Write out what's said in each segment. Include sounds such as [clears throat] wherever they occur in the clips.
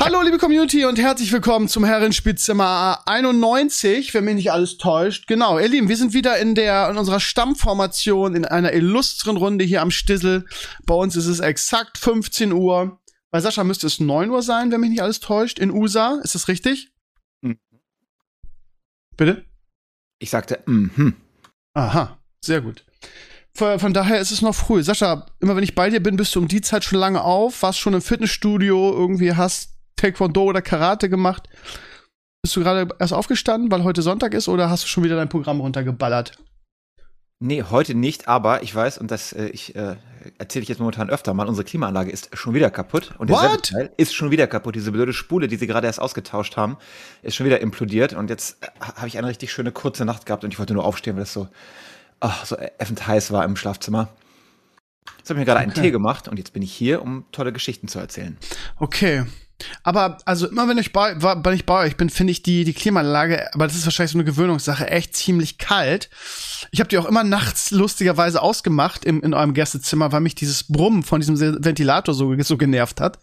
Hallo liebe Community und herzlich willkommen zum Herrenspielzimmer 91, wenn mich nicht alles täuscht. Genau, ihr Lieben, wir sind wieder in der in unserer Stammformation in einer illustren Runde hier am Stissel. Bei uns ist es exakt 15 Uhr. Bei Sascha müsste es 9 Uhr sein, wenn mich nicht alles täuscht. In USA, ist das richtig? Mhm. Bitte? Ich sagte, mhm. Aha, sehr gut. Von, von daher ist es noch früh. Sascha, immer wenn ich bei dir bin, bist du um die Zeit schon lange auf, warst schon im Fitnessstudio, irgendwie hast Taekwondo oder Karate gemacht. Bist du gerade erst aufgestanden, weil heute Sonntag ist, oder hast du schon wieder dein Programm runtergeballert? Nee, heute nicht, aber ich weiß, und das äh, ich äh, erzähle ich jetzt momentan öfter mal, unsere Klimaanlage ist schon wieder kaputt. Und der? Teil ist schon wieder kaputt. Diese blöde Spule, die sie gerade erst ausgetauscht haben, ist schon wieder implodiert. Und jetzt äh, habe ich eine richtig schöne kurze Nacht gehabt und ich wollte nur aufstehen, weil es so, ach, so effend heiß war im Schlafzimmer. Jetzt habe ich mir gerade einen Okay. Tee gemacht und jetzt bin ich hier, um tolle Geschichten zu erzählen. Okay. Aber also immer wenn ich bei, wenn ich bei euch bin, finde ich die, die Klimaanlage, aber das ist wahrscheinlich so eine Gewöhnungssache, echt ziemlich kalt. Ich habe die auch immer nachts lustigerweise ausgemacht im, in eurem Gästezimmer, weil mich dieses Brummen von diesem Se- Ventilator so, so genervt hat.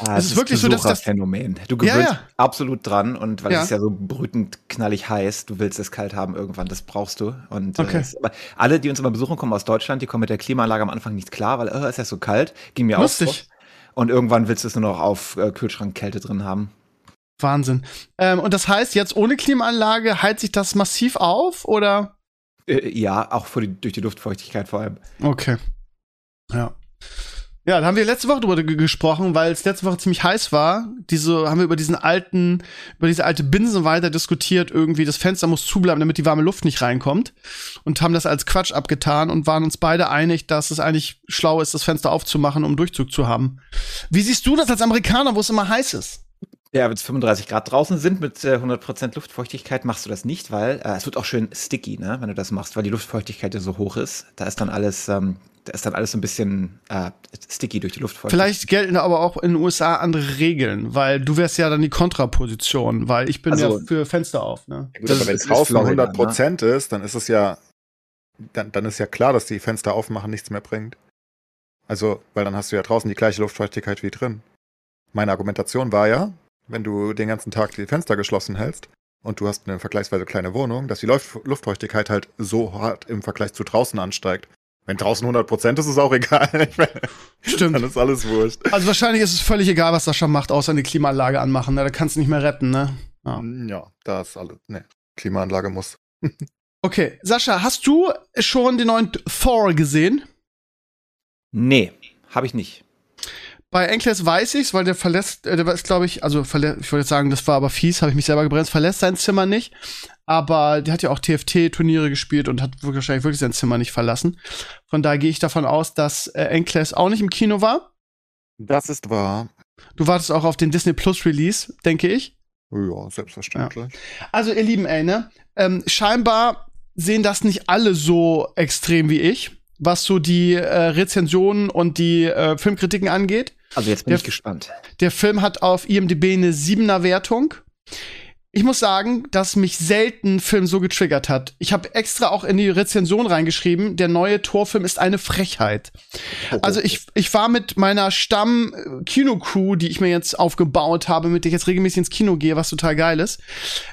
Ah, Es ist wirklich so, dass das- Phänomen. Du Ja, gewöhnst ja. absolut dran und weil Ja. es ist ja so brütend knallig heiß, du willst es kalt haben irgendwann, das brauchst du. Und Okay. äh, es, aber alle, die uns immer besuchen, kommen aus Deutschland, die kommen mit der Klimaanlage am Anfang nicht klar, weil äh, es ist ja so kalt, ging mir auch so. Und irgendwann willst du es nur noch auf äh, Kühlschrankkälte drin haben. Wahnsinn. Ähm, und das heißt, jetzt ohne Klimaanlage heizt sich das massiv auf, oder? Äh, ja, auch die, durch die Luftfeuchtigkeit vor allem. Okay. Ja. Ja, da haben wir letzte Woche drüber ge- gesprochen, weil es letzte Woche ziemlich heiß war. Diese, haben wir über diesen alten, über diese alte Binsen weiter diskutiert, irgendwie, das Fenster muss zubleiben, damit die warme Luft nicht reinkommt. Und haben das als Quatsch abgetan und waren uns beide einig, dass es eigentlich schlau ist, das Fenster aufzumachen, um Durchzug zu haben. Wie siehst du das als Amerikaner, wo es immer heiß ist? Ja, wenn es 35 Grad draußen sind mit äh, 100% Luftfeuchtigkeit, machst du das nicht, weil äh, es wird auch schön sticky, ne, wenn du das machst, weil die Luftfeuchtigkeit ja so hoch ist. Da ist dann alles, ähm, da ist dann alles so ein bisschen äh, sticky durch die Luftfeuchtigkeit. Vielleicht gelten aber auch in den USA andere Regeln, weil du wärst ja dann die Kontraposition, weil ich bin Also- ja für Fenster auf, ne? Ja, gut, Das aber wenn draußen Florida, 100 Prozent ist, dann ist es ja, dann, dann ist ja klar, dass die Fenster aufmachen nichts mehr bringt. Also, weil dann hast du ja draußen die gleiche Luftfeuchtigkeit wie drin. Meine Argumentation war ja, wenn du den ganzen Tag die Fenster geschlossen hältst und du hast eine vergleichsweise kleine Wohnung, dass die Luft Luftfeuchtigkeit halt so hart im Vergleich zu draußen ansteigt. Wenn draußen 100 Prozent ist, ist es auch egal. [laughs] Stimmt. dann ist alles wurscht. Also wahrscheinlich ist es völlig egal, was Sascha macht, außer eine Klimaanlage anmachen. Ne? Da kannst du nicht mehr retten, ne? Ja. Ja, da ist alles. Ne, Klimaanlage muss. [laughs] Okay, Sascha, hast du schon den neuen Thor gesehen? Nee, habe ich nicht. Bei Enkles weiß ich's, weil der verlässt, äh, der ist, glaube ich, also ich wollte jetzt sagen, das war aber fies, habe ich mich selber gebremst, verlässt sein Zimmer nicht. Aber der hat ja auch TFT-Turniere gespielt und hat wahrscheinlich wirklich sein Zimmer nicht verlassen. Von daher gehe ich davon aus, dass äh, Enkles auch nicht im Kino war. Das ist wahr. Du wartest auch auf den Disney Plus Release, denke ich. Ja, selbstverständlich. Also, ihr Lieben, ey, ne? Ähm, scheinbar sehen das nicht alle so extrem wie ich, was so die äh, Rezensionen und die äh, Filmkritiken angeht. Also jetzt bin Der- ich gespannt. Der Film hat auf IMDb eine 7er Wertung. Ich muss sagen, dass mich selten ein Film so getriggert hat. Ich habe extra auch in die Rezension reingeschrieben, der neue Torfilm ist eine Frechheit. [laughs] Also ich, ich war mit meiner Stamm-Kino-Crew, die ich mir jetzt aufgebaut habe, mit der ich jetzt regelmäßig ins Kino gehe, was total geil ist.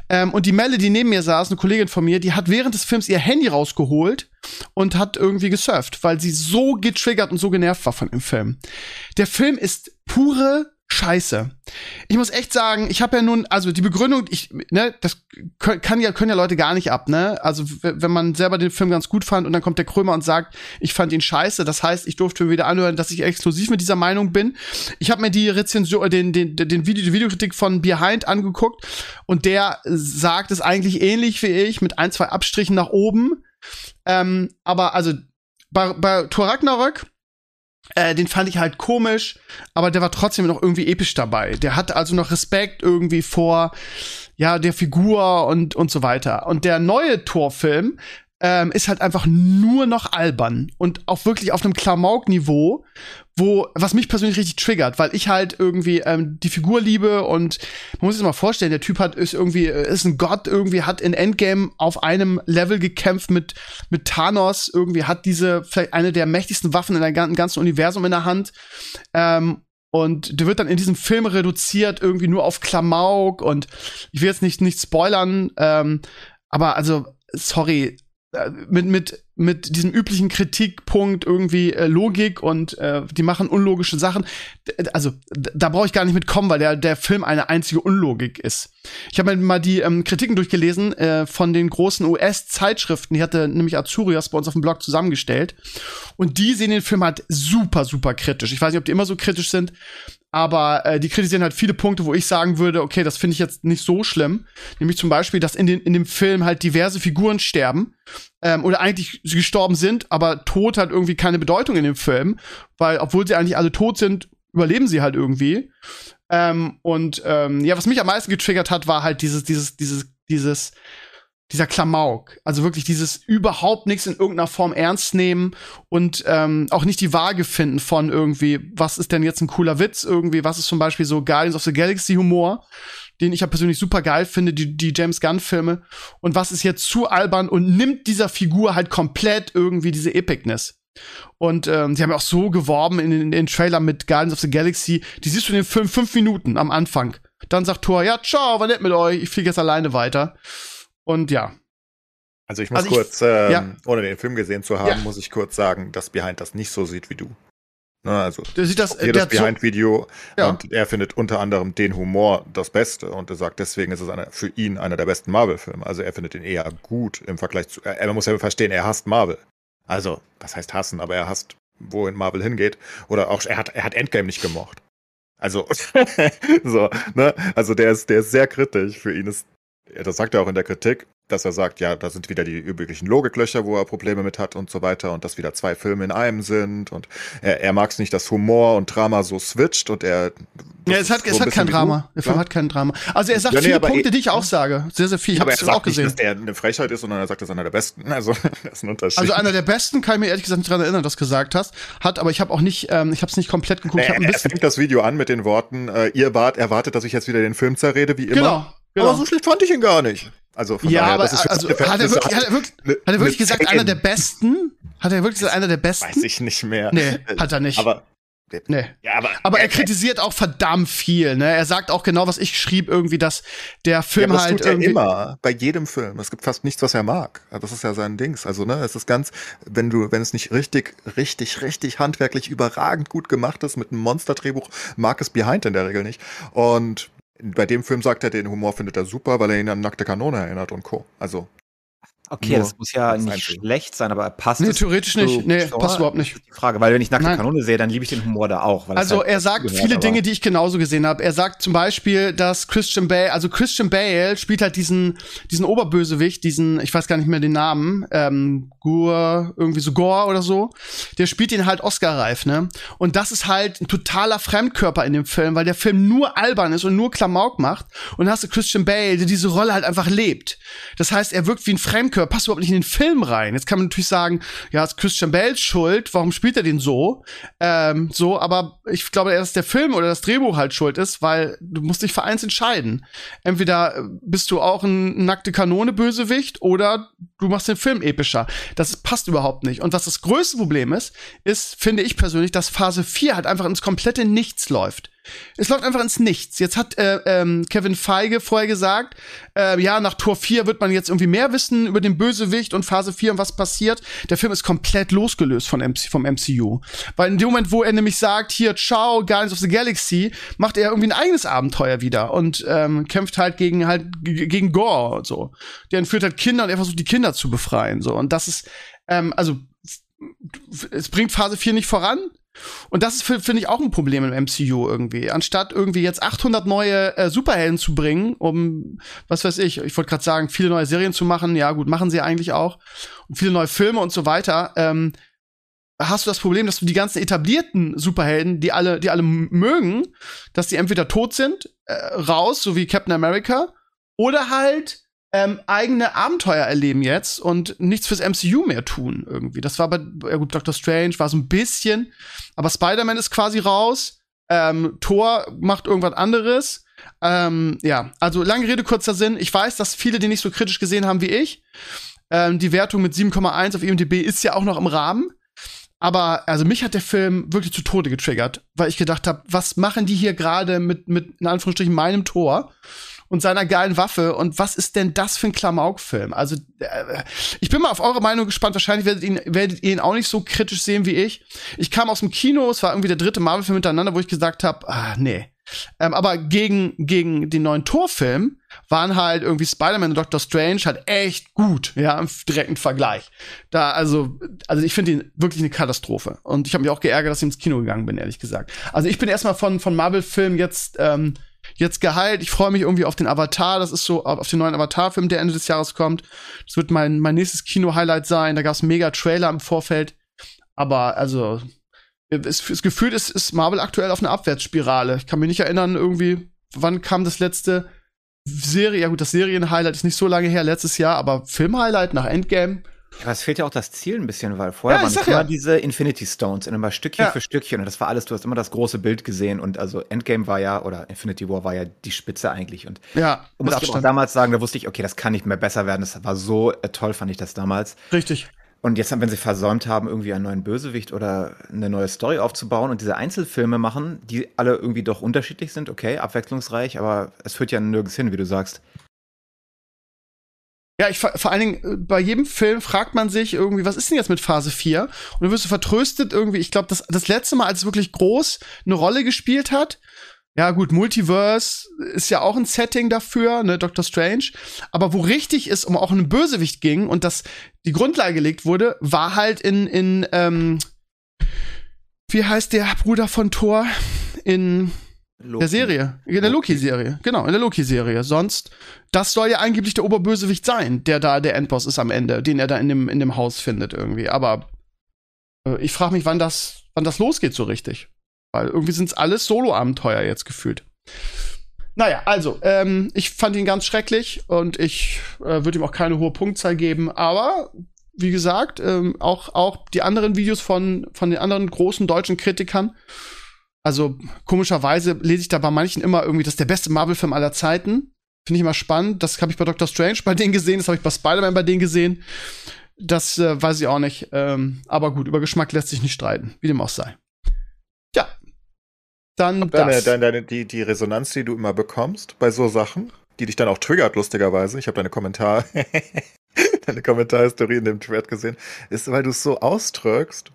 Ähm, und die Melle, die neben mir saß, eine Kollegin von mir, die hat während des Films ihr Handy rausgeholt und hat irgendwie gesurft, weil sie so getriggert und so genervt war von dem Film. Der Film ist pure Scheiße. Ich muss echt sagen, ich habe ja nun, also die Begründung, ich, ne, das kann ja, können ja Leute gar nicht ab, ne? Also wenn man selber den Film ganz gut fand und dann kommt der Krömer und sagt, ich fand ihn scheiße, das heißt, ich durfte mir wieder anhören, dass ich exklusiv mit dieser Meinung bin. Ich habe mir die Rezension, äh, den, den, den Video, die Videokritik von Behind angeguckt und der sagt es eigentlich ähnlich wie ich, mit ein, zwei Abstrichen nach oben. Ähm, aber also bei, bei Thor Ragnarök Äh, den fand ich halt komisch, aber der war trotzdem noch irgendwie episch dabei. Der hatte also noch Respekt irgendwie vor, ja, der Figur und, und so weiter. Und der neue Torfilm ähm, ist halt einfach nur noch albern und auch wirklich auf einem Klamauk-Niveau, wo, was mich persönlich richtig triggert, weil ich halt irgendwie ähm, die Figur liebe und man muss sich mal vorstellen, der Typ hat ist irgendwie, äh, ist ein Gott, irgendwie hat in Endgame auf einem Level gekämpft mit, mit Thanos, irgendwie hat diese, vielleicht eine der mächtigsten Waffen in einem ganzen Universum in der Hand. Ähm, und der wird dann in diesem Film reduziert irgendwie nur auf Klamauk und ich will jetzt nicht, nicht spoilern, ähm, aber also, sorry, äh, mit, mit, mit diesem üblichen Kritikpunkt irgendwie äh, Logik und äh, die machen unlogische Sachen. Also da brauche ich gar nicht mitkommen, weil der, der Film eine einzige Unlogik ist. Ich habe mir mal die ähm, Kritiken durchgelesen äh, von den großen US-Zeitschriften. Die hatte nämlich Azurias bei uns auf dem Blog zusammengestellt. Und die sehen den Film halt super, super kritisch. Ich weiß nicht, ob die immer so kritisch sind, aber äh, die kritisieren halt viele Punkte, wo ich sagen würde, okay, das finde ich jetzt nicht so schlimm. Nämlich zum Beispiel, dass in, den, in dem Film halt diverse Figuren sterben ähm, oder eigentlich gestorben sind, aber Tod hat irgendwie keine Bedeutung in dem Film, weil obwohl sie eigentlich alle tot sind, überleben sie halt irgendwie. Ähm, und ähm, ja, was mich am meisten getriggert hat, war halt dieses, dieses, dieses, dieses dieser Klamauk. Also wirklich dieses überhaupt nichts in irgendeiner Form ernst nehmen und ähm, auch nicht die Waage finden von irgendwie, was ist denn jetzt ein cooler Witz irgendwie, was ist zum Beispiel so Guardians of the Galaxy Humor, den ich ja persönlich super geil finde, die, die James Gunn Filme und was ist jetzt zu albern und nimmt dieser Figur halt komplett irgendwie diese Epicness. Und ähm, sie haben auch so geworben in, in den Trailer mit Guardians of the Galaxy. Die siehst du in den Film fünf Minuten am Anfang. Dann sagt Thor, ja, ciao, war nett mit euch, ich fliege jetzt alleine weiter. Und ja. Also ich muss also kurz, ich, ähm, ja. ohne den Film gesehen zu haben, ja. muss ich kurz sagen, dass Behind das nicht so sieht wie du. Ne, also der sieht das, hier das Behind-Video ja. und er findet unter anderem den Humor das Beste und er sagt, deswegen ist es eine, für ihn einer der besten Marvel-Filme. Also er findet ihn eher gut im Vergleich zu. Er, man muss ja verstehen, er hasst Marvel. Also, was heißt hassen, aber er hasst, wohin Marvel hingeht. Oder auch, er hat, er hat Endgame nicht gemocht. Also, [laughs] so, ne? Also der ist, der ist sehr kritisch. Für ihn ist das sagt er auch in der Kritik, dass er sagt, ja, da sind wieder die üblichen Logiklöcher, wo er Probleme mit hat und so weiter und dass wieder zwei Filme in einem sind und er, er mag es nicht, dass Humor und Drama so switcht und er ja, es hat, so es hat kein Drama. Der Film ja? hat kein Drama. Also er sagt ja, nee, viele Punkte, die ich auch sage. Sehr, sehr viel. Ich habe es auch gesehen. Nicht, dass der eine Frechheit ist, sondern er sagt, das ist einer der besten. [laughs] Also das ist ein Unterschied. Also einer der besten kann ich mir ehrlich gesagt nicht daran erinnern, dass du gesagt hast. Hat, aber ich habe auch nicht, ähm, ich habe es nicht komplett geguckt. Nee, er fängt das Video an mit den Worten, äh, ihr wart, erwartet, dass ich jetzt wieder den Film zerrede, wie immer. Genau. Genau. Aber so schlecht fand ich ihn gar nicht. Also von ja, daher, aber also, hat, er wirklich, hat, er wirklich, ne, hat er wirklich gesagt, einer der besten? Hat er wirklich gesagt, einer der besten? Weiß ich nicht mehr. Nee, hat er nicht. Aber Nee. Ja, aber, aber er kritisiert auch verdammt viel. Ne? Er sagt auch genau, was ich schrieb, irgendwie, dass der Film ja, das halt tut irgendwie. Er immer, bei jedem Film. Es gibt fast nichts, was er mag. Das ist ja sein Dings. Also, ne, es ist ganz, wenn du, wenn es nicht richtig, richtig, richtig handwerklich überragend gut gemacht ist mit einem Monster-Drehbuch, mag es Behind in der Regel nicht. Und bei dem Film sagt er, den Humor findet er super, weil er ihn an nackte Kanone erinnert und Co. Also. Okay, das muss ja das nicht schlecht sein, aber passt Nee, theoretisch nicht. Nee, Store? passt überhaupt nicht. Die Frage, weil wenn ich nackte Nein. Kanone sehe, dann liebe ich den Humor da auch. also halt er sagt gehört, viele Dinge, die ich genauso gesehen habe. Er sagt zum Beispiel, dass Christian Bale, also Christian Bale spielt halt diesen, diesen Oberbösewicht, diesen, ich weiß gar nicht mehr den Namen, ähm, Gur, irgendwie so Gore oder so. Der spielt ihn halt Oscar-reif, ne? Und das ist halt ein totaler Fremdkörper in dem Film, weil der Film nur albern ist und nur Klamauk macht. Und dann hast du Christian Bale, der diese Rolle halt einfach lebt. Das heißt, er wirkt wie ein Fremdkörper Joker passt überhaupt nicht in den Film rein. Jetzt kann man natürlich sagen, ja, ist Christian Bale schuld, warum spielt er den so? Ähm, so, aber ich glaube, dass der Film oder das Drehbuch halt schuld ist, weil du musst dich für eins entscheiden. Entweder äh, bist du auch ein nackte Kanone Bösewicht oder du machst den Film epischer. Das passt überhaupt nicht. Und was das größte Problem ist, ist, finde ich persönlich, dass Phase 4 halt einfach ins komplette Nichts läuft. Es läuft einfach ins Nichts. Jetzt hat äh, ähm, Kevin Feige vorher gesagt, äh, ja, nach Tor 4 wird man jetzt irgendwie mehr wissen über den Bösewicht und Phase 4 und was passiert. Der Film ist komplett losgelöst von MC, vom MCU. Weil in dem Moment, wo er nämlich sagt, hier, ciao, Guardians of the Galaxy, macht er irgendwie ein eigenes Abenteuer wieder und ähm, kämpft halt gegen halt gegen Gore und so. Der entführt halt Kinder und er versucht die Kinder zu befreien. So. Und das ist, ähm, also es bringt Phase 4 nicht voran. Und das finde ich, auch ein Problem im MCU irgendwie. Anstatt irgendwie jetzt 800 neue äh, Superhelden zu bringen, um, was weiß ich, ich wollte gerade sagen, viele neue Serien zu machen. Ja, gut, machen sie eigentlich auch. Und viele neue Filme und so weiter. Ähm, hast du das Problem, dass du die ganzen etablierten Superhelden, die alle, die alle mögen, dass die entweder tot sind, äh, raus, so wie Captain America, oder halt ähm, eigene Abenteuer erleben jetzt und nichts fürs MCU mehr tun irgendwie. Das war bei ja gut, Doctor Strange war so ein bisschen, aber Spider-Man ist quasi raus. Ähm, Thor macht irgendwas anderes. Ähm, ja, also lange Rede, kurzer Sinn. Ich weiß, dass viele die nicht so kritisch gesehen haben wie ich. Ähm, die Wertung mit 7,1 auf IMDb ist ja auch noch im Rahmen. Aber also mich hat der Film wirklich zu Tode getriggert, weil ich gedacht habe, was machen die hier gerade mit mit in Anführungsstrichen meinem Tor? Und seiner geilen Waffe. Und was ist denn das für ein Klamauk-Film? Also, äh, ich bin mal auf eure Meinung gespannt. Wahrscheinlich werdet ihr, ihn, werdet ihr ihn auch nicht so kritisch sehen wie ich. Ich kam aus dem Kino, es war irgendwie der dritte Marvel-Film hintereinander, wo ich gesagt habe, ah, nee. Ähm, aber gegen, gegen den neuen Torfilm waren halt irgendwie Spider-Man und Doctor Strange halt echt gut, ja, im direkten Vergleich. Da, also, also ich finde ihn wirklich eine Katastrophe. Und ich habe mich auch geärgert, dass ich ins Kino gegangen bin, ehrlich gesagt. Also ich bin erstmal von, von Marvel-Filmen jetzt ähm, jetzt geheilt. Ich freue mich irgendwie auf den Avatar. Das ist so auf den neuen Avatar-Film, der Ende des Jahres kommt. Das wird mein, mein nächstes Kino-Highlight sein. Da gab es mega Trailer im Vorfeld. Aber also, es, es gefühlt ist, ist Marvel aktuell auf einer Abwärtsspirale. Ich kann mich nicht erinnern, irgendwie, wann kam das letzte Serie? Ja gut, das Serien-Highlight ist nicht so lange her, letztes Jahr, aber Film-Highlight nach Endgame ja, es fehlt ja auch das Ziel ein bisschen, weil vorher ja, waren immer ja. diese Infinity Stones und immer Stückchen ja. für Stückchen und das war alles, du hast immer das große Bild gesehen und also Endgame war ja, oder Infinity War war ja die Spitze eigentlich und ja, muss ich auch damals sagen, da wusste ich, okay, das kann nicht mehr besser werden, das war so äh, toll, fand ich das damals. Richtig. Und jetzt, wenn sie versäumt haben, irgendwie einen neuen Bösewicht oder eine neue Story aufzubauen und diese Einzelfilme machen, die alle irgendwie doch unterschiedlich sind, okay, abwechslungsreich, aber es führt ja nirgends hin, wie du sagst. Ja, ich vor allen Dingen, äh, bei jedem Film fragt man sich irgendwie, was ist denn jetzt mit Phase 4? Und dann wirst du vertröstet irgendwie, ich glaube, das, das letzte Mal, als es wirklich groß eine Rolle gespielt hat, ja gut, Multiverse ist ja auch ein Setting dafür, ne, Doctor Strange. Aber wo richtig ist, um auch einen Bösewicht ging und das die Grundlage gelegt wurde, war halt in, in, ähm, wie heißt der Bruder von Thor? In Loki. Der Serie, in der Loki-Serie, genau, in der Loki-Serie. Sonst, das soll ja angeblich der Oberbösewicht sein, der da der Endboss ist am Ende, den er da in dem, in dem Haus findet irgendwie. Aber äh, ich frage mich, wann das, wann das losgeht so richtig. Weil irgendwie sind es alles Solo-Abenteuer jetzt gefühlt. Naja, also, ähm, ich fand ihn ganz schrecklich und ich äh, würde ihm auch keine hohe Punktzahl geben, aber wie gesagt, ähm, auch, auch die anderen Videos von, von den anderen großen deutschen Kritikern also komischerweise lese ich da bei manchen immer irgendwie, das ist der beste Marvel-Film aller Zeiten. Finde ich immer spannend. Das habe ich bei Doctor Strange bei denen gesehen, das habe ich bei Spider-Man bei denen gesehen. Das äh, weiß ich auch nicht. Ähm, aber gut, über Geschmack lässt sich nicht streiten, wie dem auch sei. Ja. Dann deine, das. Deine, deine, die, die Resonanz, die du immer bekommst bei so Sachen, die dich dann auch triggert, lustigerweise. Ich habe deine Kommentar, [laughs] deine Kommentarhistorie in dem Thread gesehen, ist, weil du es so ausdrückst,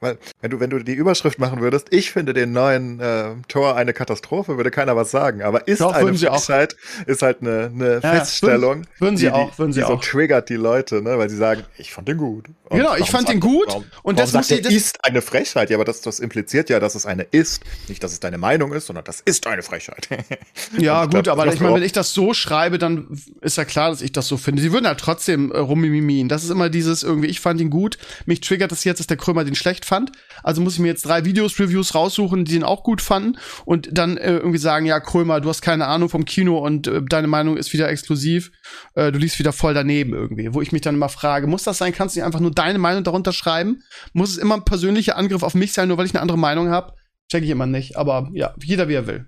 weil, wenn du, wenn du die Überschrift machen würdest, ich finde den neuen äh, Tor eine Katastrophe, würde keiner was sagen. Aber ist Doch, eine Frechheit, ist halt eine, eine ja, Feststellung. Würden, würden sie die, auch, würden sie die auch. so triggert die Leute, ne? Weil sie sagen, ich fand den gut. Und genau, ich fand den gut. Warum, und das sagt, das ist eine Frechheit. Ja, aber das, das impliziert ja, dass es eine ist. Nicht, dass es deine Meinung ist, sondern das ist eine Frechheit. [laughs] ja, gut, glaub, aber ich meine, wenn ich das so schreibe, dann ist ja klar, dass ich das so finde. Sie würden halt trotzdem äh, rummimimien. Das ist immer dieses irgendwie, ich fand ihn gut. Mich triggert das jetzt, dass der Krömer den schlecht fand. Also muss ich mir jetzt drei Videos, Reviews raussuchen, die den auch gut fanden und dann äh, irgendwie sagen, ja, Krömer, du hast keine Ahnung vom Kino und äh, deine Meinung ist wieder exklusiv, äh, du liegst wieder voll daneben irgendwie. Wo ich mich dann immer frage, muss das sein? Kannst du nicht einfach nur deine Meinung darunter schreiben? Muss es immer ein persönlicher Angriff auf mich sein, nur weil ich eine andere Meinung habe? Check ich immer nicht, aber ja, jeder wie er will.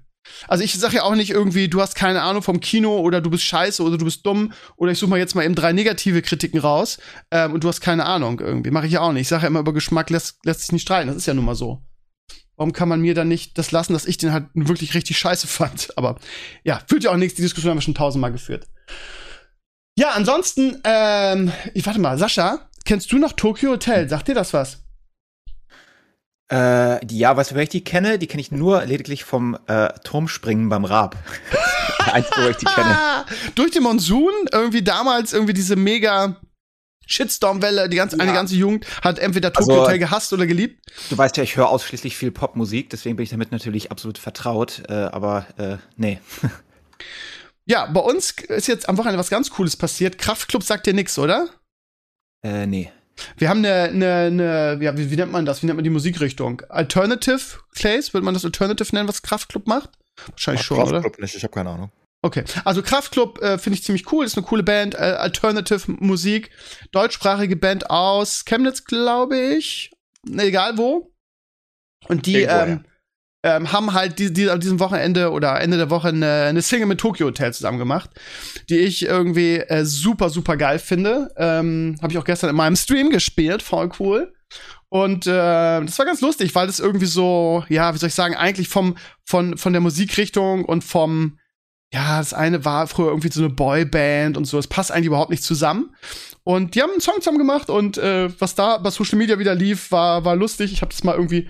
Also ich sage ja auch nicht irgendwie, du hast keine Ahnung vom Kino oder du bist scheiße oder du bist dumm oder ich suche mal jetzt mal eben drei negative Kritiken raus ähm, und du hast keine Ahnung irgendwie. Mache ich ja auch nicht. Ich sage ja immer, über Geschmack lässt, lässt sich nicht streiten. Das ist ja nun mal so. Warum kann man mir dann nicht das lassen, dass ich den halt wirklich richtig scheiße fand? [laughs] Aber ja, fühlt ja auch nichts. Die Diskussion haben wir schon tausendmal geführt. Ja, ansonsten, ähm, ich warte mal, Sascha, kennst du noch Tokyo Hotel? Sagt dir das was? Äh, die, ja, weißt du, wer ich die kenne? Die kenne ich nur lediglich vom äh, Turmspringen beim Raab. [laughs] Einzige, wo ich die kenne. [laughs] Durch den Monsun, irgendwie damals irgendwie diese mega Shitstorm-Welle, die ganze, ja. eine ganze Jugend hat entweder Tokyo also, Hotel gehasst oder geliebt. Du weißt ja, ich höre ausschließlich viel Popmusik, deswegen bin ich damit natürlich absolut vertraut, äh, aber äh, nee. ja, bei uns ist jetzt am Wochenende was ganz Cooles passiert. Kraftclub sagt dir nix, oder? Äh, nee. Wir haben eine, eine, eine ja, wie, wie nennt man das? Wie nennt man die Musikrichtung? Alternative Plays? Würde man das Alternative nennen, was Kraftklub macht? Wahrscheinlich Ach, schon, Kraftklub oder? nicht, ich habe keine Ahnung. Okay, also Kraftklub äh, finde ich ziemlich cool, ist eine coole Band, äh, Alternative Musik, deutschsprachige Band aus Chemnitz, glaube ich, egal wo. Und die Irgendwo, ähm, ähm, haben halt die, die, an diesem Wochenende oder Ende der Woche eine, eine Single mit Tokyo Hotel zusammen gemacht, die ich irgendwie äh, super, super geil finde. Ähm, Habe ich auch gestern in meinem Stream gespielt, voll cool. Und äh, das war ganz lustig, weil das irgendwie so, ja, wie soll ich sagen, eigentlich vom, von, von der Musikrichtung und vom, ja, das eine war früher irgendwie so eine Boyband und so, es passt eigentlich überhaupt nicht zusammen. Und die haben einen Song zusammen gemacht und äh, was da bei Social Media wieder lief, war, war lustig. Ich habe das mal irgendwie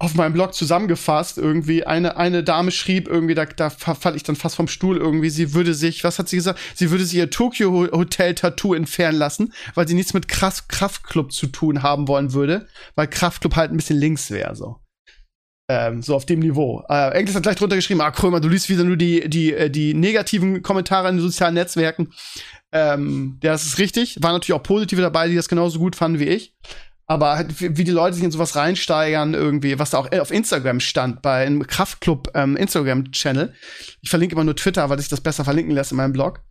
auf meinem Blog zusammengefasst. Irgendwie eine, eine Dame schrieb irgendwie, da, da falle ich dann fast vom Stuhl irgendwie, sie würde sich, was hat sie gesagt? Sie würde sich ihr Tokyo Hotel Tattoo entfernen lassen, weil sie nichts mit Kraft, Kraftclub zu tun haben wollen würde, weil Kraftclub halt ein bisschen links wäre, so. Ähm, so auf dem Niveau. Äh, Engels hat gleich drunter geschrieben, ah, Krömer, du liest wieder nur die, die, äh, die negativen Kommentare in den sozialen Netzwerken. Ähm, ja, das ist richtig. Waren natürlich auch positive dabei, die das genauso gut fanden wie ich. Aber halt, wie wie die Leute sich in sowas reinsteigern, irgendwie, was da auch auf Instagram stand, bei einem Kraftclub ähm, Instagram-Channel. Ich verlinke immer nur Twitter, weil sich das besser verlinken lässt in meinem Blog.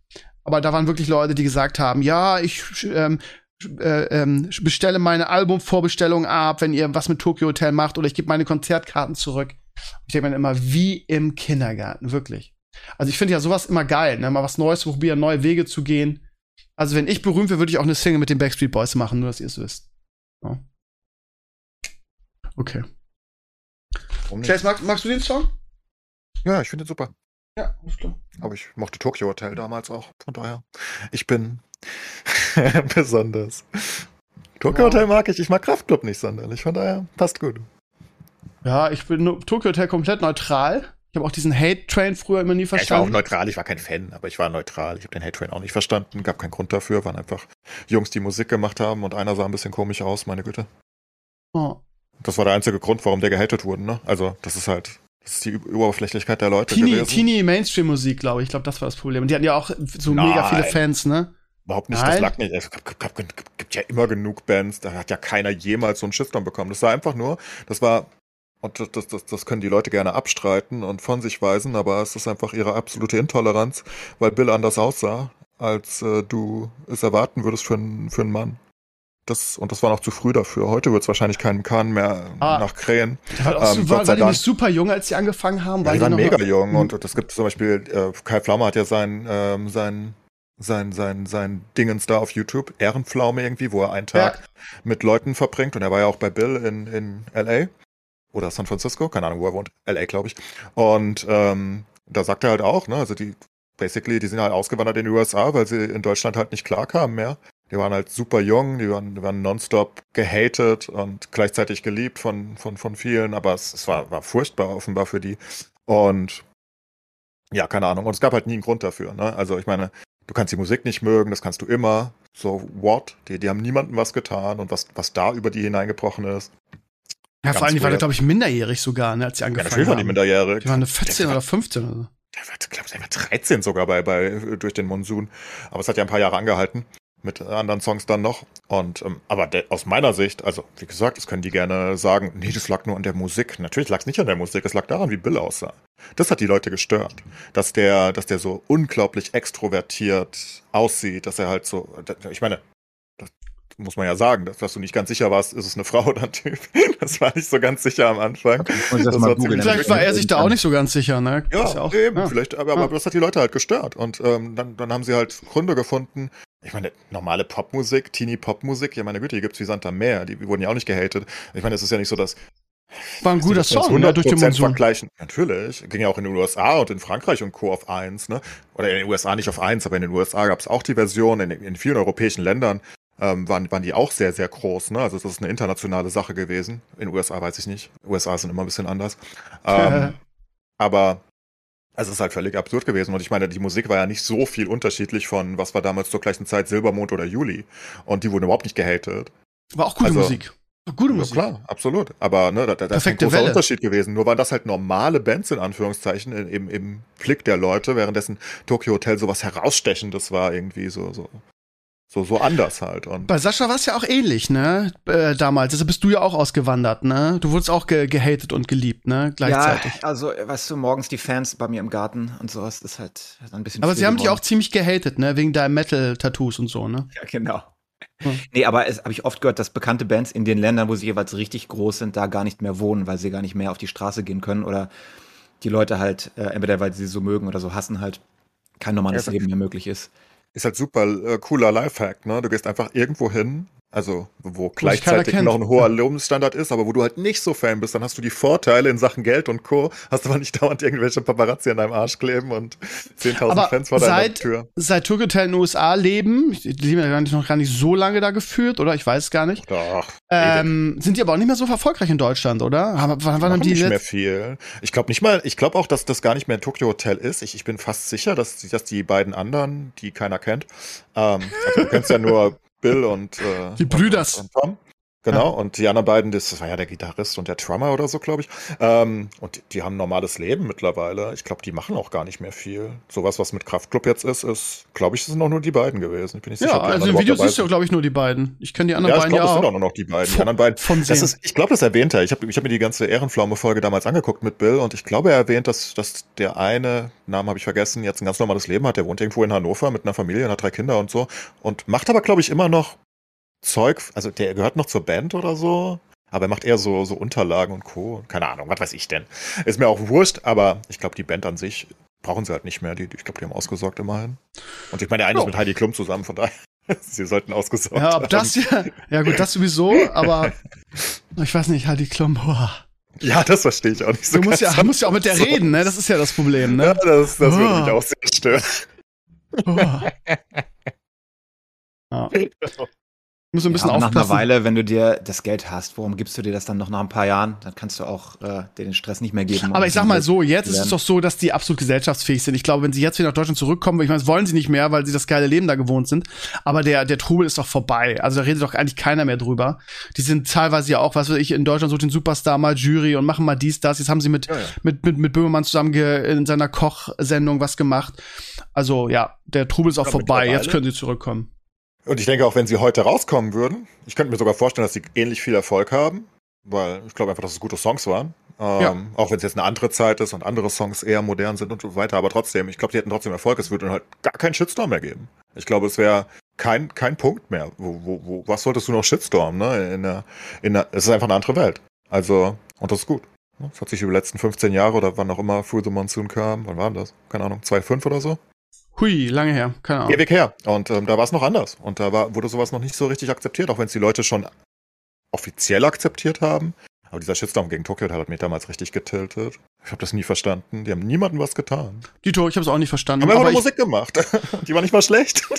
Aber da waren wirklich Leute, die gesagt haben, ja, ich ähm, äh, ähm, bestelle meine Albumvorbestellung ab, wenn ihr was mit Tokyo Hotel macht, oder ich gebe meine Konzertkarten zurück. Ich denke mir immer, wie im Kindergarten, wirklich. Also ich finde ja sowas immer geil, ne? mal was Neues zu probieren, neue Wege zu gehen. Also wenn ich berühmt wäre, würde ich auch eine Single mit den Backstreet Boys machen, nur dass ihr es wisst. Ja. Okay. Chase, magst, magst du den Song? Ja, ich finde den super. Ja, alles klar. Aber ich mochte Tokyo Hotel damals auch. Von daher, ich bin [laughs] besonders. Tokyo Ja. Hotel mag ich. Ich mag Kraftclub nicht sonderlich. Von daher, passt gut. Ja, ich bin Tokyo Hotel komplett neutral. Ich habe auch diesen Hate-Train früher immer nie Ja, ich war auch verstanden. neutral. Ich war kein Fan, aber ich war neutral. Ich habe den Hate Train auch nicht verstanden. Gab keinen Grund dafür. Waren einfach Jungs, die Musik gemacht haben und einer sah ein bisschen komisch aus. Meine Güte. oh. Das war der einzige Grund, warum der gehatet wurde. Ne? Also das ist halt, das ist die Oberflächlichkeit der Leute Teenie, gewesen. Teenie Mainstream-Musik, glaube ich. Ich glaube, das war das Problem. Und die hatten ja auch so mega Nein. viele Fans, ne? Überhaupt nicht, Nein? das lag nicht. Es gibt ja immer genug Bands, da hat ja keiner jemals so einen Shitstorm bekommen. Das war einfach nur, das war, und das, das, das, das können die Leute gerne abstreiten und von sich weisen, aber es ist einfach ihre absolute Intoleranz, weil Bill anders aussah, als äh, du es erwarten würdest für, einen für einen Mann. Das, und das war noch zu früh dafür. Heute wird es wahrscheinlich keinen Kahn mehr Ah. nach Krähen. War, Ähm, so, Gott war, sei war die nicht super jung, als sie angefangen haben? Ja, die waren mega jung und es gibt zum Beispiel, äh, Kai Pflaume hat ja sein, ähm, sein, sein, sein, sein Dingens da auf YouTube, Ehrenpflaume irgendwie, wo er einen Tag mit Leuten verbringt und er war ja auch bei Bill in, in LA oder San Francisco, keine Ahnung, wo er wohnt, LA glaube ich. Und ähm, da sagt er halt auch, ne, also die, basically, die sind halt ausgewandert in die USA, weil sie in Deutschland halt nicht klarkamen mehr. Die waren halt super jung, die waren, die waren nonstop gehatet und gleichzeitig geliebt von, von, von vielen, aber es, es war, war furchtbar offenbar für die. Und ja, keine Ahnung. Und es gab halt nie einen Grund dafür. Ne? Also ich meine, du kannst die Musik nicht mögen, das kannst du immer. So, what? Die, die haben niemandem was getan und was, was da über die hineingebrochen ist. Ja, vor allem, die war, weird. glaube ich, minderjährig sogar, ne, als sie Ja, angefangen natürlich waren die haben. minderjährig. Die waren eine 14 Der- oder 15 oder so. Der war, ich glaube, der war 13 sogar bei, bei durch den Monsun. Aber es hat ja ein paar Jahre angehalten. Mit anderen Songs dann noch. Und ähm, aber der, aus meiner Sicht, also wie gesagt, das können die gerne sagen, nee, das lag nur an der Musik. Natürlich lag es nicht an der Musik, es lag daran, wie Bill aussah. Das hat die Leute gestört. Dass der, dass der so unglaublich extrovertiert aussieht, dass er halt so. Ich meine, muss man ja sagen, dass, dass du nicht ganz sicher warst, ist es eine [laughs] Frau oder ein Typ. Das war nicht so ganz sicher am Anfang. Das, Das war Vielleicht war er sich da auch nicht so ganz sicher, ne? Ja, auch, eben, ja. vielleicht, aber, aber Ja. das hat die Leute halt gestört. Und ähm, dann, dann haben sie halt Gründe gefunden. Ich meine, normale Popmusik, Teenie-Popmusik, ja meine Güte, die gibt's wie Sand am Meer, die wurden ja auch nicht gehatet. Ich meine, es ist ja nicht so, dass War ein guter Song, ne, durch den 100% Monsun. vergleichen. Natürlich, ging ja auch in den USA und in Frankreich und Co. auf 1, ne? Oder in den USA nicht auf 1, aber in den USA gab's auch die Version, in, in vielen europäischen Ländern ähm, waren, waren die auch sehr, sehr groß, ne? Also das ist eine internationale Sache gewesen. In den USA weiß ich nicht. USA sind immer ein bisschen anders. Ähm, [laughs] aber es ist halt völlig absurd gewesen. Und ich meine, die Musik war ja nicht so viel unterschiedlich von, was war damals zur gleichen Zeit, Silbermond oder Juli. Und die wurden überhaupt nicht gehatet. War auch gute Also- Musik. Gute Ja, Musik. klar, absolut. Aber ne, da, da ist ein großer Welle. Unterschied gewesen. Nur waren das halt normale Bands in Anführungszeichen im, im Blick der Leute, währenddessen Tokyo Hotel sowas herausstechendes war irgendwie so so So, so anders halt. Und Bei Sascha war es ja auch ähnlich, ne? Äh, damals. Deshalb bist du ja auch ausgewandert, ne? Du wurdest auch ge gehatet und geliebt, ne? Gleichzeitig. Ja, also, weißt du, morgens die Fans bei mir im Garten und sowas, das ist halt ein bisschen. Aber sie haben dich auch ziemlich gehatet, ne? Wegen deinen Metal-Tattoos und so, ne? [laughs] Ja, genau. Hm. Nee, aber es habe ich oft gehört, dass bekannte Bands in den Ländern, wo sie jeweils richtig groß sind, da gar nicht mehr wohnen, weil sie gar nicht mehr auf die Straße gehen können oder die Leute halt, äh, entweder weil sie so mögen oder so hassen, halt kein normales Ja, Leben mehr möglich ist. Ist halt super äh, cooler Lifehack, ne? Du gehst einfach irgendwo hin, also wo gleichzeitig noch ein hoher Lebensstandard ist, aber wo du halt nicht so Fan bist, dann hast du die Vorteile in Sachen Geld und Co. Hast aber nicht dauernd irgendwelche Paparazzi an deinem Arsch kleben und 10.000 Aber Fans vor deiner seit, Tür. seit Tokyo Hotel in den USA leben, die leben ja noch gar nicht so lange da geführt, oder? Ich weiß es gar nicht. Doch, Ähm, sind die aber auch nicht mehr so erfolgreich in Deutschland, oder? Haben, wann, wann haben die nicht mehr viel. Ich glaube nicht mal, ich glaube auch, dass das gar nicht mehr ein Tokyo Hotel ist. Ich, ich bin fast sicher, dass, die- dass die beiden anderen, die keiner kennt, ähm, also du kennst ja nur Bill und äh, Die Brüders. Und, und Tom. Genau, und die anderen beiden, das war ja der Gitarrist und der Drummer oder so, glaube ich. Ähm, und die, die haben ein normales Leben mittlerweile. Ich glaube, die machen auch gar nicht mehr viel. Sowas, was mit Kraftclub jetzt ist, ist, glaube ich, das sind auch nur die beiden gewesen. Ich bin nicht sicher, Ja, die also im Video siehst du, glaube ich, nur die beiden. Ich kenne die anderen Ja, ich beiden glaube, ja es sind auch auch. nur noch die beiden. Die Von- anderen beiden. von Das ist, ich glaube, das erwähnt er. Ich habe ich hab mir die ganze Ehrenpflaume-Folge damals angeguckt mit Bill und ich glaube, er erwähnt, dass, dass der eine, Namen habe ich vergessen, jetzt ein ganz normales Leben hat. Der wohnt irgendwo in Hannover mit einer Familie und hat drei Kinder und so. Und macht aber, glaube ich, immer noch Zeug. Also der gehört noch zur Band oder so. Aber er macht eher so, so Unterlagen und Co. Keine Ahnung, was weiß ich denn. Ist mir auch wurscht, aber ich glaube, die Band an sich brauchen sie halt nicht mehr. Die, ich glaube, die haben ausgesorgt immerhin. Und ich meine, eigentlich Ja. mit Heidi Klum zusammen, von daher. [laughs] Sie sollten ausgesorgt Ja, haben. ob das ja, ja gut, das sowieso, aber ich weiß nicht, die Klum, boah. Ja, das verstehe ich auch nicht so Du musst ja, ganz. du musst ja auch mit der So. reden, ne? Das ist ja das Problem, Ja, ne? das, das würde mich auch sehr stören. Boah. [laughs] Ja. [laughs] Muss ein bisschen ja, und nach einer aufpassen. Weile, wenn du dir das Geld hast, warum gibst du dir das dann noch nach ein paar Jahren? Dann kannst du auch äh, dir den Stress nicht mehr geben. Aber ich sag mal so, jetzt ist es doch so, dass die absolut gesellschaftsfähig sind. Ich glaube, wenn sie jetzt wieder nach Deutschland zurückkommen, ich meine, das wollen sie nicht mehr, weil sie das geile Leben da gewohnt sind. Aber der, der Trubel ist doch vorbei. Also da redet doch eigentlich keiner mehr drüber. Die sind teilweise ja auch, was weiß ich, in Deutschland so den Superstar mal Jury und machen mal dies, das. Jetzt haben sie mit, Ja, ja. mit, mit, mit Böhmermann zusammen in seiner Kochsendung was gemacht. Also ja, der Trubel ist auch vorbei. Jetzt können sie zurückkommen. Und ich denke auch, wenn sie heute rauskommen würden, ich könnte mir sogar vorstellen, dass sie ähnlich viel Erfolg haben, weil ich glaube einfach, dass es gute Songs waren. Ähm, Ja. Auch wenn es jetzt eine andere Zeit ist und andere Songs eher modern sind und so weiter. Aber trotzdem, ich glaube, die hätten trotzdem Erfolg. Es würde halt gar keinen Shitstorm mehr geben. Ich glaube, es wäre kein, kein Punkt mehr. Wo, wo, wo, was solltest du noch Shitstorm? Ne? In der, in der, es ist einfach eine andere Welt. Also, und das ist gut. Ne? Es hat sich über die letzten 15 Jahre oder wann auch immer Through the Monsoon kam, wann war das? Keine Ahnung, 2,5 oder so? Hui, lange her. Keine Ahnung. Ewig her. Und ähm, da war es noch anders. Und da war, wurde sowas noch nicht so richtig akzeptiert, auch wenn es die Leute schon offiziell akzeptiert haben. Aber dieser Shitstorm gegen Tokyo der hat mich damals richtig getiltet. Ich habe das nie verstanden. Die haben niemandem was getan. Dito, ich habe es auch nicht verstanden. Haben einfach aber ich, Musik gemacht. [laughs] die war nicht mal schlecht. [laughs]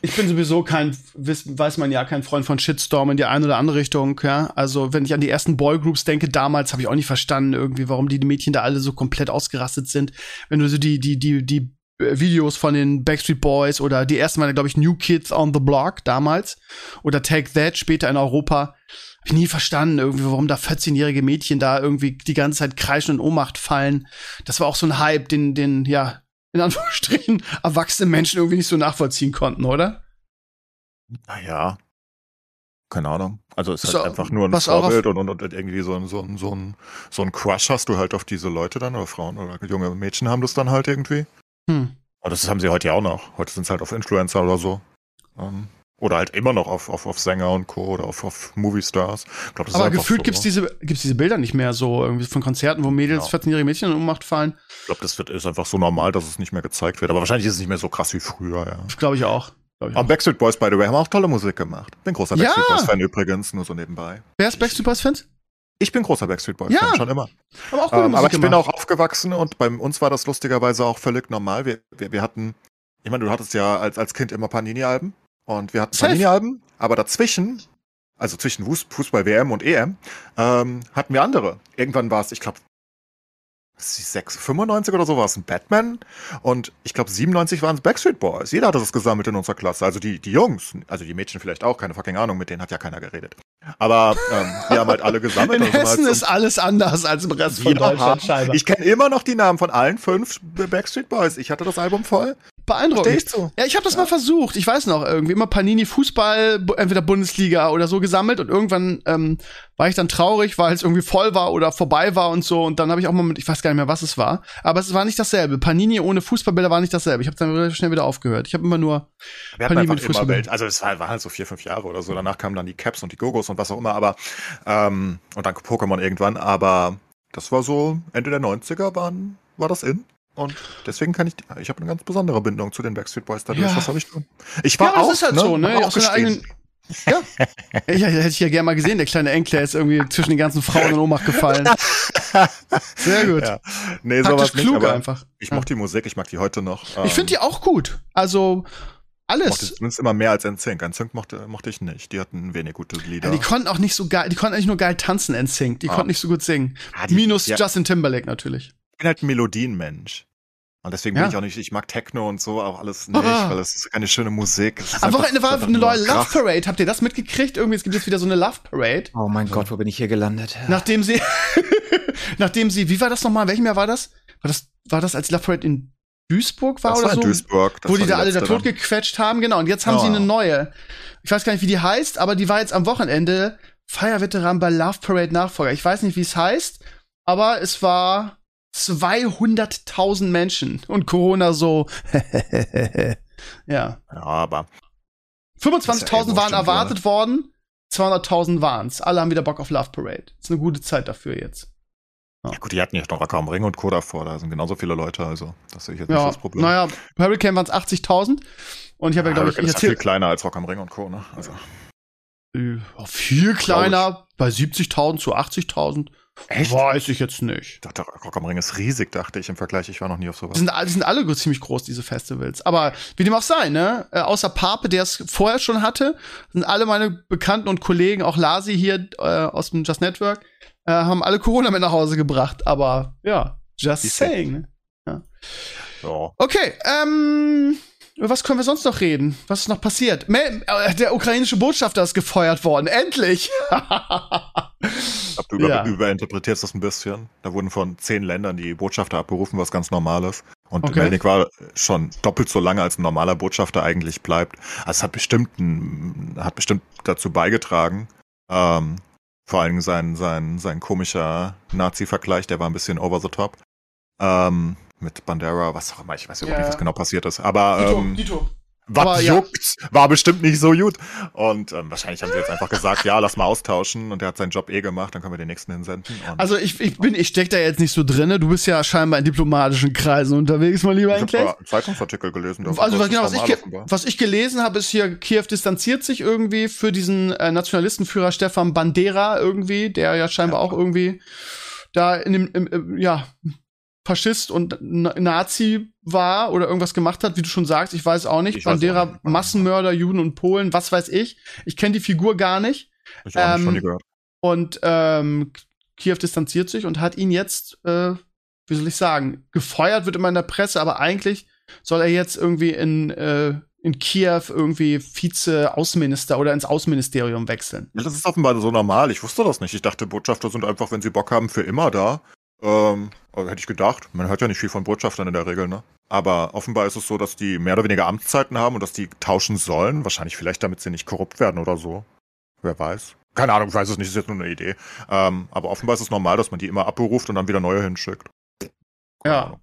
Ich bin sowieso kein, weiß man ja, kein Freund von Shitstorm in die eine oder andere Richtung, ja. Also, wenn ich an die ersten Boygroups denke, damals habe ich auch nicht verstanden, irgendwie, warum die Mädchen da alle so komplett ausgerastet sind. Wenn du so die, die, die, die Videos von den Backstreet Boys oder die ersten waren, glaube ich, New Kids on the Block damals oder Take That später in Europa. Hab ich nie verstanden, irgendwie, warum da 14-jährige Mädchen da irgendwie die ganze Zeit kreischen und Ohnmacht fallen. Das war auch so ein Hype, den, den, ja, in Anführungsstrichen [laughs] erwachsene Menschen irgendwie nicht so nachvollziehen konnten, oder? Naja. Keine Ahnung. Also es ist halt auch- einfach nur ein Vorbild und, und, und irgendwie so ein, so, ein, so, ein, so ein Crush hast du halt auf diese Leute dann oder Frauen oder junge Mädchen haben das dann halt irgendwie. Hm. Und das haben sie heute ja auch noch. Heute sind es halt auf Influencer oder so. Ähm, oder halt immer noch auf, auf, auf Sänger und Co. oder auf, auf Movie-Stars. Aber gefühlt so. gibt's diese, gibt's diese Bilder nicht mehr so, irgendwie von Konzerten, wo Mädels, Ja. 14-jährige Mädchen in Ohnmacht fallen. Ich glaube, das wird, ist einfach so normal, dass es nicht mehr gezeigt wird. Aber wahrscheinlich ist es nicht mehr so krass wie früher, ja. Glaube ich auch. Glaub ich auch. Backstreet Boys, by the way, haben auch tolle Musik gemacht. Bin großer Ja. Backstreet Boys-Fan übrigens, nur so nebenbei. Wer ist Backstreet Boys Fans? Ich bin großer Backstreet Boys-Fan, Ja. schon immer. Aber auch Ähm, aber ich bin gemacht. auch aufgewachsen und bei uns war das lustigerweise auch völlig normal. Wir, wir, wir hatten, ich meine, du hattest ja als, als Kind immer Panini-Alben und wir hatten. Panini-Alben, aber dazwischen, also zwischen Fuß- Fußball-WM und EM, ähm, hatten wir andere. Irgendwann war es, ich glaube, 6, 95 oder so war es ein Batman und ich glaube 97 waren es Backstreet Boys. Jeder hatte das gesammelt in unserer Klasse. Also die, die Jungs, also die Mädchen vielleicht auch, keine fucking Ahnung, mit denen hat ja keiner geredet. Aber ähm, wir haben halt alle gesammelt. In halt Hessen ist alles anders als im Rest von Deutschland, scheinbar. ich kenne immer noch die Namen von allen fünf Backstreet Boys. Ich hatte das Album voll. Beeindruckend. Steh ich zu. Ja, ich habe das mal versucht. Ich weiß noch, irgendwie immer Panini Fußball, entweder Bundesliga oder so gesammelt und irgendwann ähm, war ich dann traurig, weil es irgendwie voll war oder vorbei war und so. Und dann habe ich auch mal mit, ich weiß gar nicht mehr, was es war, aber es war nicht dasselbe. Panini ohne Fußballbilder war nicht dasselbe. Ich habe dann relativ schnell wieder aufgehört. Ich habe immer nur Wir hatten Panini einfach mit immer Fußball. Welt, also es war, war halt so vier, fünf Jahre oder so. Danach kamen dann die Caps und die Gogos und was auch immer, aber ähm, und dann Pokémon irgendwann, aber das war so Ende der 90er waren, war das in. Und deswegen kann ich, ich habe eine ganz besondere Bindung zu den Backstreet Boys dadurch. Ja. Was habe ich tun? Ich war ja, das auch, ist halt so, ne? Hab Aus seiner geschrieben. eigenen ja. [laughs] ja, hätte ich ja gerne mal gesehen. Der kleine Enkel ist irgendwie zwischen den ganzen Frauen in Ohnmacht gefallen. [laughs] Sehr gut. Ja. Nee, Praktisch sowas nicht, klug aber einfach. ich Ja. mochte die Musik, ich mag die heute noch. Ich finde die auch gut. Also mochte alles. zumindest immer mehr als NSYNC. NSYNC mochte, mochte ich nicht. Die hatten wenig gute Lieder. Ja, die konnten auch nicht so geil, die konnten eigentlich nur geil tanzen, NSYNC. Die Ah. konnten nicht so gut singen. Ah, die- Minus. Justin Timberlake natürlich. Ich bin halt ein Melodienmensch. Und deswegen Ja. bin ich auch nicht, ich mag Techno und so auch alles nicht, Ah. weil es ist keine schöne Musik. Am Wochenende war eine neue Love Krach. Parade. Habt ihr das mitgekriegt? Irgendwie, es gibt jetzt wieder so eine Love Parade. Oh mein Gott, wo bin ich hier gelandet? Nachdem sie, [laughs] nachdem sie, wie war das nochmal? Welchem Jahr war das? War das, war das als die Love Parade in Duisburg war Das oder war in so? Duisburg. das wo war die da alle da totgequetscht haben, genau. Und jetzt haben Ja. sie eine neue. Ich weiß gar nicht, wie die heißt, aber die war jetzt am Wochenende Feierveteran bei Love Parade Nachfolger. Ich weiß nicht, wie es heißt, aber es war 200.000 Menschen und Corona so. [laughs] ja. Ja, aber 25.000 eh waren wurscht, erwartet worden, 200.000 waren's. Alle haben wieder Bock auf Love Parade. Ist eine gute Zeit dafür jetzt. ja gut, die hatten ja noch Rocker am Ring und Co. davor. Da sind genauso viele Leute, also das sehe ich jetzt nicht Ja, das Problem. naja, Hurricane waren es 80.000. Und ich habe ja, glaube ich, ich ist ja viel kleiner als Rock am Ring und Co. Ne? Also, Äh, viel kleiner, bei 70.000 zu 80.000. Echt? Weiß ich jetzt nicht. ich dachte, Rock am Ring ist riesig, dachte ich im Vergleich. Ich war noch nie auf sowas. Die sind, die sind alle ziemlich groß, diese Festivals. Aber wie dem auch sei, ne? Äh, außer Pape, der es vorher schon hatte, sind alle meine Bekannten und Kollegen, auch Lasi hier äh, aus dem Just Network, äh, haben alle Corona mit nach Hause gebracht. Aber ja, just du. saying. Ne? So. Okay, ähm, über was können wir sonst noch reden? Was ist noch passiert? Äh, der ukrainische Botschafter ist gefeuert worden. Endlich! [laughs] Ich du Ja. überinterpretierst das ein bisschen. Da wurden von zehn Ländern die Botschafter abberufen, was ganz normal ist. Und Okay. Melnik war schon doppelt so lange als ein normaler Botschafter eigentlich bleibt. Also es hat bestimmt, ein, hat bestimmt dazu beigetragen. Ähm, vor allem sein, sein, sein komischer Nazi-Vergleich, der war ein bisschen over the top. Ähm, mit Bandera, was auch immer, ich weiß überhaupt Ja. nicht, was genau passiert ist. Aber Dito, ähm, Dito. Was Aber ja. War bestimmt nicht so gut. Und ähm, wahrscheinlich haben sie jetzt einfach gesagt, ja, lass mal austauschen. Und der hat seinen Job eh gemacht, dann können wir den nächsten hinsenden. Also ich, ich bin, ich steck da jetzt nicht so drinne. Du bist ja scheinbar in diplomatischen Kreisen unterwegs, mein lieber ich habe einen Zeitungsartikel gelesen. da Also was, genau, das was ich, was ich gelesen habe, ist hier, Kiew distanziert sich irgendwie für diesen äh, Nationalistenführer Stefan Bandera irgendwie, der ja scheinbar Ja. auch irgendwie da in dem, im, im, ja, Faschist und Na- Nazi war oder irgendwas gemacht hat, wie du schon sagst, ich weiß auch nicht. Ich weiß auch Bandera, nicht. Massenmörder, Juden und Polen, was weiß ich. Ich kenne die Figur gar nicht. Ich auch ähm, dir gehört. Und ähm, Kiew distanziert sich und hat ihn jetzt, äh, wie soll ich sagen, gefeuert wird immer in der Presse, aber eigentlich soll er jetzt irgendwie in, äh, in Kiew irgendwie Vize-Außenminister oder ins Außenministerium wechseln. Ja, das ist offenbar so normal. Ich wusste das nicht. Ich dachte, Botschafter sind einfach, wenn sie Bock haben, für immer da. Ähm, hätte ich gedacht. Man hört ja nicht viel von Botschaftern in der Regel, ne? Aber offenbar ist es so, dass die mehr oder weniger Amtszeiten haben und dass die tauschen sollen. Wahrscheinlich vielleicht, damit sie nicht korrupt werden oder so. Wer weiß. Keine Ahnung, ich weiß es nicht, ist jetzt nur eine Idee. Ähm, aber offenbar ist es normal, dass man die immer abberuft und dann wieder neue hinschickt. Keine Ja. Ahnung.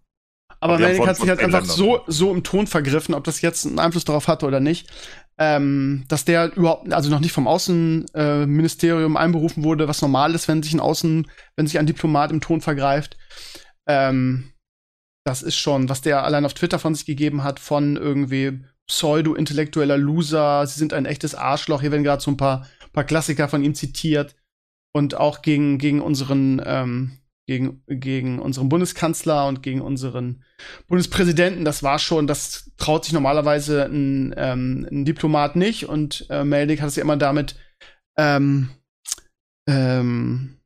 Aber Melnik hat sich halt einfach so, so im Ton vergriffen, ob das jetzt einen Einfluss darauf hatte oder nicht, ähm, dass der überhaupt, also noch nicht vom Außenministerium äh, einberufen wurde, was normal ist, wenn sich ein Außen, wenn sich ein Diplomat im Ton vergreift. Ähm, das ist schon, was der allein auf Twitter von sich gegeben hat, von irgendwie pseudo-intellektueller Loser, sie sind ein echtes Arschloch. Hier werden gerade so ein paar, paar Klassiker von ihm zitiert. Und auch gegen, gegen unseren, ähm, gegen, gegen unseren Bundeskanzler und gegen unseren Bundespräsidenten, das war schon, das traut sich normalerweise ein, ähm, ein Diplomat nicht. Und äh, Meldik hat es ja immer damit ähm, ähm,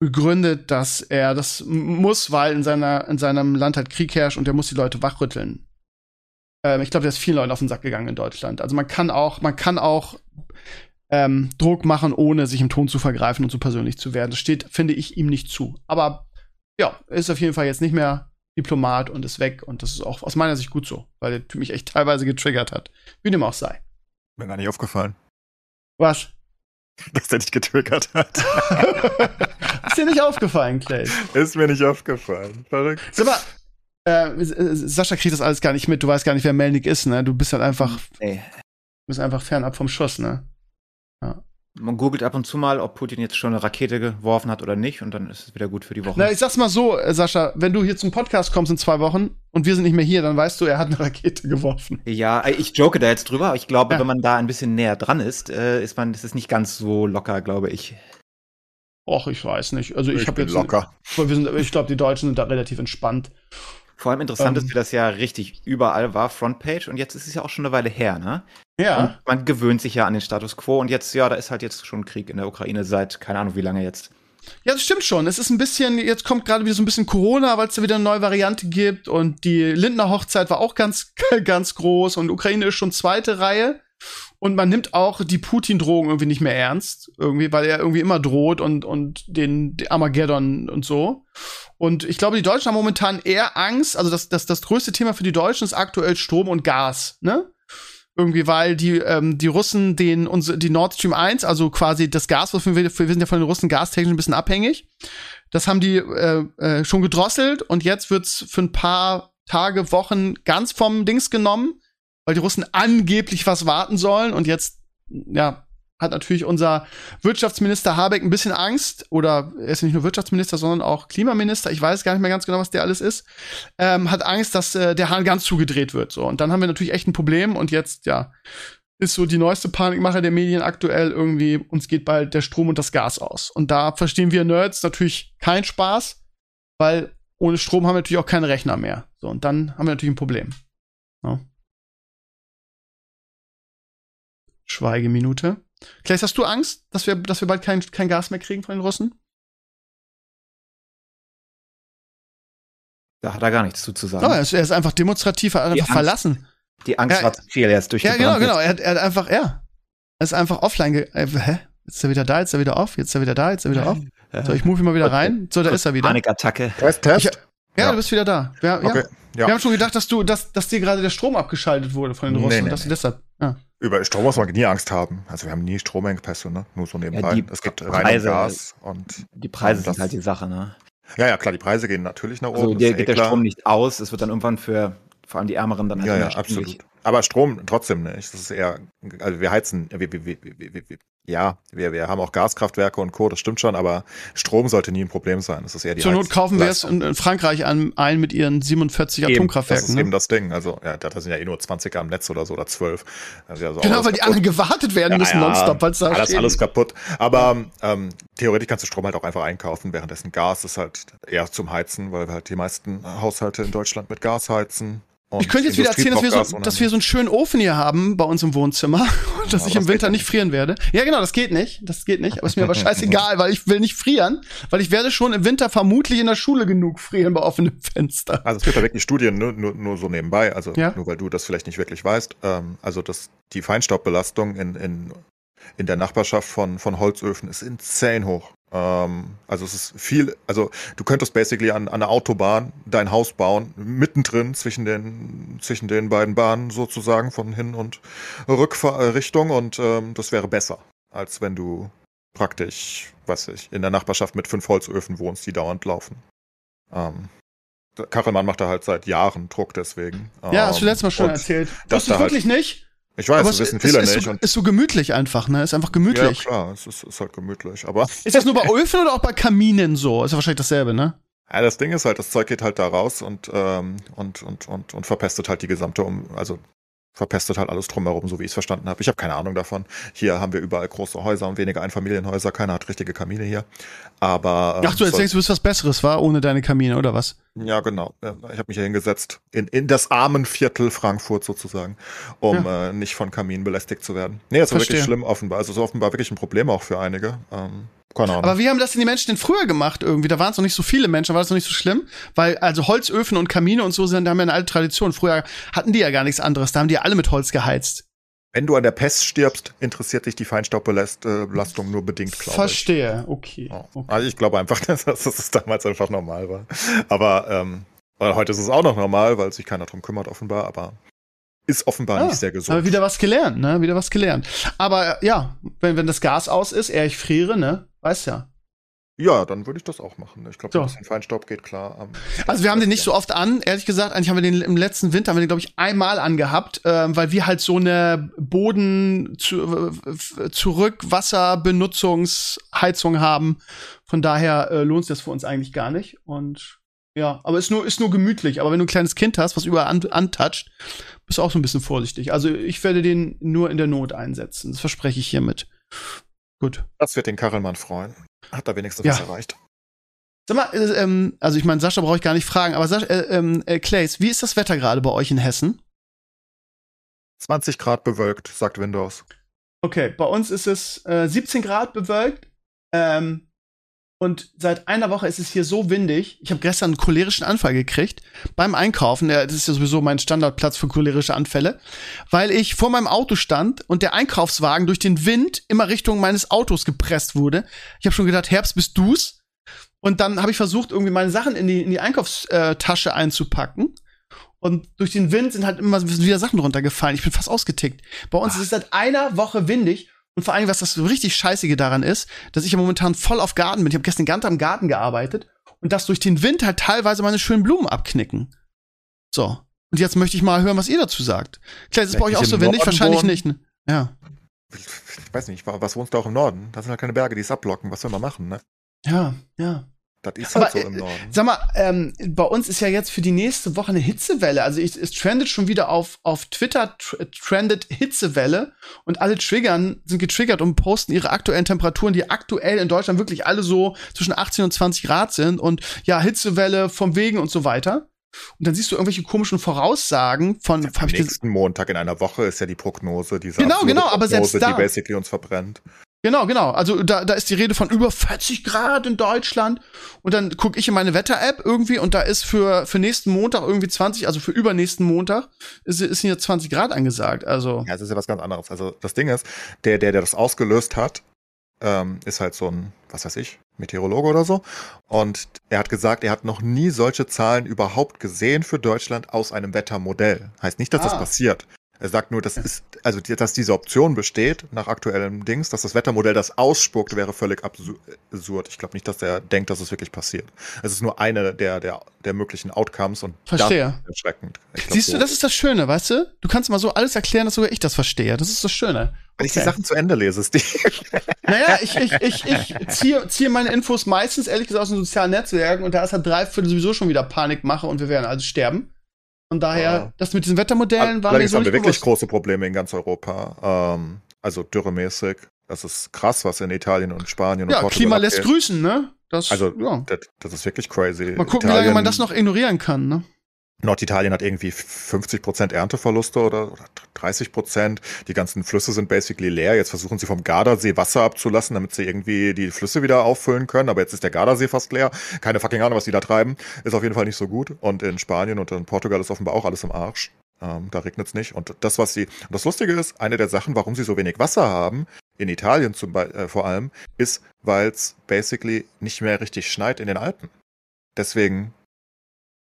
begründet, dass er das muss, weil in, seiner, in seinem Land halt Krieg herrscht und er muss die Leute wachrütteln. Ähm, ich glaube, der ist vielen Leuten auf den Sack gegangen in Deutschland. Also man kann auch, man kann auch ähm, Druck machen, ohne sich im Ton zu vergreifen und so persönlich zu werden. Das steht, finde ich, ihm nicht zu. Aber ja, ist auf jeden Fall jetzt nicht mehr Diplomat und ist weg. Und das ist auch aus meiner Sicht gut so, weil der Typ mich echt [laughs] teilweise getriggert hat. Wie dem auch sei. Mir gar nicht aufgefallen, Was? [laughs] dass der dich getriggert hat. [laughs] ist dir nicht aufgefallen, Clay? Ist mir nicht aufgefallen. Verrückt. Sag mal, äh, Sascha kriegt das alles gar nicht mit. Du weißt gar nicht, wer Melnik ist, ne? Du bist halt einfach, Ey, bist einfach fernab vom Schuss, ne? Man googelt ab und zu mal, ob Putin jetzt schon eine Rakete geworfen hat oder nicht und dann ist es wieder gut für die Woche. Na, ich sag's mal so, äh, Sascha, wenn du hier zum Podcast kommst in zwei Wochen und wir sind nicht mehr hier, dann weißt du, er hat eine Rakete geworfen. Ja, äh, ich joke da jetzt drüber, aber ich glaube, Ja. wenn man da ein bisschen näher dran ist, äh, ist man, ist es nicht ganz so locker, glaube ich. Och, ich weiß nicht. Also ich, Ich habe bin jetzt locker. Wir sind, ich glaube, die Deutschen sind da relativ entspannt. Vor allem interessant Ähm. ist, wie das ja richtig überall war, Frontpage, und jetzt ist es ja auch schon eine Weile her, ne? Ja. Und man gewöhnt sich ja an den Status quo und jetzt, ja, da ist halt jetzt schon Krieg in der Ukraine seit keine Ahnung wie lange jetzt. Ja, das stimmt schon. Es ist ein bisschen, jetzt kommt gerade wieder so ein bisschen Corona, weil es da wieder eine neue Variante gibt und die Lindner Hochzeit war auch ganz, [laughs] ganz groß und Ukraine ist schon zweite Reihe. Und man nimmt auch die Putin-Drohung irgendwie nicht mehr ernst, irgendwie, weil er irgendwie immer droht und, und den, den Armageddon und so. Und ich glaube, die Deutschen haben momentan eher Angst, also das, das, das größte Thema für die Deutschen ist aktuell Strom und Gas, ne? Irgendwie, weil die, ähm, die Russen den, unsere, die Nord Stream 1, also quasi das Gas, wir, wir sind ja von den Russen gastechnisch ein bisschen abhängig. Das haben die äh, äh, schon gedrosselt und jetzt wird's für ein paar Tage, Wochen ganz vom Dings genommen, weil die Russen angeblich was warten sollen und jetzt, ja, hat natürlich unser Wirtschaftsminister Habeck ein bisschen Angst, oder er ist nicht nur Wirtschaftsminister, sondern auch Klimaminister, ich weiß gar nicht mehr ganz genau, was der alles ist, ähm, hat Angst, dass äh, der Hahn ganz zugedreht wird. So. Und dann haben wir natürlich echt ein Problem und jetzt, ja, ist so die neueste Panikmache der Medien aktuell irgendwie, uns geht bald der Strom und das Gas aus. Und da verstehen wir Nerds natürlich keinen Spaß, weil ohne Strom haben wir natürlich auch keine Rechner mehr. So, und dann haben wir natürlich ein Problem. Ja. Schweigeminute. Klaes, hast du Angst, dass wir, dass wir bald kein, kein Gas mehr kriegen von den Russen? Da hat er gar nichts zu, zu sagen. Oh, er, ist, er ist einfach demonstrativ, er hat Die einfach Angst. verlassen. Die Angst Ja, war zu viel, er ist Ja, durchgebrannt. genau, genau. Er hat, er hat einfach, ja. Er ist einfach offline. Ge äh, hä? Jetzt ist er wieder da, jetzt ist er wieder auf, jetzt ist er wieder da, jetzt ist er wieder auf. So, ich move ihn mal wieder rein. So, da ist er wieder. Panikattacke. Test, Test. Ich- Ja, Ja. du bist wieder da. Wir, ja. Okay. Wir Ja. haben schon gedacht, dass du, dass, dass dir gerade der Strom abgeschaltet wurde von den Nee, Russen. nee, dass du nee. deshalb. Ja. Über Strom muss man nie Angst haben. Also wir haben nie Stromengpässe, ne? Nur so nebenbei. die es gibt Preise- Gas und Die Preise sind halt die Sache, ne? ja, ja, klar, die Preise gehen natürlich nach oben. Also ist der eh geht der klar. Strom nicht aus, es wird dann irgendwann für vor allem die Ärmeren dann halt Ja, ja, absolut. Aber Strom trotzdem nicht. Das ist eher, also wir heizen, wir, wir, wir, wir, wir, wir, ja, wir, wir haben auch Gaskraftwerke und Co., das stimmt schon, aber Strom sollte nie ein Problem sein. Das ist eher die Zur Not kaufen wir es in, Frankreich an, ein mit ihren 47 Eben, Das Atomkraftwerken. ist eben Ne? das Ding. Also, ja, da sind ja eh nur 20 am Netz oder so oder 12. Also, also Genau, weil die anderen gewartet werden müssen nonstop, weil es da alles, stehen. alles kaputt. Aber ähm, theoretisch kannst du Strom halt auch einfach einkaufen, währenddessen Gas ist halt eher zum Heizen, weil wir halt die meisten Haushalte in Deutschland mit Gas heizen. Ich könnte jetzt wieder erzählen, dass wir, so, dass wir so einen schönen Ofen hier haben bei uns im Wohnzimmer [laughs] und dass Ja, ich im Winter nicht frieren werde. Ja, genau, das geht nicht. Das geht nicht. Aber ist mir aber [laughs] scheißegal, weil ich will nicht frieren, weil ich werde schon im Winter vermutlich in der Schule genug frieren bei offenem Fenster. Also es gibt da wirklich Studien, nur, nur, nur so nebenbei, also Ja. nur weil du das vielleicht nicht wirklich weißt. Ähm, also dass die Feinstaubbelastung in, in, in der Nachbarschaft von, von Holzöfen ist insane hoch. Ähm, also es ist viel, also du könntest basically an, an der Autobahn dein Haus bauen, mittendrin zwischen den, zwischen den beiden Bahnen sozusagen, von Hin- und Rückrichtung und ähm, das wäre besser, als wenn du praktisch, was weiß ich, in der Nachbarschaft mit fünf Holzöfen wohnst, die dauernd laufen. Ähm, Kachelmann macht da halt seit Jahren Druck deswegen. Ja, hast du Ähm, letztes Mal schon erzählt. dass Wusste ich halt- wirklich nicht. Ich weiß, aber das es wissen ist, viele ist, nicht. so, ist so gemütlich einfach, ne? Ist einfach ja, gemütlich. klar, es ist, ist halt gemütlich. Aber [laughs] ist das nur bei Öfen oder auch bei Kaminen so? Ist ja wahrscheinlich dasselbe, ne? ja, das Ding ist halt, das Zeug geht halt da raus und, ähm, und, und, und, und verpestet halt die gesamte, um also verpestet halt alles drumherum, so wie ich es verstanden habe. Ich habe keine Ahnung davon. Hier haben wir überall große Häuser und weniger Einfamilienhäuser. Keiner hat richtige Kamine hier. Aber ähm, Ach du, jetzt denkst du, bist was Besseres, war ohne deine Kamine, oder was? Ja, genau. Ja, Ich habe mich hier hingesetzt, in, in das Armenviertel Frankfurt sozusagen, um äh, nicht von Kaminen belästigt zu werden. Nee, das war Verstehe. wirklich schlimm offenbar. Also es ist offenbar wirklich ein Problem auch für einige. Ähm, keine Ahnung. Aber wie haben das denn die Menschen denn früher gemacht irgendwie? Da waren es noch nicht so viele Menschen, war das noch nicht so schlimm? Weil, also Holzöfen und Kamine und so sind, da haben ja eine alte Tradition. Früher hatten die ja gar nichts anderes. Da haben die ja alle mit Holz geheizt. Wenn du an der Pest stirbst, interessiert dich die Feinstaubbelastung nur bedingt, glaube ich. Verstehe, okay. Ja. okay. Also ich glaube einfach, [laughs] dass, dass es damals einfach normal war. Aber ähm, heute ist es auch noch normal, weil sich keiner drum kümmert, offenbar, aber ist offenbar Ah, nicht sehr gesund. Aber wieder was gelernt, ne? Wieder was gelernt. Aber äh, ja, wenn, wenn das Gas aus ist, eher ich friere, ne? Weißt ja. Ja, dann würde ich das auch machen. Ich glaube, So. ein bisschen Feinstaub geht klar. am- Also wir haben den nicht so oft an, ehrlich gesagt. Eigentlich haben wir den im letzten Winter, haben wir den, glaube ich, einmal angehabt, ähm, weil wir halt so eine Boden zu, zurück Wasserbenutzungsheizung haben. Von daher äh, lohnt sich das für uns eigentlich gar nicht. Und ja, aber ist nur, ist nur gemütlich. Aber wenn du ein kleines Kind hast, was überall an, antatscht, bist du auch so ein bisschen vorsichtig. Also ich werde den nur in der Not einsetzen. Das verspreche ich hiermit. Gut. Das wird den Karelmann freuen. Hat da wenigstens Ja. was erreicht. Sag mal, äh, ähm, also ich meine, Sascha brauche ich gar nicht fragen, aber Sascha, äh, ähm, äh, Clays, wie ist das Wetter gerade bei euch in Hessen? 20 Grad bewölkt, sagt Windows. Okay, bei uns ist es äh, 17 Grad bewölkt. Ähm, und seit einer Woche ist es hier so windig. Ich habe gestern einen cholerischen Anfall gekriegt beim Einkaufen. Das ist ja sowieso mein Standardplatz für cholerische Anfälle, weil ich vor meinem Auto stand und der Einkaufswagen durch den Wind immer Richtung meines Autos gepresst wurde. Ich habe schon gedacht, Herbst bist du's. Und dann habe ich versucht, irgendwie meine Sachen in die, in die Einkaufstasche einzupacken. Und durch den Wind sind halt immer wieder Sachen runtergefallen. Ich bin fast ausgetickt. Bei uns ist es seit einer Woche windig. Und vor allem, was das so richtig Scheißige daran ist, dass ich ja momentan voll auf Garten bin. Ich habe gestern ganz am Garten gearbeitet. Und dass durch den Wind halt teilweise meine schönen Blumen abknicken. So. Und jetzt möchte ich mal hören, was ihr dazu sagt. Klar, ist es bei euch auch so windig? Wahrscheinlich nicht. Ne? Ja. Ich weiß nicht, was wohnst du auch im Norden? Das sind halt keine Berge, die es abblocken. Was soll man machen, ne? Ja, ja. Das ist Aber, halt so äh, im Norden. Sag mal, ähm, bei uns ist ja jetzt für die nächste Woche eine Hitzewelle. Also ich, es trendet schon wieder auf, auf Twitter, tr trendet Hitzewelle und alle triggern, sind getriggert und posten ihre aktuellen Temperaturen, die aktuell in Deutschland wirklich alle so zwischen 18 und 20 Grad sind und ja, Hitzewelle vom Wegen und so weiter. Und dann siehst du irgendwelche komischen Voraussagen von, Am nächsten Montag in einer Woche ist ja die Prognose, diese Genau, genau, aber selbst da- die basically uns verbrennt. Genau, genau. Also da, da ist die Rede von über 40 Grad in Deutschland. Und dann gucke ich in meine Wetter-App irgendwie und da ist für, für nächsten Montag irgendwie 20, also für übernächsten Montag, ist, ist hier 20 Grad angesagt. Also, Ja, es ist ja was ganz anderes. Also das Ding ist, der, der, der das ausgelöst hat, ähm, ist halt so ein, was weiß ich, Meteorologe oder so. Und er hat gesagt, er hat noch nie solche Zahlen überhaupt gesehen für Deutschland aus einem Wettermodell. Heißt nicht, dass das Ah. passiert. Er sagt nur, das ist, also dass diese Option besteht, nach aktuellem Dings, dass das Wettermodell das ausspuckt, wäre völlig absu- absurd. Ich glaube nicht, dass er denkt, dass es wirklich passiert. Es ist nur eine der, der, der möglichen Outcomes und Verstehe. das ist erschreckend. Glaub, siehst du, das ist das Schöne, weißt du? Du kannst mal so alles erklären, dass sogar ich das verstehe. Das ist das Schöne. Wenn ich die Okay. Sachen zu Ende lese, Steve. [laughs] Naja, ich, ich, ich, ich ziehe, ziehe meine Infos meistens, ehrlich gesagt, aus den sozialen Netzwerken und da ist halt drei Viertel sowieso schon wieder Panikmache und wir werden also sterben. Von daher, Ja. das mit diesen Wettermodellen war mir Allerdings so haben nicht wir wirklich große Probleme in ganz Europa. Ähm, also dürremäßig. Das ist krass, was in Italien und Spanien und Ja, Portugal Klima lässt grüßen, ne? Das, Also, ja. Das, das ist wirklich crazy. Mal gucken, wie lange man das noch ignorieren kann, ne? Norditalien hat irgendwie 50% Ernteverluste oder, oder 30%. Die ganzen Flüsse sind basically leer. Jetzt versuchen sie vom Gardasee Wasser abzulassen, damit sie irgendwie die Flüsse wieder auffüllen können. Aber jetzt ist der Gardasee fast leer. Keine fucking Ahnung, was die da treiben. Ist auf jeden Fall nicht so gut. Und in Spanien und in Portugal ist offenbar auch alles im Arsch. Ähm, da regnet es nicht. Und das, was sie. Und das Lustige ist, eine der Sachen, warum sie so wenig Wasser haben, in Italien zum Be äh, vor allem, ist, weil es basically nicht mehr richtig schneit in den Alpen. Deswegen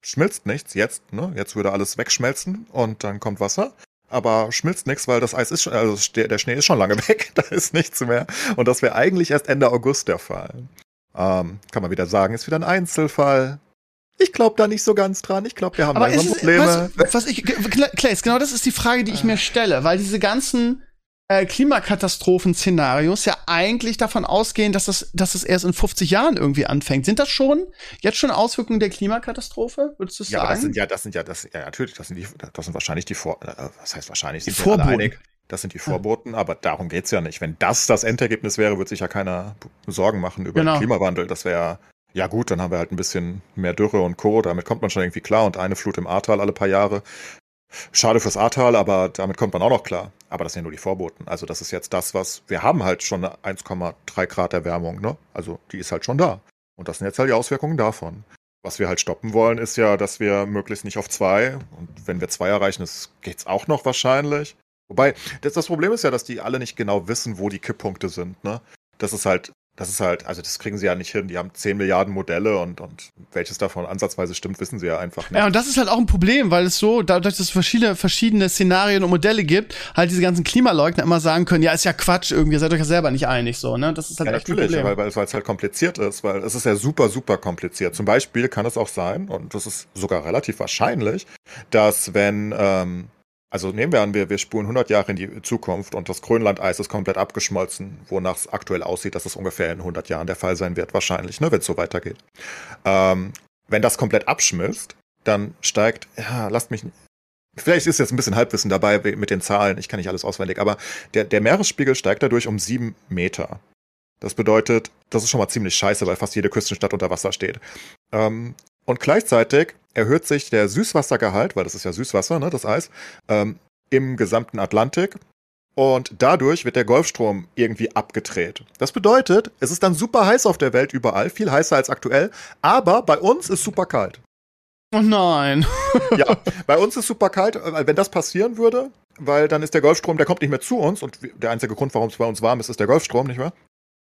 schmilzt nichts jetzt, ne? Jetzt würde alles wegschmelzen und dann kommt Wasser. Aber schmilzt nichts, weil das Eis ist schon, also der Schnee ist schon lange [laughs] weg, da ist nichts mehr. Und das wäre eigentlich erst Ende August der Fall. Ähm, kann man wieder sagen, ist wieder ein Einzelfall. Ich glaube da nicht so ganz dran. Ich glaube, wir haben Aber langsam ist Probleme. du, was ich, Claes, genau das ist die Frage, die ich mir stelle, weil diese ganzen äh, Klimakatastrophen-Szenarios ja eigentlich davon ausgehen, dass das, dass es erst in 50 Jahren irgendwie anfängt. Sind das schon jetzt schon Auswirkungen der Klimakatastrophe? Würdest du ja, aber das sagen? sind ja, das sind ja, das, ja, natürlich, das sind die, das sind wahrscheinlich die Vor, äh, was heißt wahrscheinlich, Die Vorboten. Das sind die Vorboten, aber darum geht's ja nicht. Wenn das das Endergebnis wäre, würde sich ja keiner Sorgen machen über Genau. den Klimawandel. Das wäre, ja gut, dann haben wir halt ein bisschen mehr Dürre und Co. Damit kommt man schon irgendwie klar und eine Flut im Ahrtal alle paar Jahre. Schade fürs Ahrtal, aber damit kommt man auch noch klar. Aber das sind ja nur die Vorboten. Also das ist jetzt das, was, wir haben halt schon eine 1,3 Grad Erwärmung, ne? Also die ist halt schon da. Und das sind jetzt halt die Auswirkungen davon. Was wir halt stoppen wollen, ist ja, dass wir möglichst nicht auf zwei. Und wenn wir zwei erreichen, das geht's auch noch wahrscheinlich. Wobei, das, das Problem ist ja, dass die alle nicht genau wissen, wo die Kipppunkte sind, ne? Das ist halt, Das ist halt, also das kriegen sie ja nicht hin. Die haben 10 Milliarden Modelle und, und welches davon ansatzweise stimmt, wissen sie ja einfach nicht. Ja, und das ist halt auch ein Problem, weil es so, dadurch, dass es verschiedene, verschiedene Szenarien und Modelle gibt, halt diese ganzen Klimaleugner immer sagen können, ja, ist ja Quatsch, irgendwie, ihr seid euch ja selber nicht einig, so, ne? Das ist halt ja, echt ein natürlich, Problem. weil, weil es halt kompliziert ist, weil es ist ja super, super kompliziert. Zum Beispiel kann es auch sein, und das ist sogar relativ wahrscheinlich, dass wenn, ähm, also nehmen wir an, wir, wir spulen 100 Jahre in die Zukunft und das Grönlandeis ist komplett abgeschmolzen, wonach es aktuell aussieht, dass es ungefähr in 100 Jahren der Fall sein wird, wahrscheinlich, ne, wenn es so weitergeht. Ähm, wenn das komplett abschmilzt, dann steigt, ja, lasst mich, vielleicht ist jetzt ein bisschen Halbwissen dabei mit den Zahlen, ich kann nicht alles auswendig, aber der, der Meeresspiegel steigt dadurch um sieben Meter. Das bedeutet, das ist schon mal ziemlich scheiße, weil fast jede Küstenstadt unter Wasser steht. Ähm, und gleichzeitig erhöht sich der Süßwassergehalt, weil das ist ja Süßwasser, ne, das Eis, ähm, im gesamten Atlantik. Und dadurch wird der Golfstrom irgendwie abgedreht. Das bedeutet, es ist dann super heiß auf der Welt überall, viel heißer als aktuell, aber bei uns ist super kalt. Oh nein. ja, [laughs] bei uns ist super kalt, weil wenn das passieren würde, weil dann ist der Golfstrom, der kommt nicht mehr zu uns und der einzige Grund, warum es bei uns warm ist, ist der Golfstrom, nicht wahr?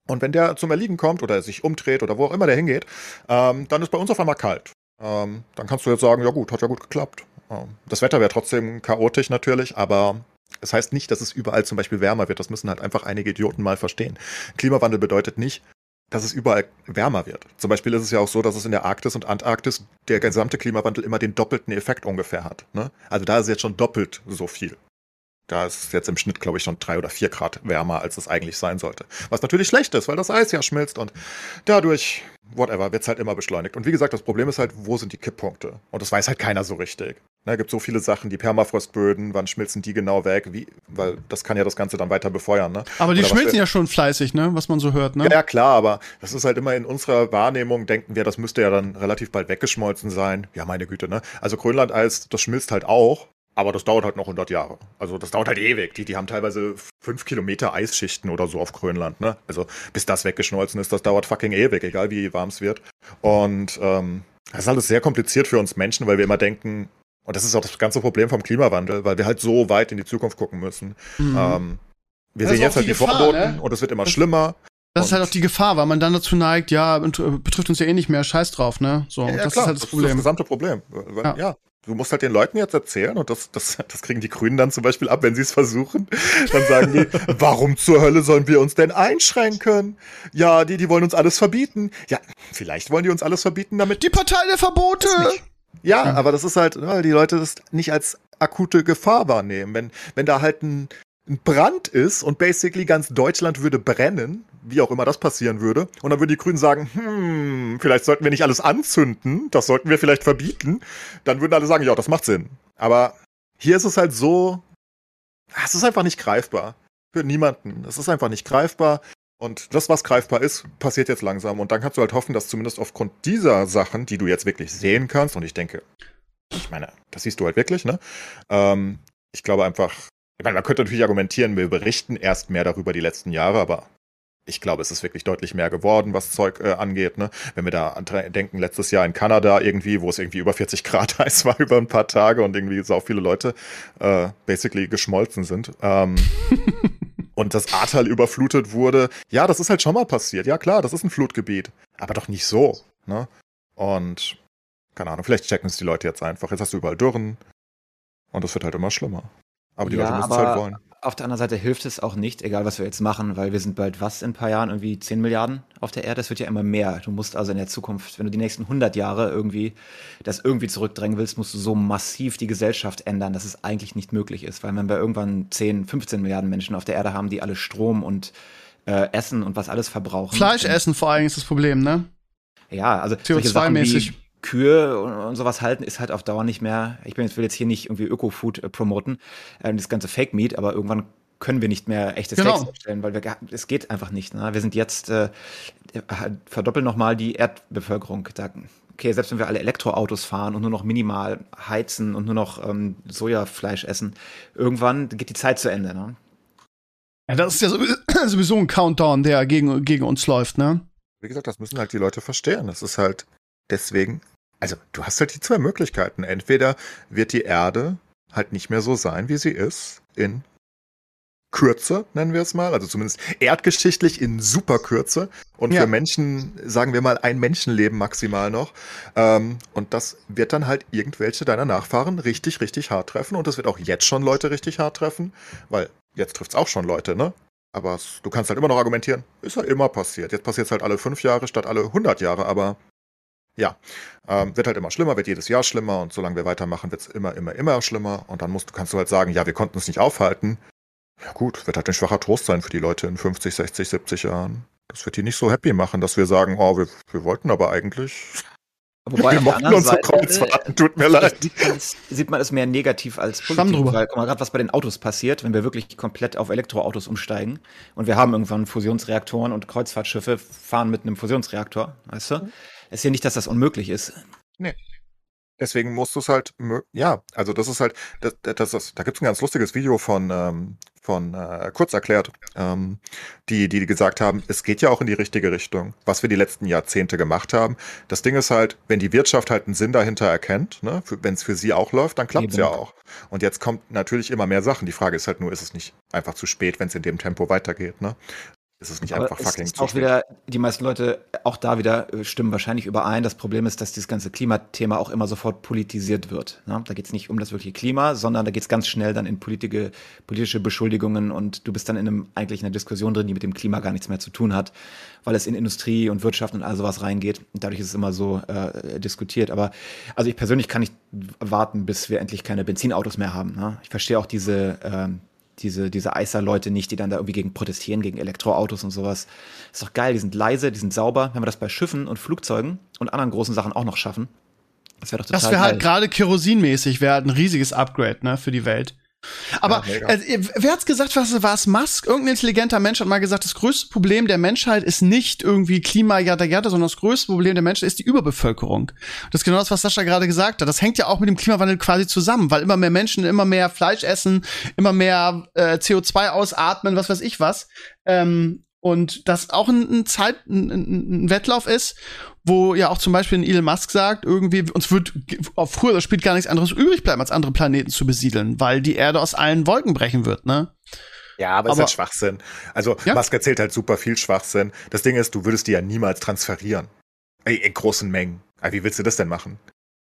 Und wenn der zum Erliegen kommt oder sich umdreht oder wo auch immer der hingeht, ähm, dann ist bei uns auf einmal kalt. Ähm, dann kannst du jetzt sagen, ja gut, hat ja gut geklappt. Ähm, das Wetter wäre trotzdem chaotisch natürlich, aber es heißt nicht, dass es überall zum Beispiel wärmer wird. Das müssen halt einfach einige Idioten mal verstehen. Klimawandel bedeutet nicht, dass es überall wärmer wird. Zum Beispiel ist es ja auch so, dass es in der Arktis und Antarktis der gesamte Klimawandel immer den doppelten Effekt ungefähr hat. Ne? Also da ist jetzt schon doppelt so viel. Da ist es jetzt im Schnitt, glaube ich, schon drei oder vier Grad wärmer, als es eigentlich sein sollte. Was natürlich schlecht ist, weil das Eis ja schmilzt und dadurch, whatever, wird es halt immer beschleunigt. Und wie gesagt, das Problem ist halt, wo sind die Kipppunkte? Und das weiß halt keiner so richtig. Ne, gibt so viele Sachen, die Permafrostböden, wann schmilzen die genau weg? Wie, weil das kann ja das Ganze dann weiter befeuern. Ne? Aber die schmilzen ja schon fleißig, ne? Was man so hört, ne? Ja, ja, klar, aber das ist halt immer in unserer Wahrnehmung, denken wir, das müsste ja dann relativ bald weggeschmolzen sein. Ja, meine Güte, ne? Also Grönlandeis, das schmilzt halt auch, aber das dauert halt noch 100 Jahre. Also das dauert halt ewig. Die, die haben teilweise fünf Kilometer Eisschichten oder so auf Grönland. Ne? Also bis das weggeschmolzen ist, das dauert fucking ewig, egal wie warm es wird. Und ähm, das ist alles sehr kompliziert für uns Menschen, weil wir immer denken, und das ist auch das ganze Problem vom Klimawandel, weil wir halt so weit in die Zukunft gucken müssen. Mhm. Ähm, wir Das sehen ist jetzt halt die die Gefahr, Vorboten ne? und es wird immer Das- schlimmer. Das ist halt auch die Gefahr, weil man dann dazu neigt, ja, betrifft uns ja eh nicht mehr, scheiß drauf, ne? So, und das ist halt das das Problem. gesamte Problem. Weil, Ja. ja. Du musst halt den Leuten jetzt erzählen, und das, das, das kriegen die Grünen dann zum Beispiel ab, wenn sie es versuchen. Dann sagen die, [laughs] warum zur Hölle sollen wir uns denn einschränken? Ja, die, die wollen uns alles verbieten. Ja, vielleicht wollen die uns alles verbieten, damit. Die Partei der Verbote! Ja, Ja. aber das ist halt, weil die Leute das nicht als akute Gefahr wahrnehmen. Wenn, wenn da halt ein, ein Brand ist und basically ganz Deutschland würde brennen, wie auch immer das passieren würde, und dann würden die Grünen sagen, hm, vielleicht sollten wir nicht alles anzünden, das sollten wir vielleicht verbieten, dann würden alle sagen, ja, das macht Sinn. Aber hier ist es halt so, es ist einfach nicht greifbar. Für niemanden. Es ist einfach nicht greifbar. Und das, was greifbar ist, passiert jetzt langsam. Und dann kannst du halt hoffen, dass zumindest aufgrund dieser Sachen, die du jetzt wirklich sehen kannst, und ich denke, ich meine, das siehst du halt wirklich, ne? Ähm, ich glaube einfach, ich meine, man könnte natürlich argumentieren, wir berichten erst mehr darüber die letzten Jahre, aber ich glaube, es ist wirklich deutlich mehr geworden, was Zeug äh, angeht. Ne? Wenn wir da denken, letztes Jahr in Kanada irgendwie, wo es irgendwie über 40 Grad [laughs] heiß war über ein paar Tage und irgendwie so viele Leute äh, basically geschmolzen sind. Ähm, [laughs] und das Ahrtal überflutet wurde. Ja, das ist halt schon mal passiert. Ja, klar, das ist ein Flutgebiet. Aber doch nicht so. Ne? Und keine Ahnung, vielleicht checken es die Leute jetzt einfach. Jetzt hast du überall Dürren. Und es wird halt immer schlimmer. Aber die Ja, Leute müssen es halt wollen. Auf der anderen Seite hilft es auch nicht, egal was wir jetzt machen, weil wir sind bald was in ein paar Jahren, irgendwie 10 Milliarden auf der Erde. Es wird ja immer mehr. Du musst also in der Zukunft, wenn du die nächsten 100 Jahre irgendwie das irgendwie zurückdrängen willst, musst du so massiv die Gesellschaft ändern, dass es eigentlich nicht möglich ist. Weil wenn wir irgendwann 10, 15 Milliarden Menschen auf der Erde haben, die alle Strom und äh, Essen und was alles verbrauchen. Fleisch essen vor allem ist das Problem, ne? Ja, also solche Sachen CO2-mäßig. Kühe und, und sowas halten ist halt auf Dauer nicht mehr. Ich bin jetzt will jetzt hier nicht irgendwie Öko-Food äh, promoten, äh, das ganze Fake Meat, aber irgendwann können wir nicht mehr echte Genau. Steaks herstellen, weil wir es geht einfach nicht. Ne? Wir sind jetzt äh, verdoppeln noch mal die Erdbevölkerung. Da, okay, selbst wenn wir alle Elektroautos fahren und nur noch minimal heizen und nur noch ähm, Sojafleisch essen, irgendwann geht die Zeit zu Ende. Ne? Ja, das ist ja sowieso- [clears throat] sowieso ein Countdown, der gegen, gegen uns läuft, ne? Wie gesagt, das müssen halt die Leute verstehen. Das ist halt deswegen, also du hast halt die zwei Möglichkeiten. Entweder wird die Erde halt nicht mehr so sein, wie sie ist, in Kürze, nennen wir es mal, also zumindest erdgeschichtlich in Superkürze und Ja. für Menschen, sagen wir mal, ein Menschenleben maximal noch. Ähm, und das wird dann halt irgendwelche deiner Nachfahren richtig, richtig hart treffen und das wird auch jetzt schon Leute richtig hart treffen, weil jetzt trifft's auch schon Leute, ne? Aber es, du kannst halt immer noch argumentieren, ist ja immer passiert. Jetzt passiert es halt alle fünf Jahre statt alle 100 Jahre, aber ja, ähm, wird halt immer schlimmer, wird jedes Jahr schlimmer und solange wir weitermachen, wird's immer, immer, immer schlimmer und dann musst, kannst du halt sagen, ja, wir konnten es nicht aufhalten. Ja gut, wird halt ein schwacher Trost sein für die Leute in 50, 60, 70 Jahren. Das wird die nicht so happy machen, dass wir sagen, oh, wir, wir wollten aber eigentlich, Wobei wir mochten anderen unsere Seite, Kreuzfahrten, tut mir leid. Sieht man, es, sieht man es mehr negativ als positiv, drüber. weil guck mal gerade was bei den Autos passiert, wenn wir wirklich komplett auf Elektroautos umsteigen und wir haben irgendwann Fusionsreaktoren und Kreuzfahrtschiffe fahren mit einem Fusionsreaktor, weißt du? Ist ja nicht, dass das unmöglich ist. Deswegen musst du es halt, ja, also das ist halt, das, das, das, da gibt es ein ganz lustiges Video von, ähm, von äh, kurz erklärt, ähm, die, die gesagt haben, es geht ja auch in die richtige Richtung, was wir die letzten Jahrzehnte gemacht haben. Das Ding ist halt, wenn die Wirtschaft halt einen Sinn dahinter erkennt, ne, wenn es für sie auch läuft, dann klappt es ja auch. Und jetzt kommt natürlich immer mehr Sachen. Die Frage ist halt nur, ist es nicht einfach zu spät, wenn es in dem Tempo weitergeht, ne? Ist es nicht Aber einfach es fucking ist zu auch wieder, die meisten Leute, auch da wieder, äh, stimmen wahrscheinlich überein. Das Problem ist, dass dieses ganze Klimathema auch immer sofort politisiert wird. Ne? Da geht es nicht um das wirkliche Klima, sondern da geht es ganz schnell dann in politische, politische Beschuldigungen und du bist dann in einem, eigentlich in einer Diskussion drin, die mit dem Klima gar nichts mehr zu tun hat, weil es in Industrie und Wirtschaft und all sowas reingeht. Und dadurch ist es immer so äh, diskutiert. Aber also ich persönlich kann nicht warten, bis wir endlich keine Benzinautos mehr haben. Ne? Ich verstehe auch diese ähm, diese, diese Eiser-Leute nicht, die dann da irgendwie gegen protestieren, gegen Elektroautos und sowas. Ist doch geil, die sind leise, die sind sauber. Wenn wir das bei Schiffen und Flugzeugen und anderen großen Sachen auch noch schaffen, das wäre doch total Das wäre halt gerade kerosinmäßig, wäre halt ein riesiges Upgrade, ne, für die Welt. Aber Ja, äh, wer hat's gesagt, was war es Musk? Irgendein intelligenter Mensch hat mal gesagt, das größte Problem der Menschheit ist nicht irgendwie Klima, jada, jada, sondern das größte Problem der Menschheit ist die Überbevölkerung. Das ist genau das, was Sascha gerade gesagt hat. Das hängt ja auch mit dem Klimawandel quasi zusammen, weil immer mehr Menschen immer mehr Fleisch essen, immer mehr äh, CO2 ausatmen, was weiß ich was. Ähm, und das auch ein, ein Zeit, ein, ein Wettlauf ist, wo ja auch zum Beispiel ein Elon Musk sagt, irgendwie, uns wird auf früher oder später gar nichts anderes übrig bleiben, als andere Planeten zu besiedeln, weil die Erde aus allen Wolken brechen wird, ne? Ja, aber, es ist Aber- halt Schwachsinn. Also Ja. Musk erzählt halt super viel Schwachsinn. Das Ding ist, du würdest die ja niemals transferieren. Ey, in großen Mengen. Aber wie willst du das denn machen?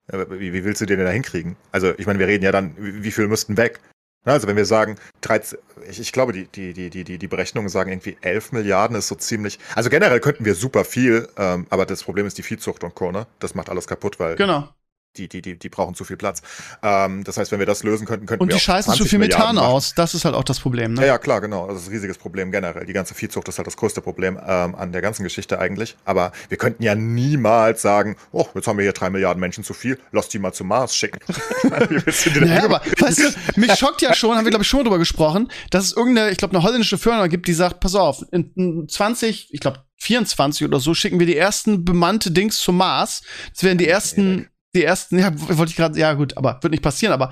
Äh, Wie, willst du den denn da hinkriegen? Also, ich meine, wir reden ja dann, wie viel müssten weg? Na, Also, wenn wir sagen, 13, ich, ich glaube, die, die, die, die, die, die Berechnungen sagen irgendwie 11 Milliarden ist so ziemlich. Also, generell könnten wir super viel, ähm, aber das Problem ist die Viehzucht und Co., ne? Das macht alles kaputt, weil Genau. Die, die, die, die brauchen zu viel Platz. Ähm, das heißt, wenn wir das lösen könnten, könnten Und wir die auch scheißen zu 20 viel Methan machen. aus. Das ist halt auch das Problem, ne? Ja, ja, klar, genau. Das ist ein riesiges Problem generell. Die ganze Viehzucht ist halt das größte Problem ähm, an der ganzen Geschichte eigentlich. Aber wir könnten ja niemals sagen, oh, jetzt haben wir hier drei Milliarden Menschen zu viel, lass die mal zum Mars schicken. [laughs] Die Naja, aber weißt du, [laughs] mich schockt ja schon, haben wir glaube ich schon mal drüber gesprochen, dass es irgendeine, ich glaube, eine holländische Firma gibt, die sagt, pass auf, in, in 20, ich glaube 24 oder so, schicken wir die ersten bemannte Dings zum Mars. Das werden die ersten, die ersten, ja, wollte ich gerade, ja gut, aber wird nicht passieren, aber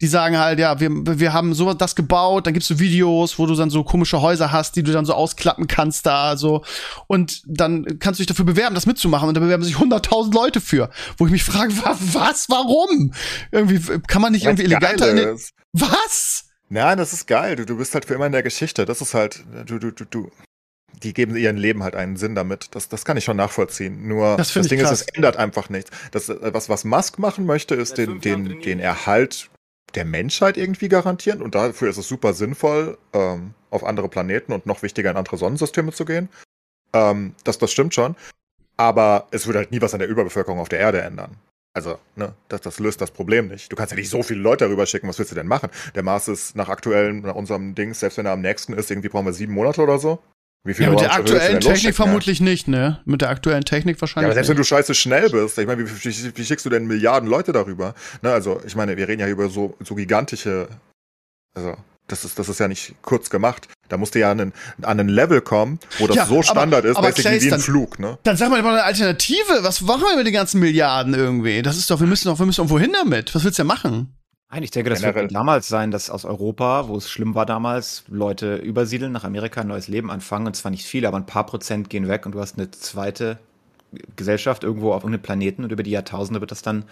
die sagen halt, ja, wir, wir haben so das gebaut, dann gibt's so Videos, wo du dann so komische Häuser hast, die du dann so ausklappen kannst da, so. Und dann kannst du dich dafür bewerben, das mitzumachen. Und da bewerben sich 100.000 Leute für. Wo ich mich frage, wa- was, warum? Irgendwie, kann man nicht irgendwie Weil's eleganter in den, was? Nein, das ist geil. Du, du bist halt für immer in der Geschichte. Das ist halt, du, du, du, du. Die geben ihren Leben halt einen Sinn damit. Das, das kann ich schon nachvollziehen. Nur Das das, Ding ist, krass. es ändert einfach nichts. Das, äh, was, was Musk machen möchte, ist den, den, den Erhalt der Menschheit irgendwie garantieren. Und dafür ist es super sinnvoll, ähm, auf andere Planeten und noch wichtiger in andere Sonnensysteme zu gehen. Ähm, das, das stimmt schon. Aber es würde halt nie was an der Überbevölkerung auf der Erde ändern. Also, ne, das, das löst das Problem nicht. Du kannst ja nicht so viele Leute darüber schicken, was willst du denn machen? Der Mars ist nach aktuellem, nach unserem Dings, selbst wenn er am nächsten ist, irgendwie brauchen wir sieben Monate oder so. Wie Ja, mit der aktuellen Technik losschicken, ja? vermutlich nicht, ne? Mit der aktuellen Technik Ja, wahrscheinlich. aber selbst wenn du scheiße schnell bist, ich meine, wie, wie, wie schickst du denn Milliarden Leute darüber? Ne, also, ich meine, wir reden ja hier über so, so gigantische, also, das ist, das ist ja nicht kurz gemacht. Da musst du ja an einen, an einen Level kommen, wo das Ja, so aber- Standard ist, aber basically Clays, wie ein dann- Flug, ne? Dann sag mal mal eine Alternative. Was machen wir mit den ganzen Milliarden irgendwie? Das ist doch, wir müssen doch, wir müssen irgendwo hin damit. Was willst du denn machen? Nein, ich denke, das Generell. wird damals sein, dass aus Europa, wo es schlimm war damals, Leute übersiedeln nach Amerika, ein neues Leben anfangen. Und zwar nicht viele, aber ein paar Prozent gehen weg und du hast eine zweite Gesellschaft irgendwo auf irgendeinem Planeten und über die Jahrtausende wird das dann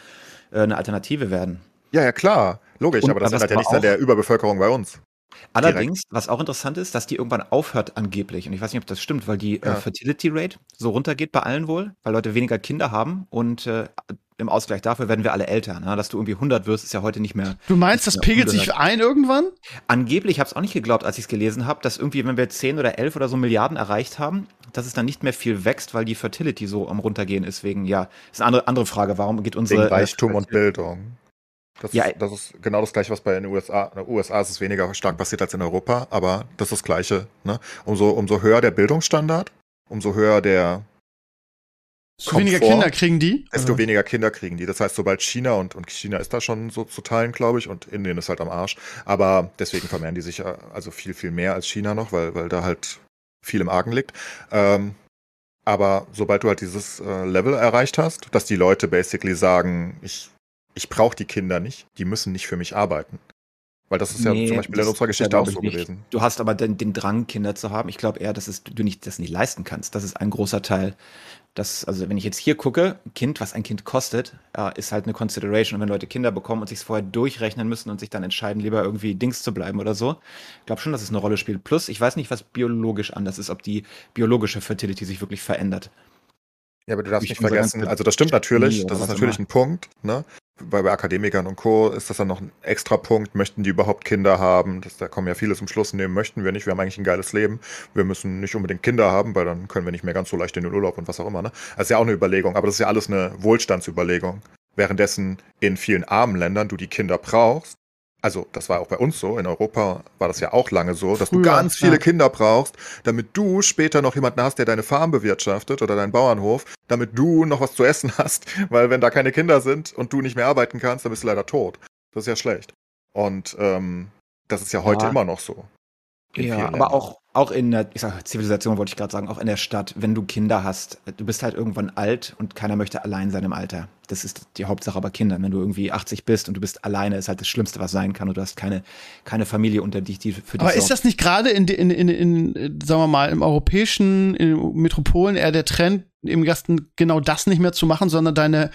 äh, eine Alternative werden. Ja, ja, klar. Logisch, Und- aber das aber ändert das ja nichts an der Überbevölkerung bei uns. Allerdings, was auch interessant ist, dass die irgendwann aufhört angeblich. Und ich weiß nicht, ob das stimmt, weil die äh, Ja. Fertility Rate so runtergeht bei allen wohl, weil Leute weniger Kinder haben und äh, im Ausgleich dafür werden wir alle älter. Ne? Dass du irgendwie 100 wirst, ist ja heute nicht mehr. Du meinst, das pegelt sich ungehört. ein irgendwann? Angeblich, ich habe es auch nicht geglaubt, als ich es gelesen habe, dass irgendwie, wenn wir 10 oder 11 oder so Milliarden erreicht haben, dass es dann nicht mehr viel wächst, weil die Fertility so am runtergehen ist. Wegen, ja, ist eine andere, andere Frage. Warum geht Wegen unsere. äh, Reichtum und Bildung. Das, Ja, ist, das ist genau das gleiche, was bei den USA. In den USA ist es weniger stark passiert als in Europa, aber das ist das Gleiche. Ne? Umso, umso höher der Bildungsstandard, umso höher der, So weniger Komfort. Kinder kriegen die? desto Also, weniger Kinder kriegen die. Das heißt, sobald China und, und China ist da schon so zu teilen, glaube ich, und Indien ist halt am Arsch. Aber deswegen vermehren die sich äh, also viel, viel mehr als China noch, weil, weil da halt viel im Argen liegt. Ähm, aber sobald du halt dieses äh, Level erreicht hast, dass die Leute basically sagen, ich, ich brauche die Kinder nicht, die müssen nicht für mich arbeiten. Weil das ist ja Nee, zum Beispiel in unserer Geschichte auch so nicht. gewesen. Du hast aber den, den Drang, Kinder zu haben. Ich glaube eher, dass es, du nicht, das nicht leisten kannst. Das ist ein großer Teil. Das, also wenn ich jetzt hier gucke, Kind, was ein Kind kostet, äh, ist halt eine Consideration. Und wenn Leute Kinder bekommen und sich vorher durchrechnen müssen und sich dann entscheiden, lieber irgendwie Dings zu bleiben oder so, ich glaube schon, dass es eine Rolle spielt. Plus, ich weiß nicht, was biologisch anders ist, ob die biologische Fertility sich wirklich verändert. Ja, aber du darfst nicht vergessen, also das stimmt natürlich, das ist natürlich ein Punkt, ne? Bei, bei Akademikern und Co. ist das dann noch ein extra Punkt. Möchten die überhaupt Kinder haben? Das, da kommen ja viele zum Schluss, nehmen möchten wir nicht. Wir haben eigentlich ein geiles Leben. Wir müssen nicht unbedingt Kinder haben, weil dann können wir nicht mehr ganz so leicht in den Urlaub und was auch immer. Ne? Das ist ja auch eine Überlegung, aber das ist ja alles eine Wohlstandsüberlegung. Währenddessen in vielen armen Ländern du die Kinder brauchst. Also, das war auch bei uns so. In Europa war das ja auch lange so, dass du Früher, ganz viele ja. Kinder brauchst, damit du später noch jemanden hast, der deine Farm bewirtschaftet oder deinen Bauernhof, damit du noch was zu essen hast. [laughs] Weil wenn da keine Kinder sind und du nicht mehr arbeiten kannst, dann bist du leider tot. Das ist ja schlecht. Und ähm, das ist ja heute Ja. immer noch so. Ja, aber auch, auch in der ich sag, Zivilisation wollte ich gerade sagen, auch in der Stadt, wenn du Kinder hast, du bist halt irgendwann alt und keiner möchte allein sein im Alter. Das ist die Hauptsache aber Kinder. Wenn du irgendwie 80 bist und du bist alleine, ist halt das Schlimmste, was sein kann und du hast keine, keine Familie unter dich, die für dich Aber ist sorgt. das nicht gerade in, in, in, in, sagen wir mal, im europäischen, in Metropolen eher der Trend, im Gasten genau das nicht mehr zu machen, sondern deine,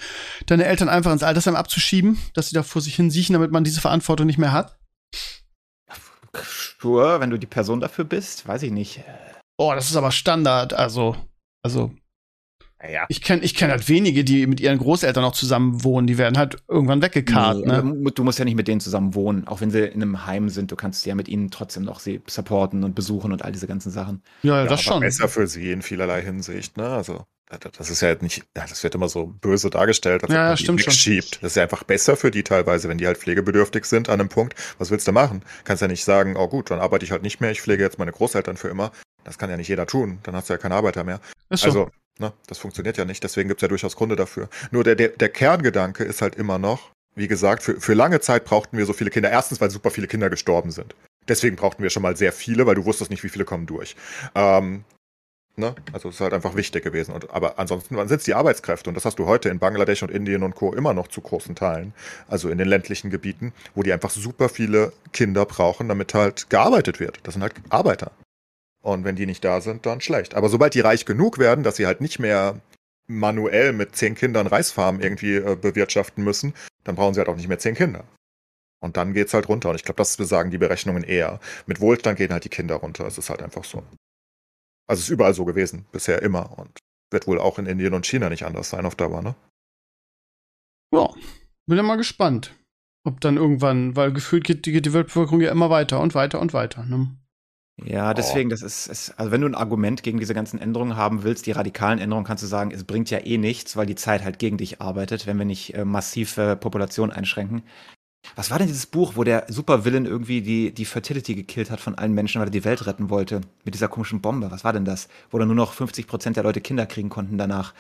deine Eltern einfach ins Altersheim abzuschieben, dass sie da vor sich hin siechen, damit man diese Verantwortung nicht mehr hat? Sure, wenn du die Person dafür bist, weiß ich nicht. Oh, das ist aber Standard, also, also, Naja. ich kenne ich kenn halt wenige, die mit ihren Großeltern noch zusammen wohnen, die werden halt irgendwann weggekarrt, Nee, ne? Du musst ja nicht mit denen zusammen wohnen, auch wenn sie in einem Heim sind. Du kannst ja mit ihnen trotzdem noch sie supporten und besuchen und all diese ganzen Sachen. Ja, ja, Ja, das aber schon. besser für sie in vielerlei Hinsicht, ne? Also, da- da- das ist ja halt nicht, ja, das wird immer so böse dargestellt, als Ja, ja, man die wegschiebt. Das ist ja einfach besser für die teilweise, wenn die halt pflegebedürftig sind an einem Punkt. Was willst du machen? Kannst ja nicht sagen, oh gut, dann arbeite ich halt nicht mehr, ich pflege jetzt meine Großeltern für immer. Das kann ja nicht jeder tun, dann hast du ja keine Arbeiter mehr. Ist so. Ne, das funktioniert ja nicht, deswegen gibt's ja durchaus Gründe dafür. Nur der, der, der Kerngedanke ist halt immer noch, wie gesagt, für, für lange Zeit brauchten wir so viele Kinder. Erstens, weil super viele Kinder gestorben sind. Deswegen brauchten wir schon mal sehr viele, weil du wusstest nicht, wie viele kommen durch. Ähm, ne? Also es ist halt einfach wichtig gewesen. Und, aber ansonsten waren es die Arbeitskräfte. Und das hast du heute in Bangladesch und Indien und Co. immer noch zu großen Teilen. Also in den ländlichen Gebieten, wo die einfach super viele Kinder brauchen, damit halt gearbeitet wird. Das sind halt Arbeiter. Und wenn die nicht da sind, dann schlecht. Aber sobald die reich genug werden, dass sie halt nicht mehr manuell mit zehn Kindern Reisfarmen irgendwie äh, bewirtschaften müssen, dann brauchen sie halt auch nicht mehr zehn Kinder. Und dann geht's halt runter. Und ich glaube, das besagen die Berechnungen eher. Mit Wohlstand gehen halt die Kinder runter. Es ist halt einfach so. Also es ist überall so gewesen, bisher immer. Und wird wohl auch in Indien und China nicht anders sein auf Dauer, ne? Ja, bin ja mal gespannt. Ob dann irgendwann, weil gefühlt geht, geht die Weltbevölkerung ja immer weiter und weiter und weiter. Ne? Ja, deswegen, das ist, ist, also wenn du ein Argument gegen diese ganzen Änderungen haben willst, die radikalen Änderungen, kannst du sagen, es bringt ja eh nichts, weil die Zeit halt gegen dich arbeitet, wenn wir nicht äh, massiv äh, Population einschränken. Was war denn dieses Buch, wo der Supervillain irgendwie die, die Fertility gekillt hat von allen Menschen, weil er die Welt retten wollte? Mit dieser komischen Bombe. Was war denn das? Wo dann nur noch 50% der Leute Kinder kriegen konnten danach.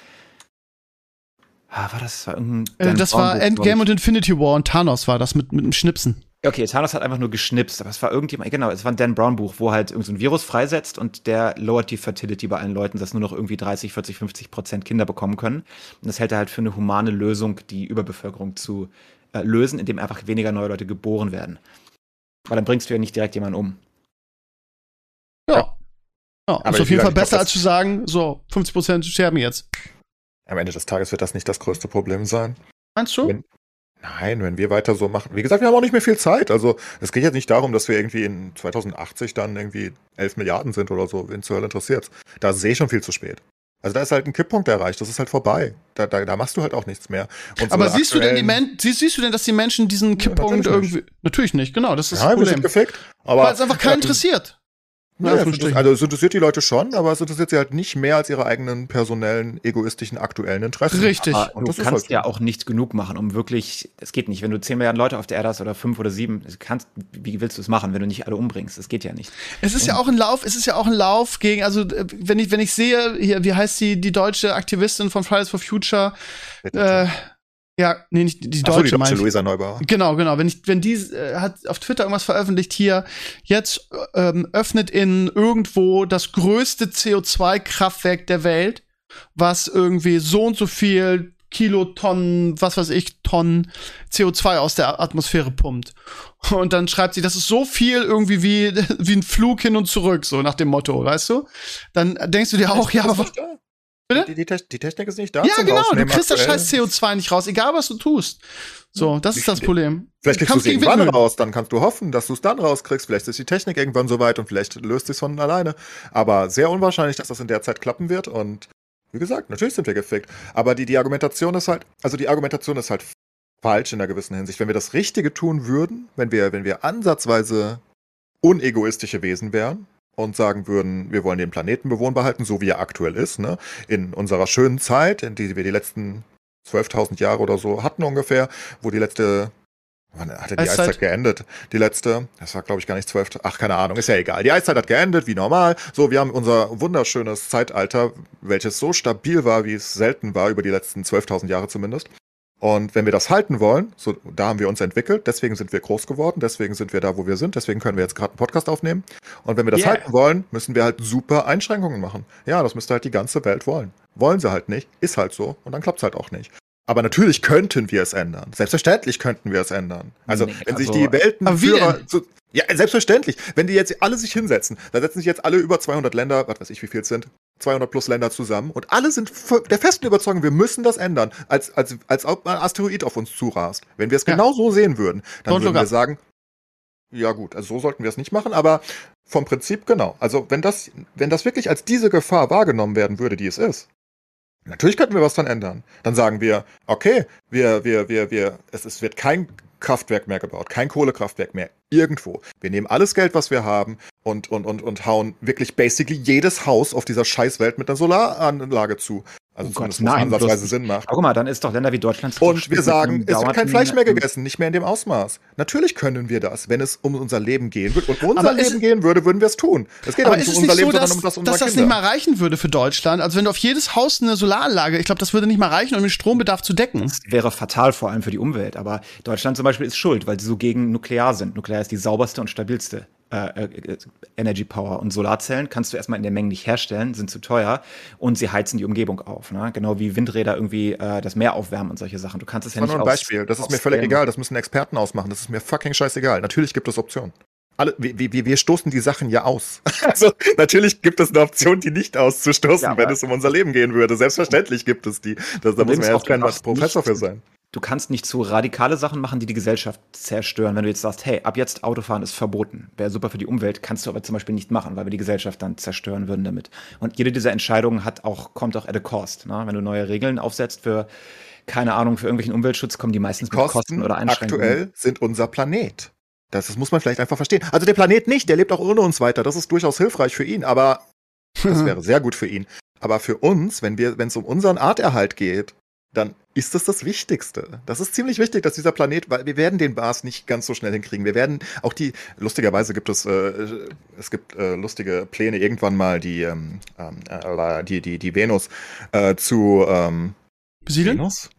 Ah, war das? Das war irgendein. Äh, das war Endgame und Infinity War und Thanos war das mit, mit dem Schnipsen. Okay, Thanos hat einfach nur geschnipst, aber es war irgendjemand, genau, es war ein Dan Brown Buch, wo halt irgend so ein Virus freisetzt und der lowert die Fertility bei allen Leuten, dass nur noch irgendwie 30, 40, 50 Prozent Kinder bekommen können. Und das hält er halt für eine humane Lösung, die Überbevölkerung zu äh, lösen, indem einfach weniger neue Leute geboren werden. Weil dann bringst du ja nicht direkt jemanden um. Ja. Ja, Aber ist auf jeden Fall besser, als zu sagen, so, 50% sterben jetzt. Am Ende des Tages wird das nicht das größte Problem sein. Meinst du? Wenn- Nein, wenn wir weiter so machen. Wie gesagt, wir haben auch nicht mehr viel Zeit. Also es geht jetzt nicht darum, dass wir irgendwie in 2080 dann irgendwie 11 Milliarden sind oder so. Wen zur Hölle interessiert Da sehe ich schon viel zu spät. Also da ist halt ein Kipppunkt erreicht, das ist halt vorbei. Da, da, da machst du halt auch nichts mehr. Und Aber so siehst du denn die Men siehst, siehst, du denn, dass die Menschen diesen Kipppunkt ja, natürlich irgendwie. Nicht. Natürlich nicht, genau, das ist ja, das Problem. Gefickt, aber Weil es einfach keinen interessiert. Ja, also es interessiert die Leute schon, aber es interessiert sie halt nicht mehr als ihre eigenen personellen, egoistischen, aktuellen Interessen. Richtig. Aber und du kannst halt ja auch nicht genug machen, um wirklich, es geht nicht, wenn du 10 Milliarden Leute auf der Erde hast oder 5 oder 7, kannst, wie willst du es machen, wenn du nicht alle umbringst? Das geht ja nicht. Es ist und ja auch ein Lauf, es ist ja auch ein Lauf gegen, also äh, wenn ich, wenn ich sehe, hier, wie heißt die, die deutsche Aktivistin von Fridays for Future, äh, ja, nee, nicht die deutsche, Ach so, die deutsche Luisa Neubauer. Genau, genau. Wenn ich, wenn die äh, hat auf Twitter irgendwas veröffentlicht hier, jetzt ähm, öffnet in irgendwo das größte CO2-Kraftwerk der Welt, was irgendwie so und so viel Kilotonnen, was weiß ich, Tonnen CO2 aus der Atmosphäre pumpt. Und dann schreibt sie, das ist so viel irgendwie wie, [laughs] wie ein Flug hin und zurück, so nach dem Motto, weißt du? Dann denkst du dir auch, ja, aber Bitte? Die, die, die, Technik ist nicht da. Ja, genau, du kriegst aktuell. das scheiß CO2 nicht raus, egal was du tust. So, das ist das Problem. Vielleicht kriegst du es irgendwann raus, dann kannst du hoffen, dass du es dann rauskriegst. Vielleicht ist die Technik irgendwann so weit und vielleicht löst es von alleine. Aber sehr unwahrscheinlich, dass das in der Zeit klappen wird. Und wie gesagt, natürlich sind wir gefickt. Aber die, die Argumentation ist halt, also die Argumentation ist halt falsch in einer gewissen Hinsicht. Wenn wir das Richtige tun würden, wenn wir, wenn wir ansatzweise unegoistische Wesen wären, und sagen würden, wir wollen den Planeten bewohnbar halten, so wie er aktuell ist, ne? in unserer schönen Zeit, in die wir die letzten 12.000 Jahre oder so hatten ungefähr, wo die letzte Wann hat denn die Eiszeit, Eiszeit geendet? Die letzte, das war glaube ich gar nicht zwölf, ach keine Ahnung, ist ja egal. Die Eiszeit hat geendet, wie normal. So, wir haben unser wunderschönes Zeitalter, welches so stabil war, wie es selten war, über die letzten 12.000 Jahre zumindest. Und wenn wir das halten wollen, so, da haben wir uns entwickelt, deswegen sind wir groß geworden, deswegen sind wir da, wo wir sind, deswegen können wir jetzt gerade einen Podcast aufnehmen. Und wenn wir das yeah. halten wollen, müssen wir halt super Einschränkungen machen. Ja, das müsste halt die ganze Welt wollen. Wollen sie halt nicht, ist halt so und dann klappt es halt auch nicht. Aber natürlich könnten wir es ändern. Selbstverständlich könnten wir es ändern. Also, nee, wenn sich also, die Weltenführer zu, ja, selbstverständlich. Wenn die jetzt alle sich hinsetzen, dann setzen sich jetzt alle über 200 Länder, was weiß ich, wie viel es sind, 200 plus Länder zusammen und alle sind der festen Überzeugung, wir müssen das ändern, als, als, als ob ein Asteroid auf uns zurast. Wenn wir es ja. genau so sehen würden, dann Don't würden wir sagen, ja gut, also so sollten wir es nicht machen, aber vom Prinzip genau. Also wenn das, wenn das wirklich als diese Gefahr wahrgenommen werden würde, die es ist, natürlich könnten wir was dann ändern. Dann sagen wir, okay, wir, wir, wir, wir, es, es wird kein Kraftwerk mehr gebaut, kein Kohlekraftwerk mehr, irgendwo. Wir nehmen alles Geld, was wir haben und, und, und, und hauen wirklich basically jedes Haus auf dieser Scheißwelt mit einer Solaranlage zu. Also oh Gott, nein, ansatzweise Sinn macht. Guck mal, dann ist doch Länder wie Deutschland. Und wir sagen, es wird kein Fleisch mehr gegessen, nicht mehr in dem Ausmaß. Natürlich können wir das, wenn es um unser Leben gehen würde. Und um unser Leben gehen würde, würden wir es tun. Es geht aber nicht um unser Leben, so, sondern um das unserer Dass das Kinder. nicht mal reichen würde für Deutschland. Also wenn du auf jedes Haus eine Solaranlage, ich glaube, das würde nicht mal reichen, um den Strombedarf zu decken. Das wäre fatal, vor allem für die Umwelt. Aber Deutschland zum Beispiel ist schuld, weil sie so gegen Nuklear sind. Nuklear ist die sauberste und stabilste äh, äh, Energy Power und Solarzellen kannst du erstmal in der Menge nicht herstellen, sind zu teuer und sie heizen die Umgebung auf. Ne? Genau wie Windräder irgendwie äh, das Meer aufwärmen und solche Sachen. Du kannst es ja nicht. Das nur ein Beispiel. Das ist mir völlig egal. Das müssen Experten ausmachen. Das ist mir fucking scheißegal. Natürlich gibt es Optionen. Alle, wir, wir, wir stoßen die Sachen ja aus. [laughs] Also natürlich gibt es eine Option, die nicht auszustoßen, ja, wenn es um unser Leben gehen würde. Selbstverständlich gibt es die. Das, da muss man jetzt kein Professor für sein du kannst nicht so radikale Sachen machen, die die Gesellschaft zerstören. Wenn du jetzt sagst, hey, ab jetzt Autofahren ist verboten, wäre super für die Umwelt, kannst du aber zum Beispiel nicht machen, weil wir die Gesellschaft dann zerstören würden damit. Und jede dieser Entscheidungen hat auch, kommt auch at a cost. Ne? Wenn du neue Regeln aufsetzt für, keine Ahnung, für irgendwelchen Umweltschutz, kommen die meistens die mit Kosten oder Einschränkungen. Aktuell sind unser Planet. Das, das muss man vielleicht einfach verstehen. Also der Planet nicht, der lebt auch ohne uns weiter. Das ist durchaus hilfreich für ihn, aber das [laughs] wäre sehr gut für ihn. Aber für uns, wenn wir, wenn es um unseren Arterhalt geht, dann ist das das Wichtigste. Das ist ziemlich wichtig, dass dieser Planet, weil wir werden den Mars nicht ganz so schnell hinkriegen. Wir werden auch die, lustigerweise gibt es, äh, es gibt äh, lustige Pläne, irgendwann mal die, ähm, äh, die, die, die Venus äh, zu ähm, besiedeln. Venus?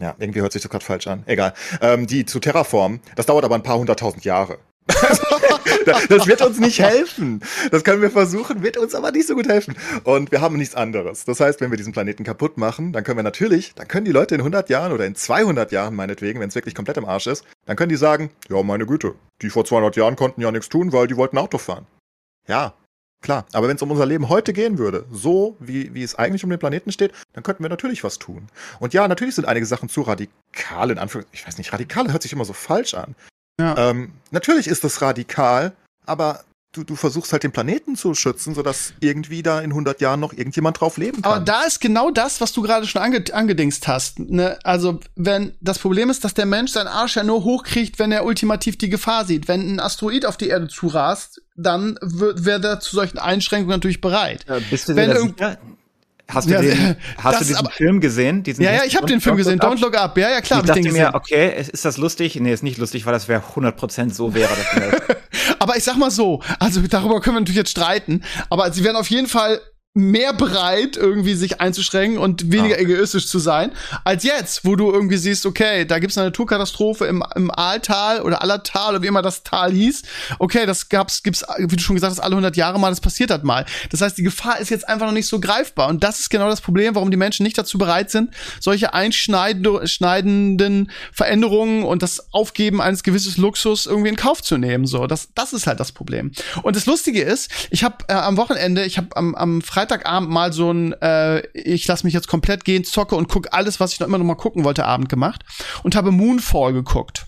Ja, irgendwie hört sich das gerade falsch an. Egal. Ähm, die zu Terraform. Das dauert aber ein paar hunderttausend Jahre. [laughs] das wird uns nicht helfen. Das können wir versuchen, wird uns aber nicht so gut helfen. Und wir haben nichts anderes. Das heißt, wenn wir diesen Planeten kaputt machen, dann können wir natürlich, dann können die Leute in 100 Jahren oder in 200 Jahren meinetwegen, wenn es wirklich komplett im Arsch ist, dann können die sagen, ja, meine Güte, die vor 200 Jahren konnten ja nichts tun, weil die wollten Auto fahren. Ja, Klar, aber wenn es um unser Leben heute gehen würde, so wie, wie es eigentlich um den Planeten steht, dann könnten wir natürlich was tun. Und ja, natürlich sind einige Sachen zu radikal, in Anführungszeichen. Ich weiß nicht, radikal hört sich immer so falsch an. Ja. Ähm, natürlich ist das radikal, aber du, du versuchst halt den Planeten zu schützen, sodass irgendwie da in 100 Jahren noch irgendjemand drauf leben kann. Aber da ist genau das, was du gerade schon ange angedingst hast. Ne? Also, wenn das Problem ist, dass der Mensch seinen Arsch ja nur hochkriegt, wenn er ultimativ die Gefahr sieht. Wenn ein Asteroid auf die Erde zurast, dann wäre er zu solchen Einschränkungen natürlich bereit. Äh, bist du Wenn sicher? Hast du, Ja, den, hast du diesen aber- Film gesehen? Diesen Ja, ja, ich habe den Film gesehen, Don't Look Up. Ja, ja, klar, ich ich dachte gesehen. mir, okay, ist das lustig? Nee, ist nicht lustig, weil das wäre 100% so wäre. Das [laughs] Aber ich sag mal so, also darüber können wir natürlich jetzt streiten, aber sie werden auf jeden Fall mehr bereit, irgendwie sich einzuschränken und weniger Ah. egoistisch zu sein, als jetzt, wo du irgendwie siehst, okay, da gibt's eine Naturkatastrophe im, im Aaltal oder Allertal oder wie immer das Tal hieß. Okay, das gab's, gibt's, wie du schon gesagt hast, alle 100 Jahre mal, das passiert hat mal. Das heißt, die Gefahr ist jetzt einfach noch nicht so greifbar und das ist genau das Problem, warum die Menschen nicht dazu bereit sind, solche einschneidenden schneidenden Veränderungen und das Aufgeben eines gewisses Luxus irgendwie in Kauf zu nehmen. So, das, das ist halt das Problem. Und das Lustige ist, ich habe äh, am Wochenende, ich habe am, am Freitagabend mal so ein, äh, ich lasse mich jetzt komplett gehen, zocke und guck alles, was ich noch immer noch mal gucken wollte, Abend gemacht und habe Moonfall geguckt.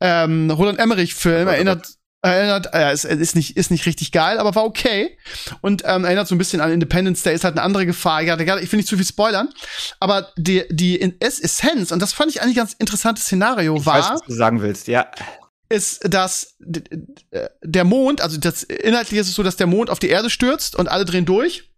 Ähm, Roland Emmerich-Film erinnert erinnert, äh, ist, ist nicht ist nicht richtig geil, aber war okay und ähm, erinnert so ein bisschen an Independence Day, ist halt eine andere Gefahr. Ich will nicht zu viel spoilern, aber die die Essenz und das fand ich eigentlich ein ganz interessantes Szenario ich war weiß, was du sagen willst. Ja, ist, dass der Mond, also das inhaltlich ist es so, dass der Mond auf die Erde stürzt und alle drehen durch.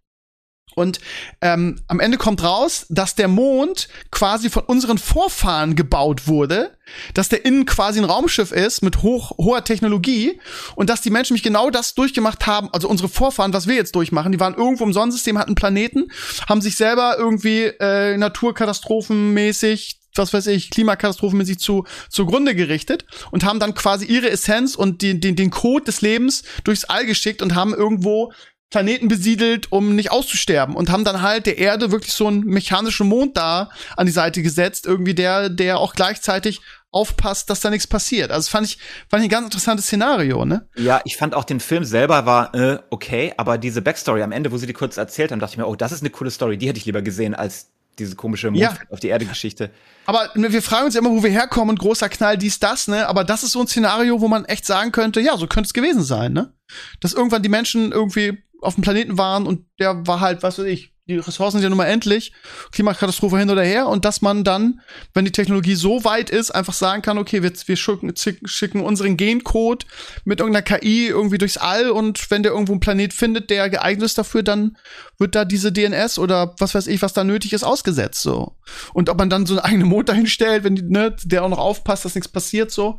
Und ähm, am Ende kommt raus, dass der Mond quasi von unseren Vorfahren gebaut wurde, dass der innen quasi ein Raumschiff ist mit hoch, hoher Technologie und dass die Menschen nämlich genau das durchgemacht haben, also unsere Vorfahren, was wir jetzt durchmachen, die waren irgendwo im Sonnensystem, hatten Planeten, haben sich selber irgendwie äh, naturkatastrophenmäßig was weiß ich, klimakatastrophenmäßig zu, zugrunde gerichtet und haben dann quasi ihre Essenz und den, den, den Code des Lebens durchs All geschickt und haben irgendwo Planeten besiedelt, um nicht auszusterben und haben dann halt der Erde wirklich so einen mechanischen Mond da an die Seite gesetzt, irgendwie der, der auch gleichzeitig aufpasst, dass da nichts passiert. Also fand ich, fand ich ein ganz interessantes Szenario, ne? ja, ich fand auch den Film selber war äh, okay, aber diese Backstory am Ende, wo sie die kurz erzählt haben, dachte ich mir, oh, das ist eine coole Story, die hätte ich lieber gesehen als diese komische Mond Ja. auf die Erde Geschichte. Aber wir fragen uns ja immer, wo wir herkommen und großer Knall, dies, das, ne? Aber das ist so ein Szenario, wo man echt sagen könnte, ja, so könnte es gewesen sein, ne? Dass irgendwann die Menschen irgendwie auf dem Planeten waren und der war halt, was weiß ich, die Ressourcen sind ja nun mal endlich, Klimakatastrophe hin oder her und dass man dann, wenn die Technologie so weit ist, einfach sagen kann, okay, wir, wir schicken, schicken unseren Gencode mit irgendeiner KI irgendwie durchs All und wenn der irgendwo einen Planet findet, der geeignet ist dafür, dann wird da diese DNS oder was weiß ich, was da nötig ist, ausgesetzt, so. Und ob man dann so einen eigenen Mond [laughs] dahin stellt, wenn die, ne, der auch noch aufpasst, dass nichts passiert, so.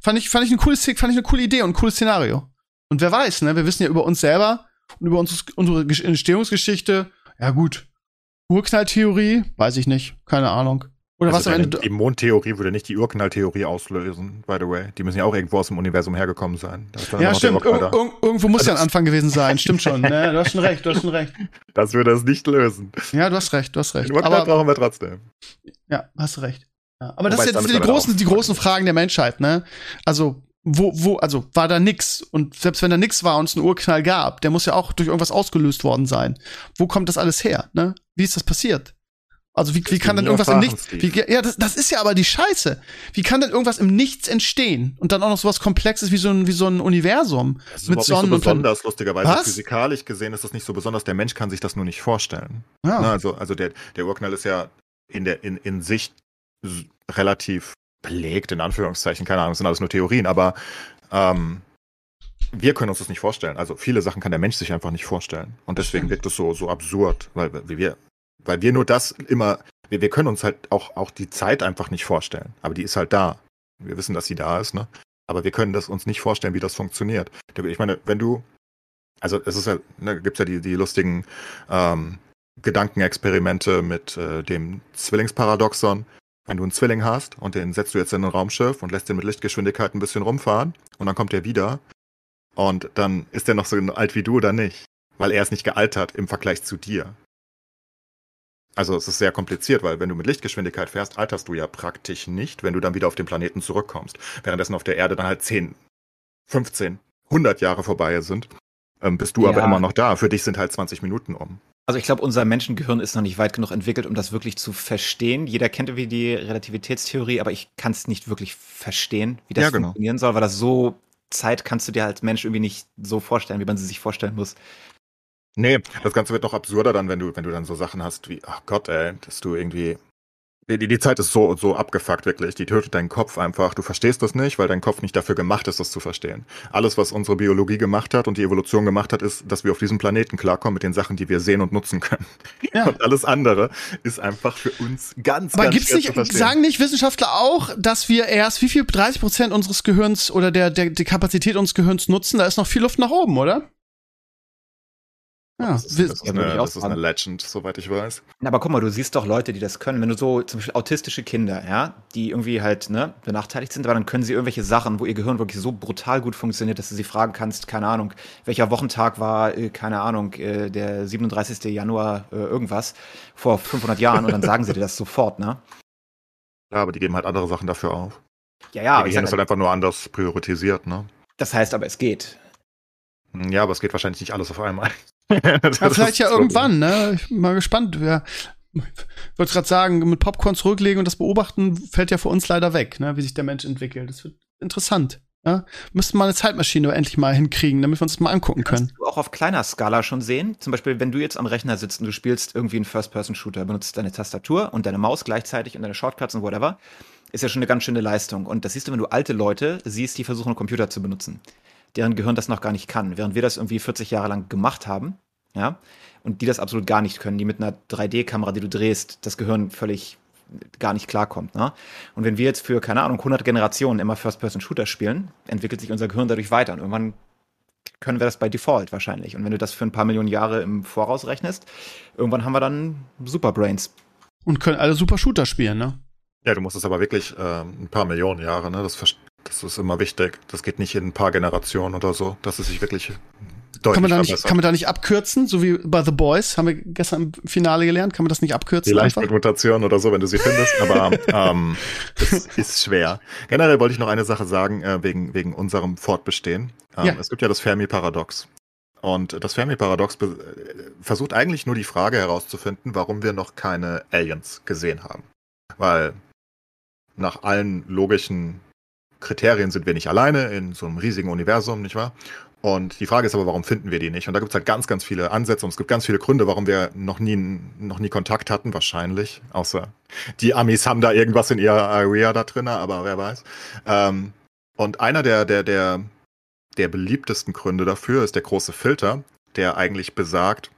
Fand ich, fand ich ein cooles, fand ich eine coole Idee und ein cooles Szenario. Und wer weiß, ne, wir wissen ja über uns selber und über uns, unsere Gesch- Entstehungsgeschichte, ja gut. Urknalltheorie, weiß ich nicht, keine Ahnung. Oder was Also am deine- Ende. Die Mondtheorie würde nicht die Urknalltheorie auslösen, by the way. Die müssen ja auch irgendwo aus dem Universum hergekommen sein. Ja, stimmt. Ir irgendwo muss ja ein Anfang gewesen sein. Stimmt schon. Ne, du hast schon recht, du hast schon recht. [laughs] Das würde es nicht lösen. Ja, du hast recht, du hast recht. Den Urknall brauchen wir trotzdem. ja, hast recht. Ja, aber das Wobei sind es damit jetzt die großen, die großen Fragen der Menschheit, ne? Also, wo, wo, also war da nix? Und selbst wenn da nix war und es einen Urknall gab, der muss ja auch durch irgendwas ausgelöst worden sein. Wo kommt das alles her, ne? Wie ist das passiert? Also wie, wie kann denn irgendwas im Nichts? Wie, ja, das, das ist ja aber die Scheiße. Wie kann denn irgendwas im Nichts entstehen und dann auch noch sowas Komplexes wie so ein wie so ein Universum Das ist mit Sonnen nicht und so besonders, lustigerweise. Was? Physikalisch gesehen ist das nicht so besonders. Der Mensch kann sich das nur nicht vorstellen. Ja. Ne, also, also der, der Urknall ist ja in, der, in, in Sicht relativ belegt, in Anführungszeichen. Keine Ahnung, das sind alles nur Theorien, aber ähm, wir können uns das nicht vorstellen. Also viele Sachen kann der Mensch sich einfach nicht vorstellen. Und deswegen wirkt es so, so absurd, weil weil wir, weil wir nur das immer, wir, wir können uns halt auch, auch die Zeit einfach nicht vorstellen. Aber die ist halt da. Wir wissen, dass sie da ist, ne? Aber wir können das uns nicht vorstellen, wie das funktioniert. Ich meine, wenn du, also es ist ja, ne, gibt's ja die, die lustigen ähm, Gedankenexperimente mit äh, dem Zwillingsparadoxon. Wenn du einen Zwilling hast und den setzt du jetzt in ein Raumschiff und lässt den mit Lichtgeschwindigkeit ein bisschen rumfahren und dann kommt er wieder und dann ist er noch so alt wie du oder nicht, weil er ist nicht gealtert im Vergleich zu dir. Also es ist sehr kompliziert, weil wenn du mit Lichtgeschwindigkeit fährst, alterst du ja praktisch nicht, wenn du dann wieder auf den Planeten zurückkommst. Währenddessen auf der Erde dann halt 10, 15, 100 Jahre vorbei sind. ähm, bist du aber Ja. immer noch da. Für dich sind halt 20 Minuten um. Also ich glaube, unser Menschengehirn ist noch nicht weit genug entwickelt, um das wirklich zu verstehen. Jeder kennt irgendwie die Relativitätstheorie, aber ich kann es nicht wirklich verstehen, wie das Ja, genau. funktionieren soll, weil das so Zeit kannst du dir als Mensch irgendwie nicht so vorstellen, wie man sie sich vorstellen muss. Nee, das Ganze wird noch absurder dann, wenn du, wenn du dann so Sachen hast wie, ach Gott, ey, dass du irgendwie. Die, die Zeit ist so, so abgefuckt, wirklich. Die tötet deinen Kopf einfach. Du verstehst das nicht, weil dein Kopf nicht dafür gemacht ist, das zu verstehen. Alles, was unsere Biologie gemacht hat und die Evolution gemacht hat, ist, dass wir auf diesem Planeten klarkommen mit den Sachen, die wir sehen und nutzen können. Ja. Und alles andere ist einfach für uns ganz, Aber ganz gibt's nicht, sagen nicht Wissenschaftler auch, dass wir erst wie viel 30 Prozent unseres Gehirns oder der, der, die Kapazität unseres Gehirns nutzen? Da ist noch viel Luft nach oben, oder? Ja, das ist, das ist, eine, das ist eine. Legend, soweit ich weiß. Aber guck mal, du siehst doch Leute, die das können. Wenn du so zum Beispiel autistische Kinder, ja, die irgendwie halt ne, benachteiligt sind, aber dann können sie irgendwelche Sachen, wo ihr Gehirn wirklich so brutal gut funktioniert, dass du sie fragen kannst, keine Ahnung, welcher Wochentag war, äh, keine Ahnung, äh, der 37. Januar äh, irgendwas vor 500 Jahren und dann sagen sie dir das sofort, ne? Ja, aber die geben halt andere Sachen dafür auf. Ja, ja, ich Gehirn sag, ist halt einfach nur anders priorisiert, ne? das heißt aber, es geht. Ja, aber es geht wahrscheinlich nicht alles auf einmal. [laughs] Ja, vielleicht ja irgendwann, ne? Ich bin mal gespannt. Ja. Ich wollte gerade sagen, mit Popcorn zurücklegen und das beobachten fällt ja für uns leider weg, ne? wie sich der Mensch entwickelt. Das wird interessant. Ja? Müssten mal eine Zeitmaschine endlich mal hinkriegen, damit wir uns das mal angucken können. Kannst du auch auf kleiner Skala schon sehen. Zum Beispiel, wenn du jetzt am Rechner sitzt und du spielst irgendwie einen First-Person-Shooter, benutzt deine Tastatur und deine Maus gleichzeitig und deine Shortcuts und whatever, ist ja schon eine ganz schöne Leistung. Und das siehst du, wenn du alte Leute siehst, die versuchen, einen Computer zu benutzen, deren Gehirn das noch gar nicht kann, während wir das irgendwie 40 Jahre lang gemacht haben, ja, und die das absolut gar nicht können, die mit einer 3D-Kamera, die du drehst, das Gehirn völlig gar nicht klarkommt. Ne? Und wenn wir jetzt für, keine Ahnung, 100 Generationen immer First-Person-Shooter spielen, entwickelt sich unser Gehirn dadurch weiter. Und irgendwann können wir das bei Default wahrscheinlich. Und wenn du das für ein paar Millionen Jahre im Voraus rechnest, irgendwann haben wir dann Superbrains. Und können alle super Shooter spielen, ne? Ja, du musst es aber wirklich ähm, ein paar Millionen Jahre, ne? Das, das ist immer wichtig. Das geht nicht in ein paar Generationen oder so, dass es sich wirklich deutlich Kann man, da nicht, kann man da nicht abkürzen, so wie bei The Boys, haben wir gestern im Finale gelernt, kann man das nicht abkürzen? Vielleicht einfach? mit Mutation oder so, wenn du sie findest, aber [laughs] ähm, das ist schwer. Generell wollte ich noch eine Sache sagen, äh, wegen, wegen unserem Fortbestehen. Ähm, Ja. Es gibt ja das Fermi-Paradox. Und das Fermi-Paradox äh, versucht eigentlich nur die Frage herauszufinden, warum wir noch keine Aliens gesehen haben. Weil nach allen logischen Kriterien sind wir nicht alleine in so einem riesigen Universum, nicht wahr? Und die Frage ist aber, warum finden wir die nicht? Und da gibt es halt ganz, ganz viele Ansätze und es gibt ganz viele Gründe, warum wir noch nie, noch nie Kontakt hatten, wahrscheinlich. Außer die Amis haben da irgendwas in ihrer Area da drin, aber wer weiß. Ähm, und einer der, der, der, der beliebtesten Gründe dafür ist der große Filter, der eigentlich besagt,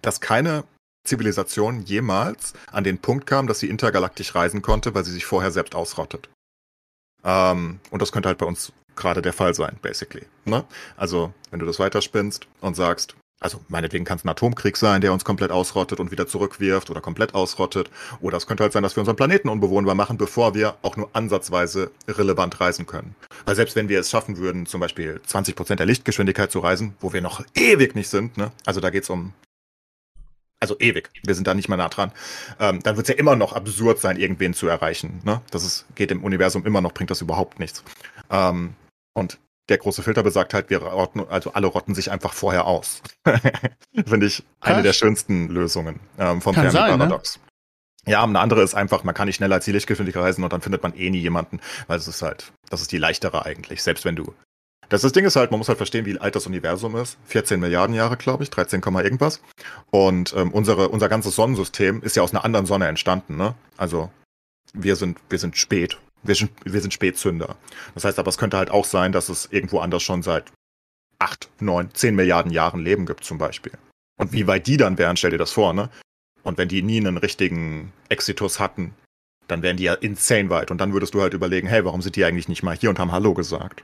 dass keine Zivilisation jemals an den Punkt kam, dass sie intergalaktisch reisen konnte, weil sie sich vorher selbst ausrottet. Ähm, und das könnte halt bei uns gerade der Fall sein, basically. Ne? Also, wenn du das weiterspinnst und sagst, also meinetwegen kann es ein Atomkrieg sein, der uns komplett ausrottet und wieder zurückwirft oder komplett ausrottet. Oder es könnte halt sein, dass wir unseren Planeten unbewohnbar machen, bevor wir auch nur ansatzweise relevant reisen können. Weil selbst wenn wir es schaffen würden, zum Beispiel 20% der Lichtgeschwindigkeit zu reisen, wo wir noch ewig nicht sind, ne? also da geht's um also ewig, wir sind da nicht mehr nah dran, ähm, dann wird es ja immer noch absurd sein, irgendwen zu erreichen. Ne? Das ist, geht im Universum immer noch, bringt das überhaupt nichts. Ähm, und der große Filter besagt halt, wir rotten, also alle rotten sich einfach vorher aus. [laughs] Finde ich eine Krass. der schönsten Lösungen ähm, vom sein, ne? Ja, eine andere ist einfach, man kann nicht schneller als die Lichtgeschwindigkeit reisen und dann findet man eh nie jemanden, weil es ist halt, das ist die leichtere eigentlich, selbst wenn du. Das, das Ding ist halt, man muss halt verstehen, wie alt das Universum ist. 14 Milliarden Jahre, glaube ich, 13, Komma irgendwas. Und ähm, unsere, unser ganzes Sonnensystem ist ja aus einer anderen Sonne entstanden, ne? Also wir sind, wir sind spät. Wir sind, wir sind Spätzünder. Das heißt aber, es könnte halt auch sein, dass es irgendwo anders schon seit 8, 9, 10 Milliarden Jahren Leben gibt, zum Beispiel. Und wie weit die dann wären, stell dir das vor, ne? Und wenn die nie einen richtigen Exitus hatten, dann wären die ja insane weit. Und dann würdest du halt überlegen, hey, warum sind die eigentlich nicht mal hier und haben Hallo gesagt?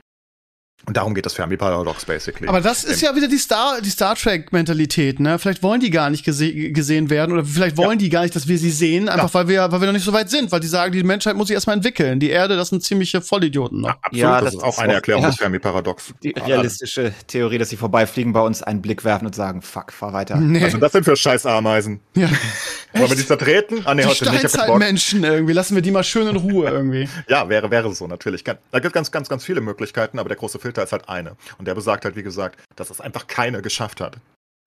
Und darum geht das Fermi-Paradox, basically. Aber das ist ja wieder die Star, die Star Trek-Mentalität, ne? Vielleicht wollen die gar nicht gese gesehen werden oder vielleicht wollen die gar nicht, dass wir sie sehen, einfach weil wir, weil wir noch nicht so weit sind, weil die sagen, die Menschheit muss sich erstmal entwickeln. Die Erde, das sind ziemliche Vollidioten noch. Absolut, Ja, das, das ist auch eine Erklärung ja. des Fermi-Paradox. Die realistische Theorie, dass sie vorbeifliegen, bei uns einen Blick werfen und sagen, fuck, fahr weiter. Nee. Also das sind für scheiß Ameisen. ja. [laughs] Wollen wir die zertreten? Ah, nee, die heute nicht. Steinzeitmenschen irgendwie. Lassen wir die mal schön in Ruhe [laughs] irgendwie. Ja, wäre, wäre so natürlich. Da gibt ganz, ganz, ganz viele Möglichkeiten, aber der große Filter ist halt eine. Und der besagt halt, wie gesagt, dass es einfach keine geschafft hat.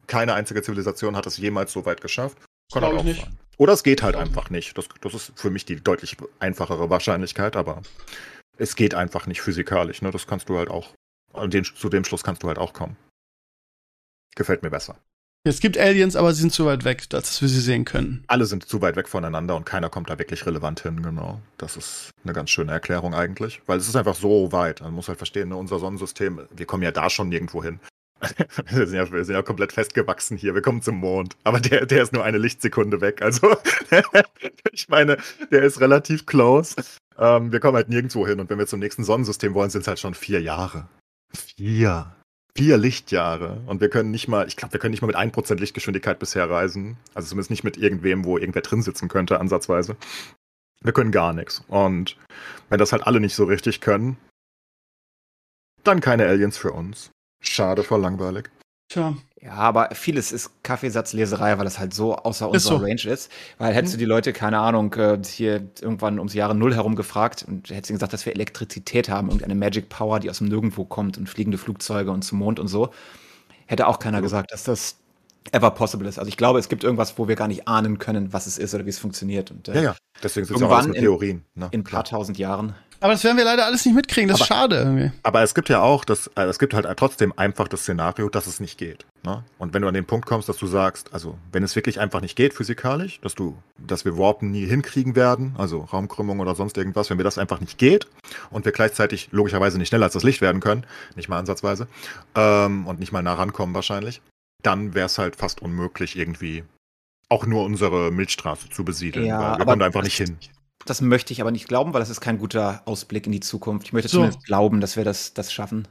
Keine einzige Zivilisation hat es jemals so weit geschafft. Kann halt auch nicht. sein. Oder es geht halt einfach nicht. Das, das ist für mich die deutlich einfachere Wahrscheinlichkeit, aber es geht einfach nicht physikalisch. Ne? Das kannst du halt auch. Den, zu dem Schluss kannst du halt auch kommen. Gefällt mir besser. Es gibt Aliens, aber sie sind zu weit weg, dass wir sie sehen können. Alle sind zu weit weg voneinander und keiner kommt da wirklich relevant hin, genau. Das ist eine ganz schöne Erklärung eigentlich. Weil es ist einfach so weit. Man muss halt verstehen, ne, unser Sonnensystem, wir kommen ja da schon nirgendwo hin. [laughs] Wir sind, ja, wir sind ja komplett festgewachsen hier. Wir kommen zum Mond. Aber der, der ist nur eine Lichtsekunde weg. Also, [laughs] ich meine, der ist relativ close. Ähm, wir kommen halt nirgendwo hin. Und wenn wir zum nächsten Sonnensystem wollen, sind es halt schon vier Jahre. Vier. Vier Lichtjahre. Und wir können nicht mal, ich glaube, wir können nicht mal mit 1% Lichtgeschwindigkeit bisher reisen. Also zumindest nicht mit irgendwem, wo irgendwer drin sitzen könnte, ansatzweise. Wir können gar nichts. Und wenn das halt alle nicht so richtig können, dann keine Aliens für uns. Schade, voll langweilig. Tja. Ja, aber vieles ist Kaffeesatzleserei, weil das halt so außer Ist unserer so. Range ist. Weil hättest Mhm. du die Leute, keine Ahnung, äh, hier irgendwann ums Jahre Null herum gefragt und hättest ihnen gesagt, dass wir Elektrizität haben, irgendeine Magic Power, die aus dem Nirgendwo kommt und fliegende Flugzeuge und zum Mond und so, hätte auch keiner gesagt, dass das ever possible ist. Also ich glaube, es gibt irgendwas, wo wir gar nicht ahnen können, was es ist oder wie es funktioniert. Und äh, Ja, ja. Deswegen sind es ja auch nur in- Theorien. Ne? in ein paar tausend Jahren. Aber das werden wir leider alles nicht mitkriegen. Das ist Aber- schade irgendwie. Aber es gibt ja auch, das, äh, es gibt halt trotzdem einfach das Szenario, dass es nicht geht. Ne? Und wenn du an den Punkt kommst, dass du sagst, also wenn es wirklich einfach nicht geht physikalisch, dass du, dass wir Warpen nie hinkriegen werden, also Raumkrümmung oder sonst irgendwas, wenn mir das einfach nicht geht und wir gleichzeitig logischerweise nicht schneller als das Licht werden können, nicht mal ansatzweise, ähm, und nicht mal nah rankommen wahrscheinlich, dann wäre es halt fast unmöglich irgendwie auch nur unsere Milchstraße zu besiedeln. Ja, wir aber kommen da einfach nicht hin. Das möchte ich aber nicht glauben, weil das ist kein guter Ausblick in die Zukunft. Ich möchte So. zumindest glauben, dass wir das, das schaffen.